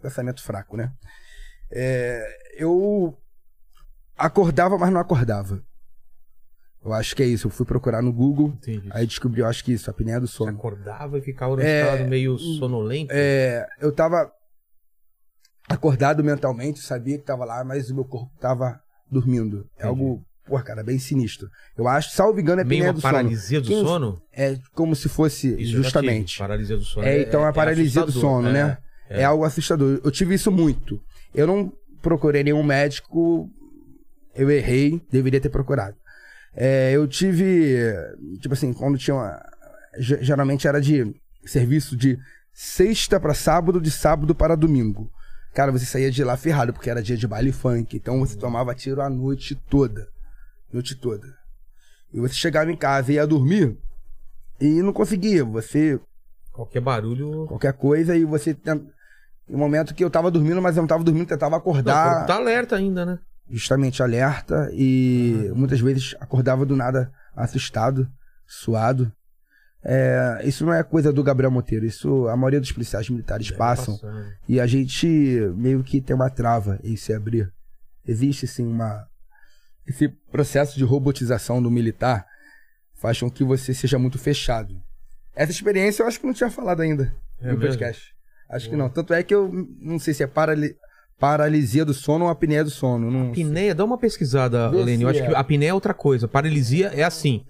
pensamento fraco, né? É, eu acordava, mas não acordava. Eu acho que é isso. Eu fui procurar no Google, Entendi. aí descobri, eu acho que isso, apneia do Você sono. acordava e ficava no É, estado meio sonolento? É, eu tava acordado mentalmente, sabia que tava lá, mas o meu corpo tava dormindo. É algo, porra, cara, bem sinistro. Eu acho, salvo engano, é meio apneia do sono. paralisia do Quem- sono? É como se fosse Isso eu já tive. justamente. Paralisia do sono. É, então é a paralisia do assustador, sono, é, né? É. algo assustador. Eu tive isso muito. Eu não procurei nenhum médico. Eu errei, deveria ter procurado. É, eu tive, tipo assim, quando tinha uma, ge- geralmente era de serviço de sexta pra sábado, de sábado para domingo. Cara, você saía de lá ferrado, porque era dia de baile funk, então você tomava tiro a noite toda. Noite toda. E você chegava em casa e ia dormir e não conseguia. Você Qualquer barulho. qualquer coisa e você no momento que eu tava dormindo, mas eu não tava dormindo, tentava Não, acordar corpo tá alerta ainda, né? justamente alerta e muitas vezes acordava do nada assustado, suado. É, isso não é coisa do Gabriel Monteiro, isso a maioria dos policiais militares passam Passando. e a gente meio que tem uma trava em se abrir. Existe sim uma esse processo de robotização do militar faz com que você seja muito fechado. Essa experiência eu acho que não tinha falado ainda É no mesmo? podcast. Acho que não. Tanto é que eu não sei se é parali- paralisia do sono ou apneia do sono. Não. Apneia, dá uma pesquisada, Lene. Eu acho é. que a apneia é outra coisa. Paralisia é assim.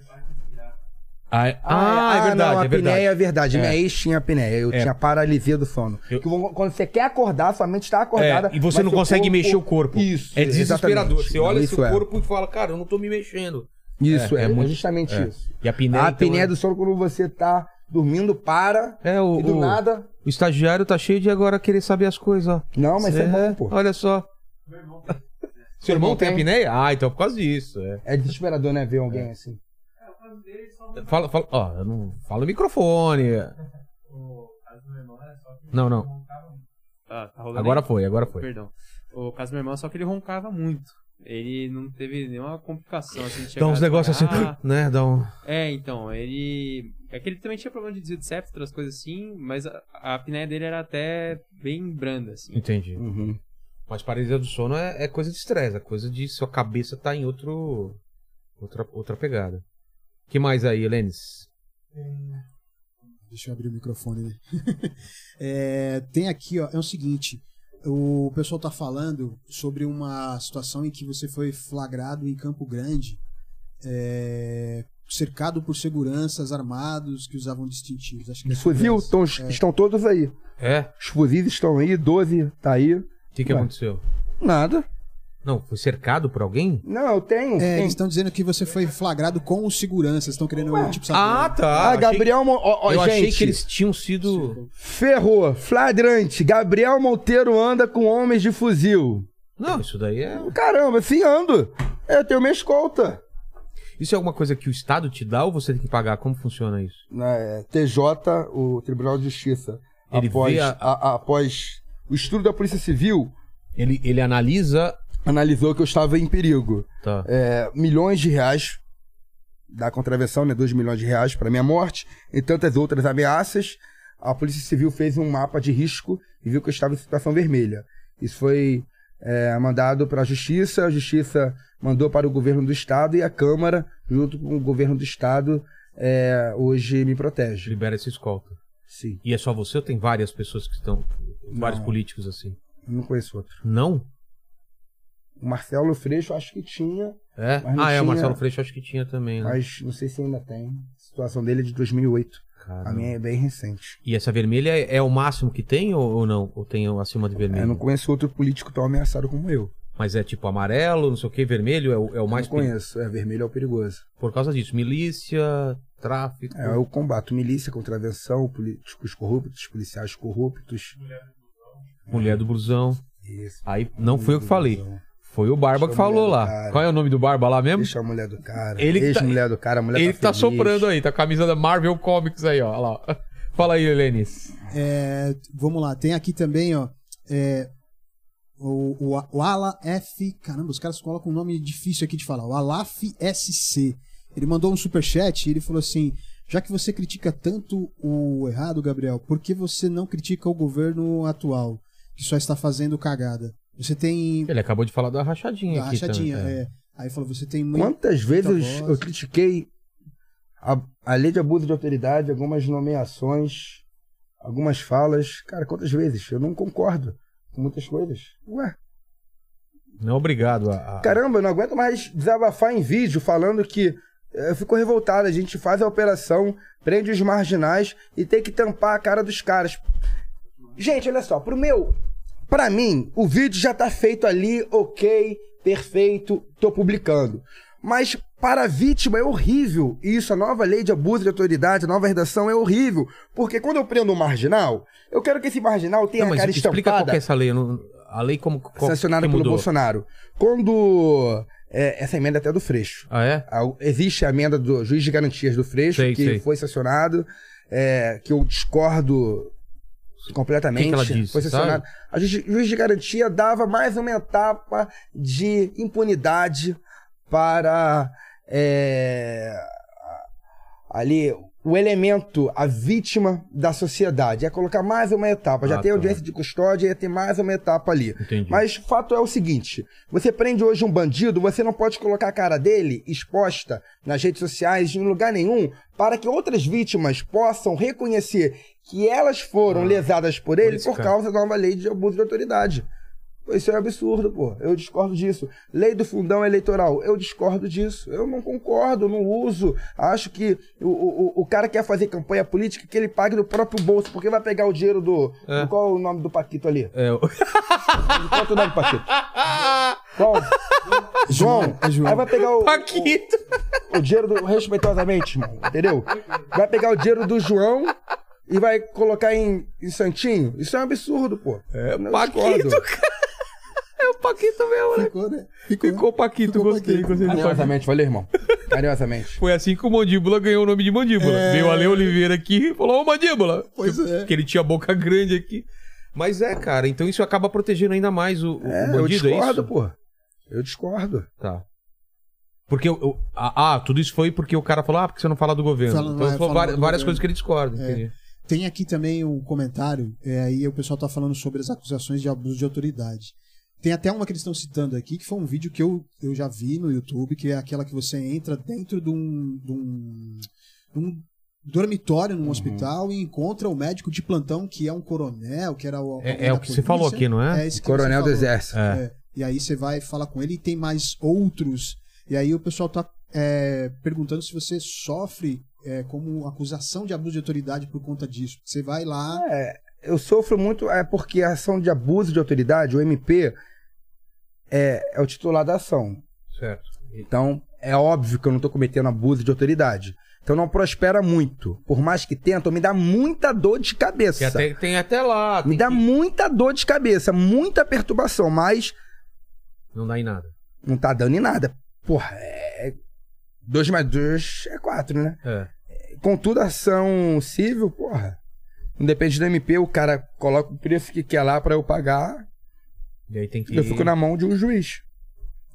Ah, é, ah, é não, verdade, a é verdade. apneia é verdade. É. Minha ex tinha apneia. Eu É. tinha paralisia do sono. Eu- Que quando você quer acordar, sua mente está acordada. É, e você não seu consegue corpo- mexer o corpo. Isso. É desesperador. exatamente. Você olha Não, seu é. corpo e fala, cara, eu não tô me mexendo. Isso, É, é, é é muito- justamente é. isso. E a apneia, a então, apneia é- do sono quando você tá dormindo, para, É, o, e do o- nada... o estagiário tá cheio de agora querer saber as coisas, ó. Não, mas é, bom, pô. Olha só. Seu irmão irmão tem tem. apneia? Ah, então é por causa disso. É. É desesperador, né, ver alguém assim. Fala, fala, ó, eu não fala no microfone. Não, não. Ah, tá rolando Agora aí? foi, agora foi. Perdão. O caso do meu irmão, só que ele roncava muito. Ele não teve nenhuma complicação, assim, de Dá uns negócios assim, né? Dá um. É, então, ele... É que ele também tinha problema de desvio de septo, outras coisas assim, mas a, a apneia dele era até bem branda, assim. Entendi. Uhum. Mas paralisia do sono é, é coisa de estresse, é coisa de sua cabeça tá em outro. Outra, outra pegada. Que mais aí, Lênis? Deixa eu abrir o microfone. né? É, tem aqui, ó, é o seguinte. O pessoal tá falando sobre uma situação em que você foi flagrado em Campo Grande, é, cercado por seguranças armados que usavam distintivos. Acho que é fuzil, estão, É. estão todos aí. É? Os fuzis estão aí, 12 tá aí. O que, que Ué. aconteceu? Nada. Não, foi cercado por alguém? Não, eu tenho. É, tenho. eles estão dizendo que você foi flagrado com os seguranças. Estão querendo, tipo, saber. Ah, tá. Ah, Achei- Gabriel... Ó, ó, Eu gente, achei que eles tinham sido. Ferrou, flagrante. Gabriel Monteiro anda com homens de fuzil. Não, isso daí é. Caramba, sim, ando. Eu tenho minha escolta. Isso é alguma coisa que o Estado te dá ou você tem que pagar? Como funciona isso? Na é, TJ, o Tribunal de Justiça, Ele após, vê a- a- a- após o estudo da Polícia Civil, Ele, ele analisa. Analisou que eu estava em perigo. Tá. É, milhões de reais da contravenção, né? 2 milhões de reais para minha morte e tantas outras ameaças. A Polícia Civil fez um mapa de risco e viu que eu estava em situação vermelha. Isso foi é, mandado para a Justiça, a Justiça mandou para o governo do Estado e a Câmara, junto com o governo do Estado, é, hoje me protege. Libera essa escolta. Sim, E é só você ou tem várias pessoas que estão. Vários Não. políticos assim? eu não conheço outro. Não? O Marcelo Freixo acho que tinha, É? Ah, é, o tinha- Marcelo Freixo acho que tinha também, né? mas não sei se ainda tem. A situação dele é de 2008. Caramba. A minha é bem recente. E essa vermelha é, é o máximo que tem ou, não? Ou tem acima de vermelho? Eu não conheço outro político tão ameaçado como eu. Mas é tipo amarelo, não sei o que, vermelho é o, é o mais não conheço. É, vermelho é o perigoso. Por causa disso. Milícia, tráfico. É, eu combato milícia, contravenção, políticos corruptos, policiais corruptos. Mulher do blusão. Isso. Aí não foi eu que falei. Foi o Barba Deixa que mulher falou lá. cara. Qual é o nome do Barba lá mesmo? Deixa a mulher do cara. Ele que tá- Ex-mulher do cara, a mulher Ele tá tá soprando aí, tá com a camisa da Marvel Comics aí, ó. Olha lá. Fala aí, Helenis. É, vamos lá, tem aqui também, ó. é, o, o, o Ala F. Caramba, os caras colocam um nome difícil aqui de falar. O Alaf SC. Ele mandou um superchat e ele falou assim: Já que você critica tanto o errado, Gabriel, por que você não critica o governo atual, que só está fazendo cagada? Você tem. Ele acabou de falar da rachadinha A aqui rachadinha, também. é. Aí falou: Você tem muito. Quantas vezes voz. eu critiquei a, a lei de abuso de autoridade, algumas nomeações, algumas falas. Cara, quantas vezes? Eu não concordo com muitas coisas. Ué, Não é obrigado a. a- caramba, eu não aguento mais desabafar em vídeo falando que eh, eu fico revoltado. A gente faz a operação, prende os marginais e tem que tampar a cara dos caras. Gente, olha só, pro meu. Pra mim, o vídeo já tá feito ali, ok, perfeito, tô publicando. Mas para a vítima é horrível. E isso, a nova lei de abuso de autoridade, a nova redação é horrível. Porque quando eu prendo um marginal, eu quero que esse marginal tenha Não, a cara explica qual estampada, que é essa lei. não- A lei como. Qual, sancionada pelo? Bolsonaro. Quando. é, essa emenda é até do Freixo. Ah, é? A- Existe a emenda do juiz de garantias do Freixo, Sei, que sei. foi sancionado, é, que eu discordo completamente. Que que ela disse. A juiz, juiz de garantia dava mais uma etapa de impunidade para é, ali o elemento, a vítima da sociedade. É colocar mais uma etapa. Já Ah, tem tá. audiência de custódia, ia ter mais uma etapa ali. Entendi. Mas o fato é o seguinte: você prende hoje um bandido, você não pode colocar a cara dele exposta nas redes sociais, em lugar nenhum, para que outras vítimas possam reconhecer que elas foram lesadas por ele Ah, por causa da nova lei de abuso de autoridade. Isso é um absurdo, pô. Eu discordo disso. Lei do fundão eleitoral, eu discordo disso. Eu não concordo, não uso. Acho que o, o, o cara quer fazer campanha política que ele pague do próprio bolso, porque vai pegar o dinheiro do. É. do- qual é o nome do Paquito ali? É, o- Qual é o nome do Paquito? Qual? João. É João. Aí vai pegar o, Paquito! o, o dinheiro do. Respeitosamente, irmão. Entendeu? Vai pegar o dinheiro do João e vai colocar em, em Santinho. Isso é um absurdo, pô. É, Eu Paquito, discordo. cara. É o Paquito mesmo, né? Ficou, né? Ficou. Ficou Paquito, Ficou gostei, Paquito. gostei. Carinhosamente, valeu, irmão. Carinhosamente. Foi assim que o Mandíbula ganhou o nome de Mandíbula. É. Veio o Ale Oliveira aqui e falou, ô Mandíbula. Pois que, é. Que ele tinha a boca grande aqui. Mas é, cara, então isso acaba protegendo ainda mais o, o É, eu bandido, é discordo, isso? pô. Eu discordo. Tá. Porque eu, eu- ah, ah, tudo isso foi porque o cara falou, ah, porque você não fala do governo. Fala- então vai falou várias, várias coisas que ele discorda. É. entendi. Tem aqui também um comentário, é, aí o pessoal tá falando sobre as acusações de abuso de autoridade. Tem até uma que eles estão citando aqui, que foi um vídeo que eu, eu já vi no YouTube, que é aquela que você entra dentro de um, de um, de um dormitório Uhum. num hospital e encontra o médico de plantão, que é um coronel, que era o. É, é o que você falou polícia. aqui, não é? esse que Coronel do. Exército. É. É, E aí você vai falar com ele e tem mais outros. E aí o pessoal tá é, perguntando se você sofre é, como acusação de abuso de autoridade por conta disso. Você vai lá. Eu sofro muito, é porque a ação de abuso de autoridade, o MP, é, é o titular da ação. Certo. Então, é óbvio que eu não tô cometendo abuso de autoridade. Então não prospera muito. Por mais que tentam, me dá muita dor de cabeça. Até, tem até lá. Me tem dá que- muita dor de cabeça, muita perturbação, mas Não dá em nada. não tá dando em nada. Porra, é. 2 mais 2 é 4, né? É. Contudo, ação civil, porra. Não depende do MP, o cara coloca o preço que quer lá pra eu pagar. E aí tem que. Eu fico na mão de um juiz.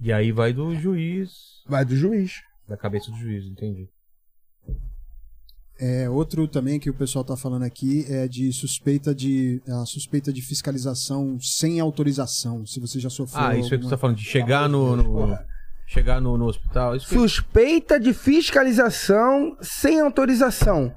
E aí vai do juiz. Vai do juiz. Da cabeça do juiz, entendi. É, outro também que o pessoal tá falando aqui é de suspeita de a suspeita de fiscalização sem autorização. Se você já sofreu. Ah, isso é que você alguma- tá falando, de chegar no. no- Porra. Chegar no, no hospital. Isso que- Suspeita de fiscalização sem autorização.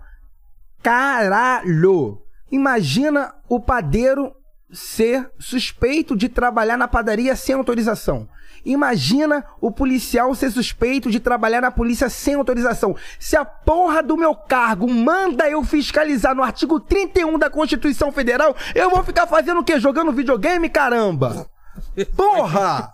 Caralho! Imagina o padeiro ser suspeito de trabalhar na padaria sem autorização. Imagina o policial ser suspeito de trabalhar na polícia sem autorização. Se a porra do meu cargo manda eu fiscalizar no artigo 31 da Constituição Federal, eu vou ficar fazendo o quê? Jogando videogame, caramba? Porra!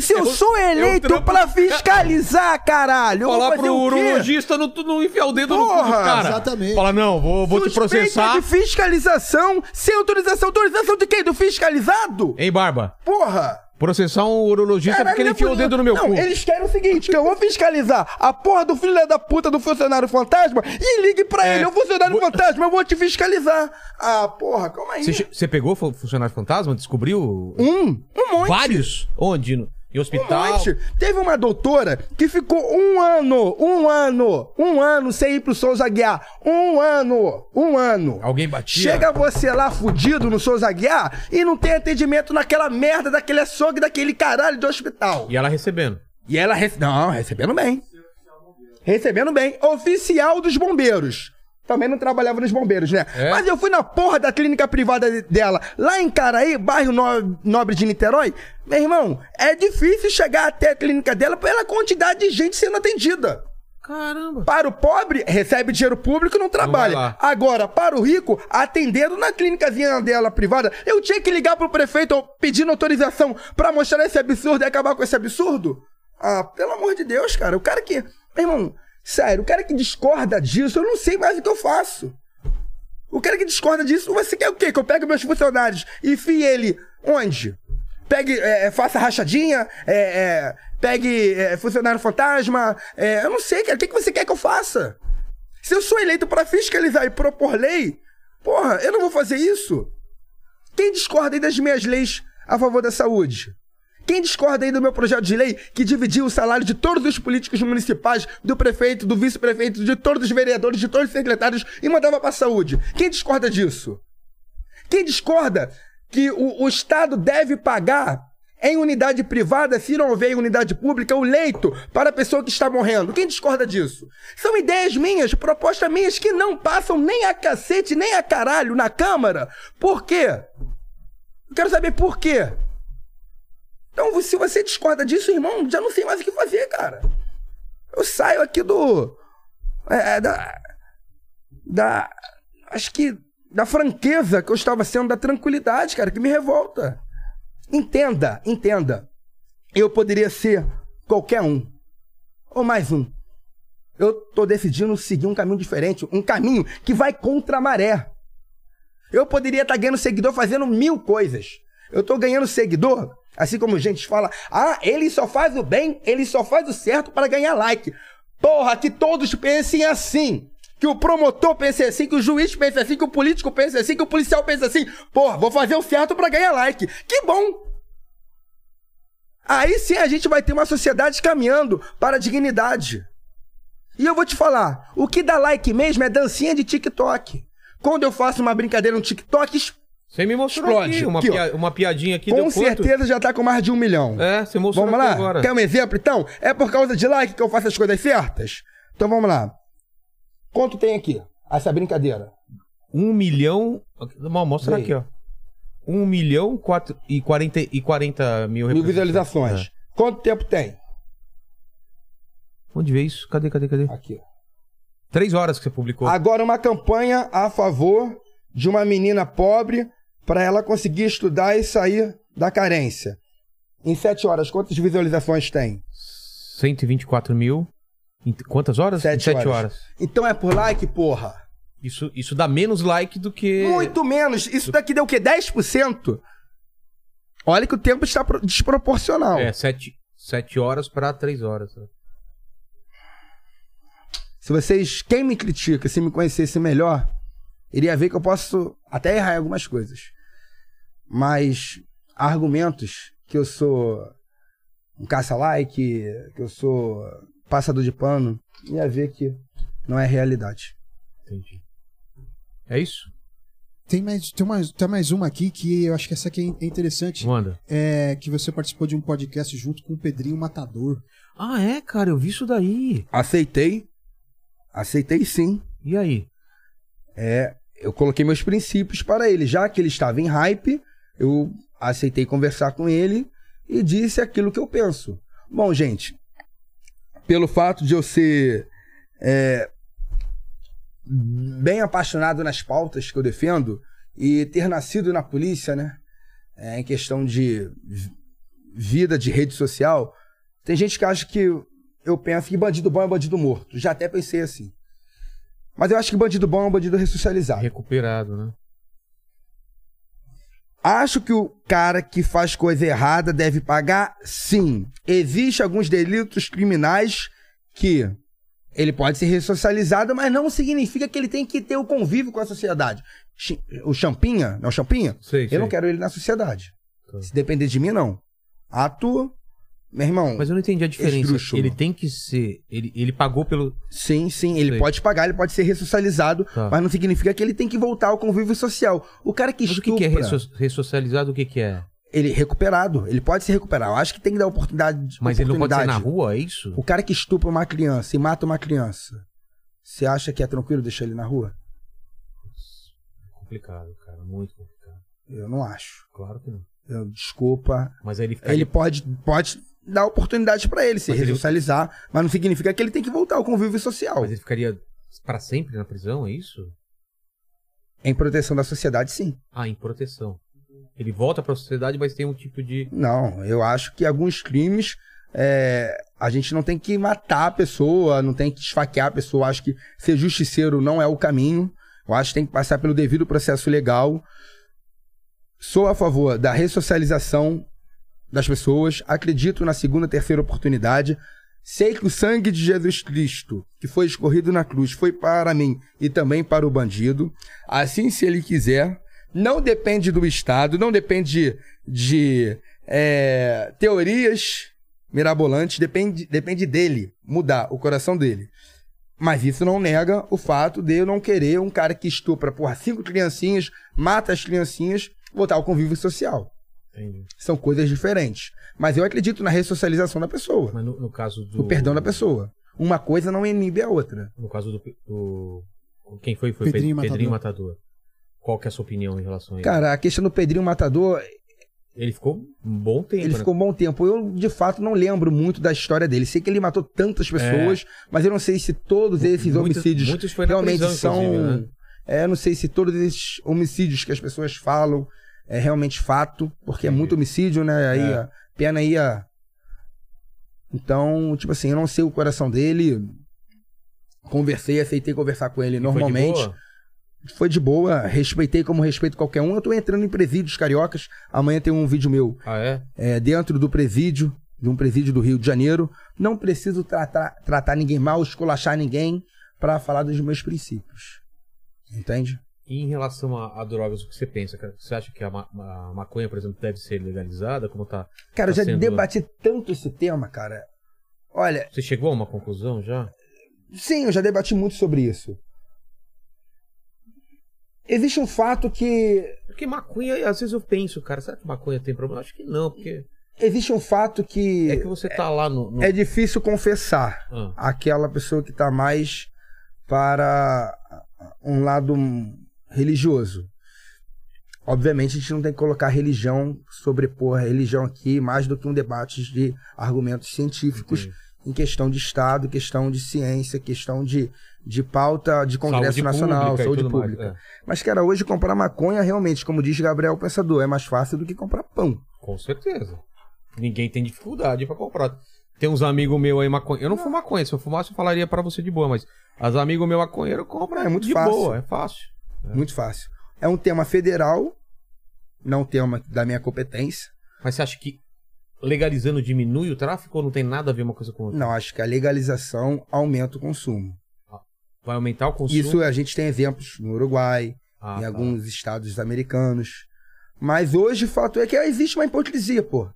Se eu sou eleito trampo pra fiscalizar, caralho, eu vou Falar fazer pro urologista não, não enfiar o dedo no cu Porra, cara. exatamente. Fala, não, vou, vou te processar. de fiscalização sem autorização. Autorização de quem? Do fiscalizado? Hein, Barba? Porra! Processar um urologista Caralho, porque ele é enfiou o dedo no meu não, cu. eles querem o seguinte, que eu vou fiscalizar a porra do filho da puta do funcionário fantasma e ligue pra É. ele, o funcionário Vou- fantasma, eu vou te fiscalizar. Ah, porra, calma aí. Você, pegou fu- funcionário fantasma? Descobriu? Um, um monte. Vários? Onde? Em hospital? monte. Teve uma doutora que ficou um ano, um ano, um ano sem ir pro Souza Guiar. Um ano, um ano. Alguém batia? Chega você lá fudido no Souza Guiar e não tem atendimento naquela merda daquele açougue, daquele caralho de hospital. E ela recebendo. E ela rece... Não, recebendo bem. Recebendo bem. Oficial dos bombeiros. Também não trabalhava nos bombeiros, né? É? Mas eu fui na porra da clínica privada de- dela, lá em Caraí, bairro no- Nobre de Niterói. Meu irmão, é difícil chegar até a clínica dela pela quantidade de gente sendo atendida. Caramba. Para o pobre, recebe dinheiro público e não trabalha. Agora, para o rico, atendendo na clínicazinha dela privada, eu tinha que ligar pro prefeito pedindo autorização pra mostrar esse absurdo e acabar com esse absurdo? Ah, pelo amor de Deus, cara. O cara que. Meu irmão, sério, o cara que discorda disso, eu não sei mais o que eu faço. O cara que discorda disso, você quer o quê? Que eu pegue meus funcionários e enfie ele onde? Pegue, é, faça rachadinha, é, é, pegue é, funcionário fantasma, é, eu não sei, cara. O que, que você quer que eu faça? Se eu sou eleito pra fiscalizar e propor lei, porra, eu não vou fazer isso. Quem discorda aí das minhas leis a favor da saúde? Quem discorda aí do meu projeto de lei que dividiu o salário de todos os políticos municipais, do prefeito, do vice-prefeito, de todos os vereadores, de todos os secretários e mandava pra saúde? Quem discorda disso? Quem discorda que o, o Estado deve pagar em unidade privada, se não houver em unidade pública, o leito para a pessoa que está morrendo? Quem discorda disso? São ideias minhas, propostas minhas que não passam nem a cacete, nem a caralho na Câmara. Por quê? Eu quero saber por quê. Então, se você discorda disso, irmão, já não sei mais o que fazer, cara. Eu saio aqui do. É, é, da. Da. Acho que. Da franqueza que eu estava sendo, da tranquilidade, cara, que me revolta. Entenda, entenda. Eu poderia ser qualquer um. Ou mais um. Eu tô decidindo seguir um caminho diferente, um caminho que vai contra a maré. Eu poderia estar ganhando seguidor fazendo mil coisas. Eu tô ganhando seguidor, assim como gente fala, ah, ele só faz o bem, ele só faz o certo para ganhar like. Porra, que todos pensem assim. Que o promotor pense assim, que o juiz pense assim, que o político pense assim, que o policial pense assim. Porra, vou fazer o certo para ganhar like. Que bom! Aí sim a gente vai ter uma sociedade caminhando para a dignidade. E eu vou te falar, o que dá like mesmo é dancinha de TikTok. Quando eu faço uma brincadeira no TikTok, Você me mostrou Explode. aqui, uma, Aqui, pia- uma piadinha aqui. com quanto? certeza já tá com mais de um milhão. É, você mostrou Vamos lá? agora. Quer um exemplo, então? É por causa de like que eu faço as coisas certas? Então vamos lá. Quanto tem aqui? Essa brincadeira. Um milhão. Mostra aqui, ó. Um milhão quatro, e, 40, e 40 mil Mil visualizações. É. Quanto tempo tem? Onde vê isso? Cadê, cadê, cadê? Aqui. Três horas que você publicou. Agora uma campanha a favor de uma menina pobre para ela conseguir estudar e sair da carência. Em sete horas, quantas visualizações tem? 124 mil. Em quantas horas? Sete Em sete horas. horas. Então é por like, porra. Isso, isso dá menos like do que. Muito menos. Isso daqui deu o quê? 10%? Olha que o tempo está pro- desproporcional. É, sete, sete horas pra três horas. Se vocês, quem me critica, se me conhecesse melhor, iria ver que eu posso até errar em algumas coisas. Mas argumentos que eu sou um caça-like, que eu sou passador de pano, ia ver que não é realidade. Entendi. É isso? Tem mais, tem, mais, tem mais uma aqui que eu acho que essa aqui é interessante. Manda. É que você participou de um podcast junto com o Pedrinho Matador. Ah, é, cara, eu vi isso daí. Aceitei. Aceitei sim. E aí? É, eu coloquei meus princípios para ele. Já que ele estava em hype, eu aceitei conversar com ele e disse aquilo que eu penso. Bom, gente, pelo fato de eu ser é, bem apaixonado nas pautas que eu defendo e ter nascido na polícia, né? É, em questão de vi- vida de rede social, tem gente que acha que eu penso que bandido bom é bandido morto. Já até pensei assim. Mas eu acho que bandido bom é um bandido ressocializado. Recuperado, né? Acho que o cara que faz coisa errada deve pagar? Sim. Existem alguns delitos criminais que ele pode ser ressocializado, mas não significa que ele tem que ter o convívio com a sociedade. O Champinha, não é o Champinha? Sei, Eu sei. não quero ele na sociedade. Tá. Se depender de mim, não. Ato, meu irmão. Mas eu não entendi a diferença. Ele tem que ser. Ele, ele pagou pelo. Sim, sim, ele Sei. pode pagar, ele pode ser ressocializado, Tá. mas não significa que ele tem que voltar ao convívio social. O cara que Mas o estupra, que, que é resso- ressocializado? O que, que é? ele recuperado, ele pode se recuperar. Eu acho que tem que dar oportunidade. Mas ele não pode ser na oportunidade. rua, é isso? O cara que estupra uma criança e mata uma criança, você acha que é tranquilo deixar ele na rua? Complicado, cara. Muito complicado. Eu não acho. Claro que não. Eu, desculpa. Mas aí ele fica. Ele pode, pode dar oportunidade pra ele se Mas ele- ressocializar, mas não significa que ele tem que voltar ao convívio social. Mas ele ficaria pra sempre na prisão, é isso? Em proteção da sociedade, sim. Ah, em proteção. Ele volta pra sociedade, mas tem um tipo de. Não, eu acho que alguns crimes é, A gente não tem que matar a pessoa, não tem que esfaquear a pessoa. Acho que ser justiceiro não é o caminho. Eu acho que tem que passar pelo devido processo legal. Sou a favor da ressocialização das pessoas. Acredito na segunda, terceira oportunidade. Sei que o sangue de Jesus Cristo, que foi escorrido na cruz, foi para mim e também para o bandido. Assim, se ele quiser, não depende do Estado, não depende de é, teorias mirabolantes, depende, depende dele mudar o coração dele. Mas isso não nega o fato de eu não querer um cara que estupra, porra, cinco criancinhas, mata as criancinhas, voltar ao convívio social. Entendi. São coisas diferentes. Mas eu acredito na ressocialização da pessoa, Mas no, no caso do. no perdão da pessoa. Uma coisa não inibe a outra. No caso do. do- quem foi? Foi Pedrinho Pedrinho, Pedrinho Matador. Matador. Qual que é a sua opinião em relação a ele? Cara, a questão do Pedrinho Matador, Ele ficou um bom tempo. ele né? ficou um bom tempo. Eu, de fato, não lembro muito da história dele. Sei que ele matou tantas pessoas, mas eu não sei se todos esses É. Muitos- homicídios muitos foi na realmente prisão, são. né? É, eu não sei se todos esses homicídios que as pessoas falam é realmente fato, porque é muito homicídio, né? Aí É. a pena ia. Então, tipo assim, eu não sei o coração dele. Conversei, aceitei conversar com ele Foi de normalmente. boa? Foi de boa, respeitei como respeito qualquer um. Eu tô entrando em presídios cariocas. Amanhã tem um vídeo meu Ah, é? é, dentro do presídio, de um presídio do Rio de Janeiro. Não preciso tratar, tratar ninguém mal, esculachar ninguém pra falar dos meus princípios. Entende? E em relação a, a drogas, o que você pensa? cara? Você acha que a, ma- a maconha, por exemplo, deve ser legalizada? Como tá? Cara, eu Tá já sendo- debati tanto esse tema, cara. Olha, Você chegou a uma conclusão já? sim, eu já debati muito sobre isso. Existe um fato que. Porque maconha, às vezes eu penso, cara, será que maconha tem problema? Acho que não, porque Existe um fato que. é que você tá lá no. no- É difícil confessar. Ah, aquela pessoa que está mais para um lado religioso. Obviamente, a gente não tem que colocar religião, sobrepor a religião aqui, mais do que um debate de argumentos científicos entendi. em questão de Estado, questão de ciência, questão de, de pauta de Congresso Saúde Nacional, pública saúde tudo mais, pública. é. Mas, cara, hoje comprar maconha, realmente, como diz Gabriel Pensador, é mais fácil do que comprar pão. Com certeza. Ninguém tem dificuldade pra comprar. Tem uns amigos meus aí maconha. Eu não fumo maconha. Se eu fumasse, eu falaria pra você de boa, mas as amigos meus maconheiros compram É muito de fácil. boa, é fácil. Muito fácil. É um tema federal, não tema da minha competência. Mas você acha que legalizando diminui o tráfico ou não tem nada a ver uma coisa com outra? Não, acho que a legalização aumenta o consumo. Vai aumentar o consumo? Isso a gente tem exemplos no Uruguai, Ah, em tá. alguns estados americanos. Mas hoje o fato é que existe uma hipocrisia, pô.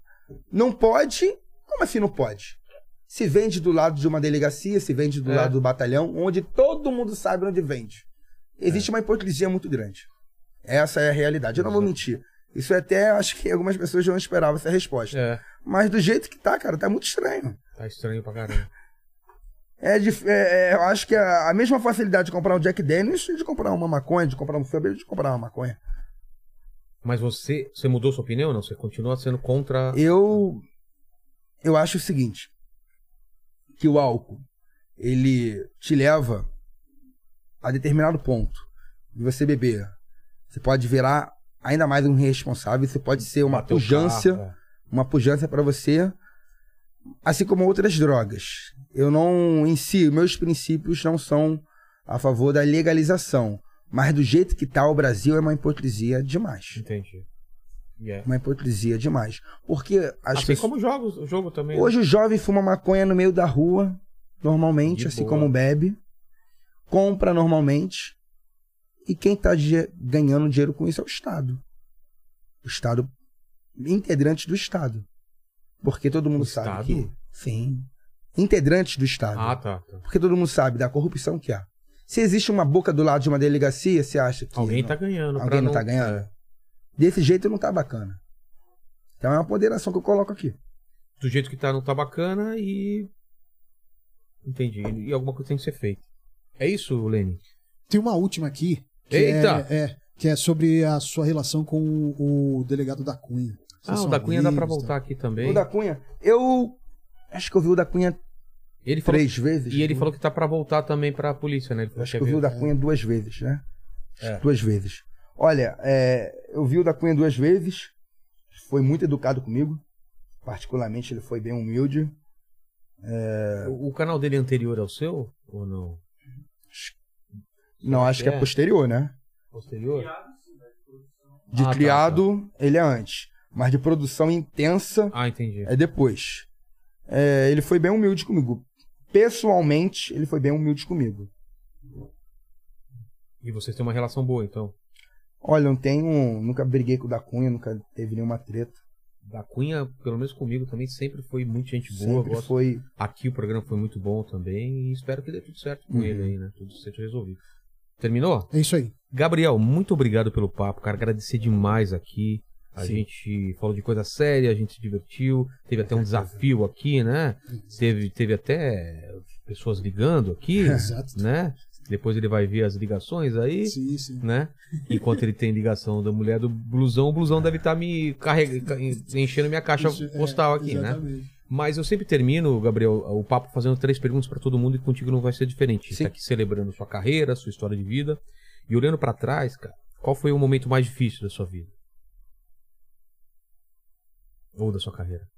Não pode. Como assim não pode? Se vende do lado de uma delegacia, se vende do É. lado do batalhão, onde todo mundo sabe onde vende. Existe uma hipocrisia muito grande. Essa é a realidade. Eu não vou mentir. Isso é até acho que algumas pessoas não esperavam essa resposta. É, Mas do jeito que tá, cara, tá muito estranho. tá estranho pra caramba. É, dif- é, é, eu acho que a, a mesma facilidade de comprar um Jack Daniels de comprar uma maconha, de comprar um Fable, de comprar uma maconha. Mas você, você mudou sua opinião ou não? Você continua sendo contra. Eu eu acho o seguinte, que o álcool ele te leva a determinado ponto de você beber. Você pode virar ainda mais um irresponsável, você pode ser uma bater o pujança, carro, é. uma pujança para você, assim como outras drogas. Eu não, em si, meus princípios não são a favor da legalização, mas do jeito que tá o Brasil é uma hipocrisia demais. Entendi. Yeah. Uma hipocrisia demais. Porque as Assim pessoas... como jogos, o jogo também. né? Hoje o jovem fuma maconha no meio da rua, normalmente, De assim boa. como bebe, compra normalmente, e quem está ganhando dinheiro com isso é o Estado. O Estado, integrantes do Estado. Porque todo mundo O sabe Estado? que. Sim. Integrantes do Estado. Ah, tá. tá. Porque todo mundo sabe da corrupção que há. Se existe uma boca do lado de uma delegacia, você acha que. Alguém não- tá ganhando. Alguém não tá ganhando? Desse jeito não tá bacana. Então é uma ponderação que eu coloco aqui. Do jeito que tá, não tá bacana e. Entendi. E alguma coisa tem que ser feita. É isso, Lenny? Tem uma última aqui. Que Eita! É, é, que é sobre a sua relação com o, o delegado da Cunha. Vocês Ah, o da Cunha dá pra amigos, voltar tá? aqui também. O da Cunha, eu acho que eu vi o da Cunha Ele falou, três vezes. e ele falou que tá pra voltar também pra polícia, né? Ele Eu falou acho que eu vi quer o da. Cunha duas vezes, né? É. Duas vezes. Olha, é, eu vi o da Cunha duas vezes. Foi muito educado comigo. Particularmente, ele foi bem humilde. O, o canal dele é anterior ao seu? Ou não? Não, acho que é É. posterior, né? Posterior? De Ah, tá, criado, ele é antes. Mas de produção intensa Ah, entendi. é depois. É, ele foi bem humilde comigo. Pessoalmente, ele foi bem humilde comigo. E vocês têm uma relação boa, então. Olha, eu não tenho. Nunca briguei com o da Cunha, nunca teve nenhuma treta. Da Cunha, pelo menos comigo, também sempre foi muito gente boa. Sempre gosto- foi. Aqui o programa foi muito bom também e espero que dê tudo certo com Uhum. ele aí, né? Tudo seja resolvido. Terminou? É isso aí. Gabriel, muito obrigado pelo papo, cara. Agradecer demais aqui. A Sim. gente falou de coisa séria, a gente se divertiu. Teve até um desafio aqui, né? Teve, teve até pessoas ligando aqui, Exato. né? Depois ele vai ver as ligações aí, Sim, sim. né? Enquanto ele tem ligação da mulher do blusão, o blusão deve estar me carregando, enchendo minha caixa é, postal aqui, né? Mas eu sempre termino, Gabriel, o papo fazendo três perguntas pra todo mundo e contigo não vai ser diferente. Sim. tá aqui celebrando sua carreira, sua história de vida. E olhando pra trás, cara, qual foi o momento mais difícil da sua vida? Ou da sua carreira?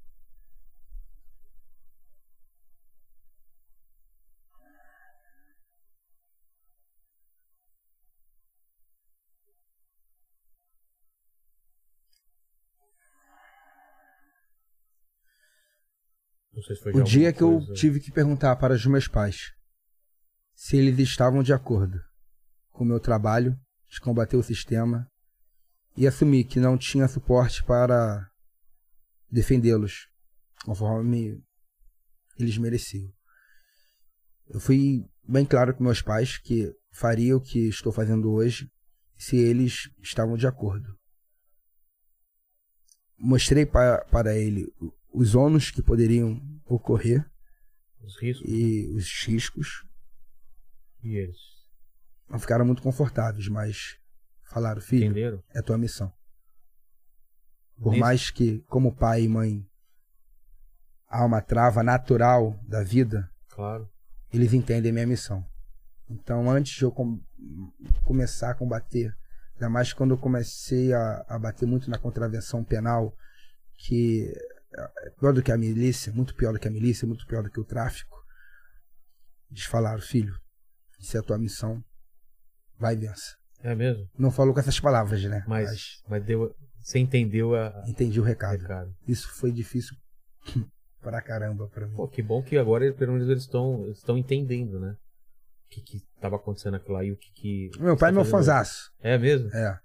Se foi O dia que eu coisa- tive que perguntar para os meus pais se eles estavam de acordo com o meu trabalho de combater o sistema e assumir que não tinha suporte para defendê-los conforme eles mereciam. Eu fui bem claro com meus pais que faria o que estou fazendo hoje se eles estavam de acordo. Mostrei pa- para ele os ônus que poderiam ocorrer Os riscos e os riscos. e eles. Não ficaram muito confortáveis, mas falaram, filho, Entenderam? é tua missão. Por Nesse- mais que, como pai e mãe, há uma trava natural da vida, Claro. eles entendem minha missão. Então, antes de eu com- começar a combater, ainda mais quando eu comecei a, a bater muito na contravenção penal, que é pior do que a milícia, muito pior do que a milícia, muito pior do que o tráfico, eles falaram, filho, se é a tua missão, vai e vença. É mesmo? Não falou com essas palavras, né? Mas, mas deu. Você entendeu a. entendi o recado. recado. Isso foi difícil pra caramba pra mim. Pô, que bom que agora pelo menos eles estão estão entendendo, né? O que, que tava acontecendo aquilo lá e o que que. Meu pai é meu tá fazendo. fãzaço. É mesmo? É.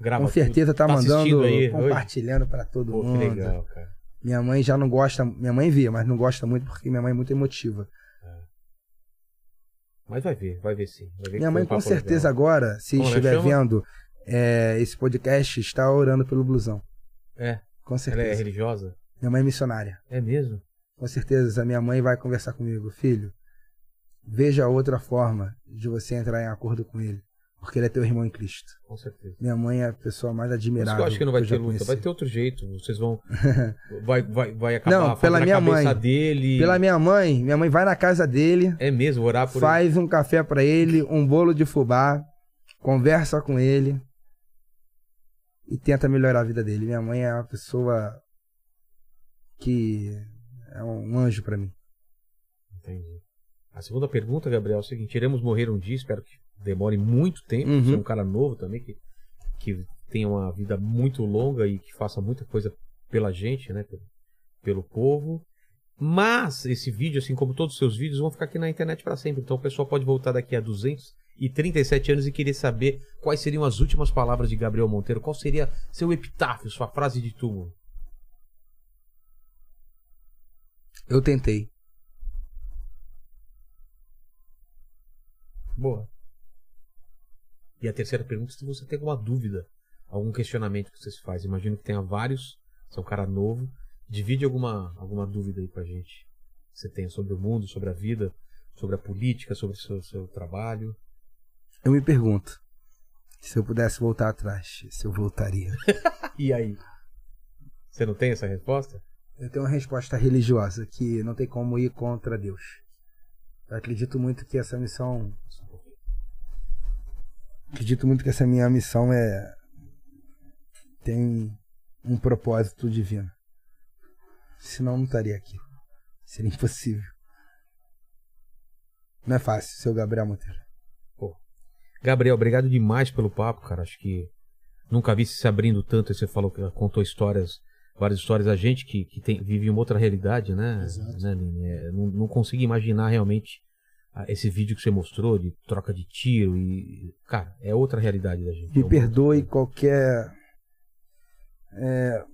Grava Com certeza tá, tudo. mandando, compartilhando pra todo Pô, que mundo. legal, cara. Minha mãe já não gosta, minha mãe via, mas não gosta muito porque minha mãe é muito emotiva. Mas vai ver, vai ver sim. Vai ver Minha mãe com certeza legal. agora, se Como ela estiver vendo é, esse podcast, está orando pelo blusão. É, Com ela é certeza. religiosa? Minha mãe é missionária. É mesmo? Com certeza a minha mãe vai conversar comigo, filho. Veja outra forma de você entrar em acordo com ele, porque ele é teu irmão em Cristo. Com certeza. Minha mãe é a pessoa mais admirável. que eu acho que não vai já ter luta, vai conheci. ter outro jeito. Vocês vão. Vai, vai, vai acabar Não, pela a minha mãe. dele. Pela minha mãe, minha mãe vai na casa dele, É mesmo, orar por ele. faz um café pra ele, um bolo de fubá, conversa com ele e tenta melhorar a vida dele. Minha mãe é uma pessoa que é um anjo pra mim. Entendi. A segunda pergunta, Gabriel, é o seguinte: iremos morrer um dia, espero que demore muito tempo. Uhum. Você é um cara novo também, que, que tenha uma vida muito longa e que faça muita coisa pela gente, né? Pelo, pelo povo. Mas esse vídeo, assim como todos os seus vídeos, vão ficar aqui na internet para sempre. Então o pessoal pode voltar daqui a 237 anos e querer saber quais seriam as últimas palavras de Gabriel Monteiro. Qual seria seu epitáfio, sua frase de túmulo? Eu tentei. Boa. E a terceira pergunta, se você tem alguma dúvida, algum questionamento que você se faz. Imagino que tenha vários, você é um cara novo. Divide alguma, alguma dúvida aí com a gente. Que você tenha sobre o mundo, sobre a vida, sobre a política, sobre o seu, seu trabalho. Eu me pergunto, se eu pudesse voltar atrás, se eu voltaria. E aí? Você não tem essa resposta? Eu tenho uma resposta religiosa que não tem como ir contra Deus. Eu acredito muito que essa missão. Acredito muito que essa minha missão é. tem um propósito divino. Senão eu não estaria aqui. Seria impossível. Não é fácil ser o Gabriel Monteiro. Gabriel, obrigado demais pelo papo, cara. Acho que nunca vi se abrindo tanto. Você falou que contou histórias, várias histórias a gente que, que tem, vive uma outra realidade, né? Exato. né? É, não, não consegui imaginar realmente esse vídeo que você mostrou de troca de tiro e. Cara, é outra realidade da gente. Me É perdoe qualquer é,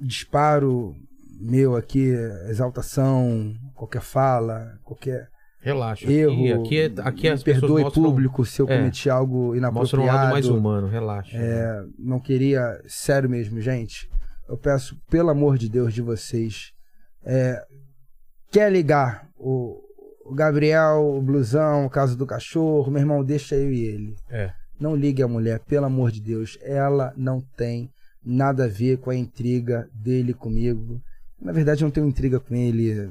disparo meu aqui, exaltação, qualquer fala, qualquer Relaxa. erro. Aqui, aqui, é, aqui me perdoe mostram, público se eu é, cometi algo mostram um inapropriado. lado mais humano. Relaxa. É, não queria, sério mesmo, gente. Eu peço, pelo amor de Deus, de vocês. é, quer ligar o, o Gabriel, o Blusão, o caso do cachorro, meu irmão, deixa eu e ele. É. Não ligue a mulher, pelo amor de Deus. Ela não tem nada a ver com a intriga dele comigo. Na verdade, eu não tenho intriga com ele.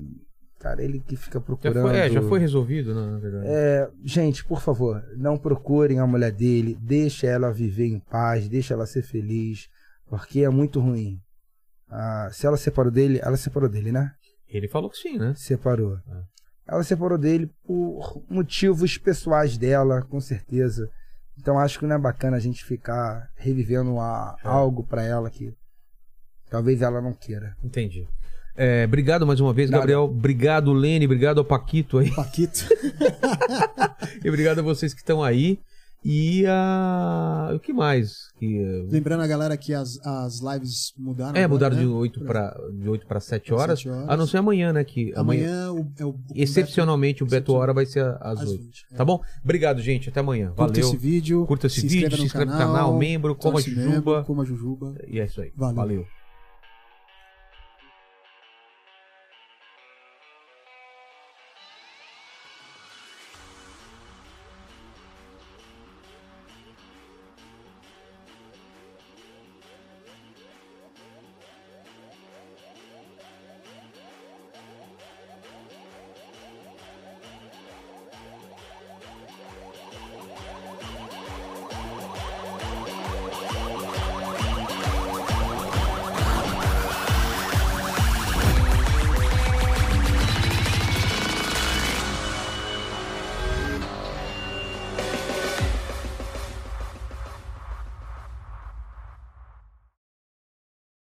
Cara, ele que fica Já procurando. foi, é, já foi resolvido, né, na verdade. É, gente, por favor, não procurem a mulher dele, deixa ela viver em paz, deixa ela ser feliz, porque é muito ruim. Ah, se ela separou dele, ela separou dele, né? Ele falou que sim, né? Separou. Ela separou dele por motivos pessoais dela, com certeza. Então acho que não é bacana a gente ficar revivendo a- É. algo pra ela que talvez ela não queira. Entendi. É, obrigado mais uma vez, Nada. Gabriel. Obrigado, Lene. Obrigado ao Paquito aí. Paquito. E obrigado a vocês que estão aí. E a. O que mais? Que, Lembrando a galera que as, as lives mudaram. é, agora, mudaram né? de 8 para de 8 para 7 Pra horas. sete horas. A não ser amanhã, né? Que amanhã, Amanhã, o, é o, excepcionalmente, o Beto excepcional- Hora vai ser às às 8. 20, é. Tá bom? Obrigado, gente. Até amanhã. Curta Valeu. esse vídeo. Curta esse se vídeo, inscreva se inscreve no canal, membro, coma jujuba. Coma jujuba. E é isso aí. Valeu. Valeu.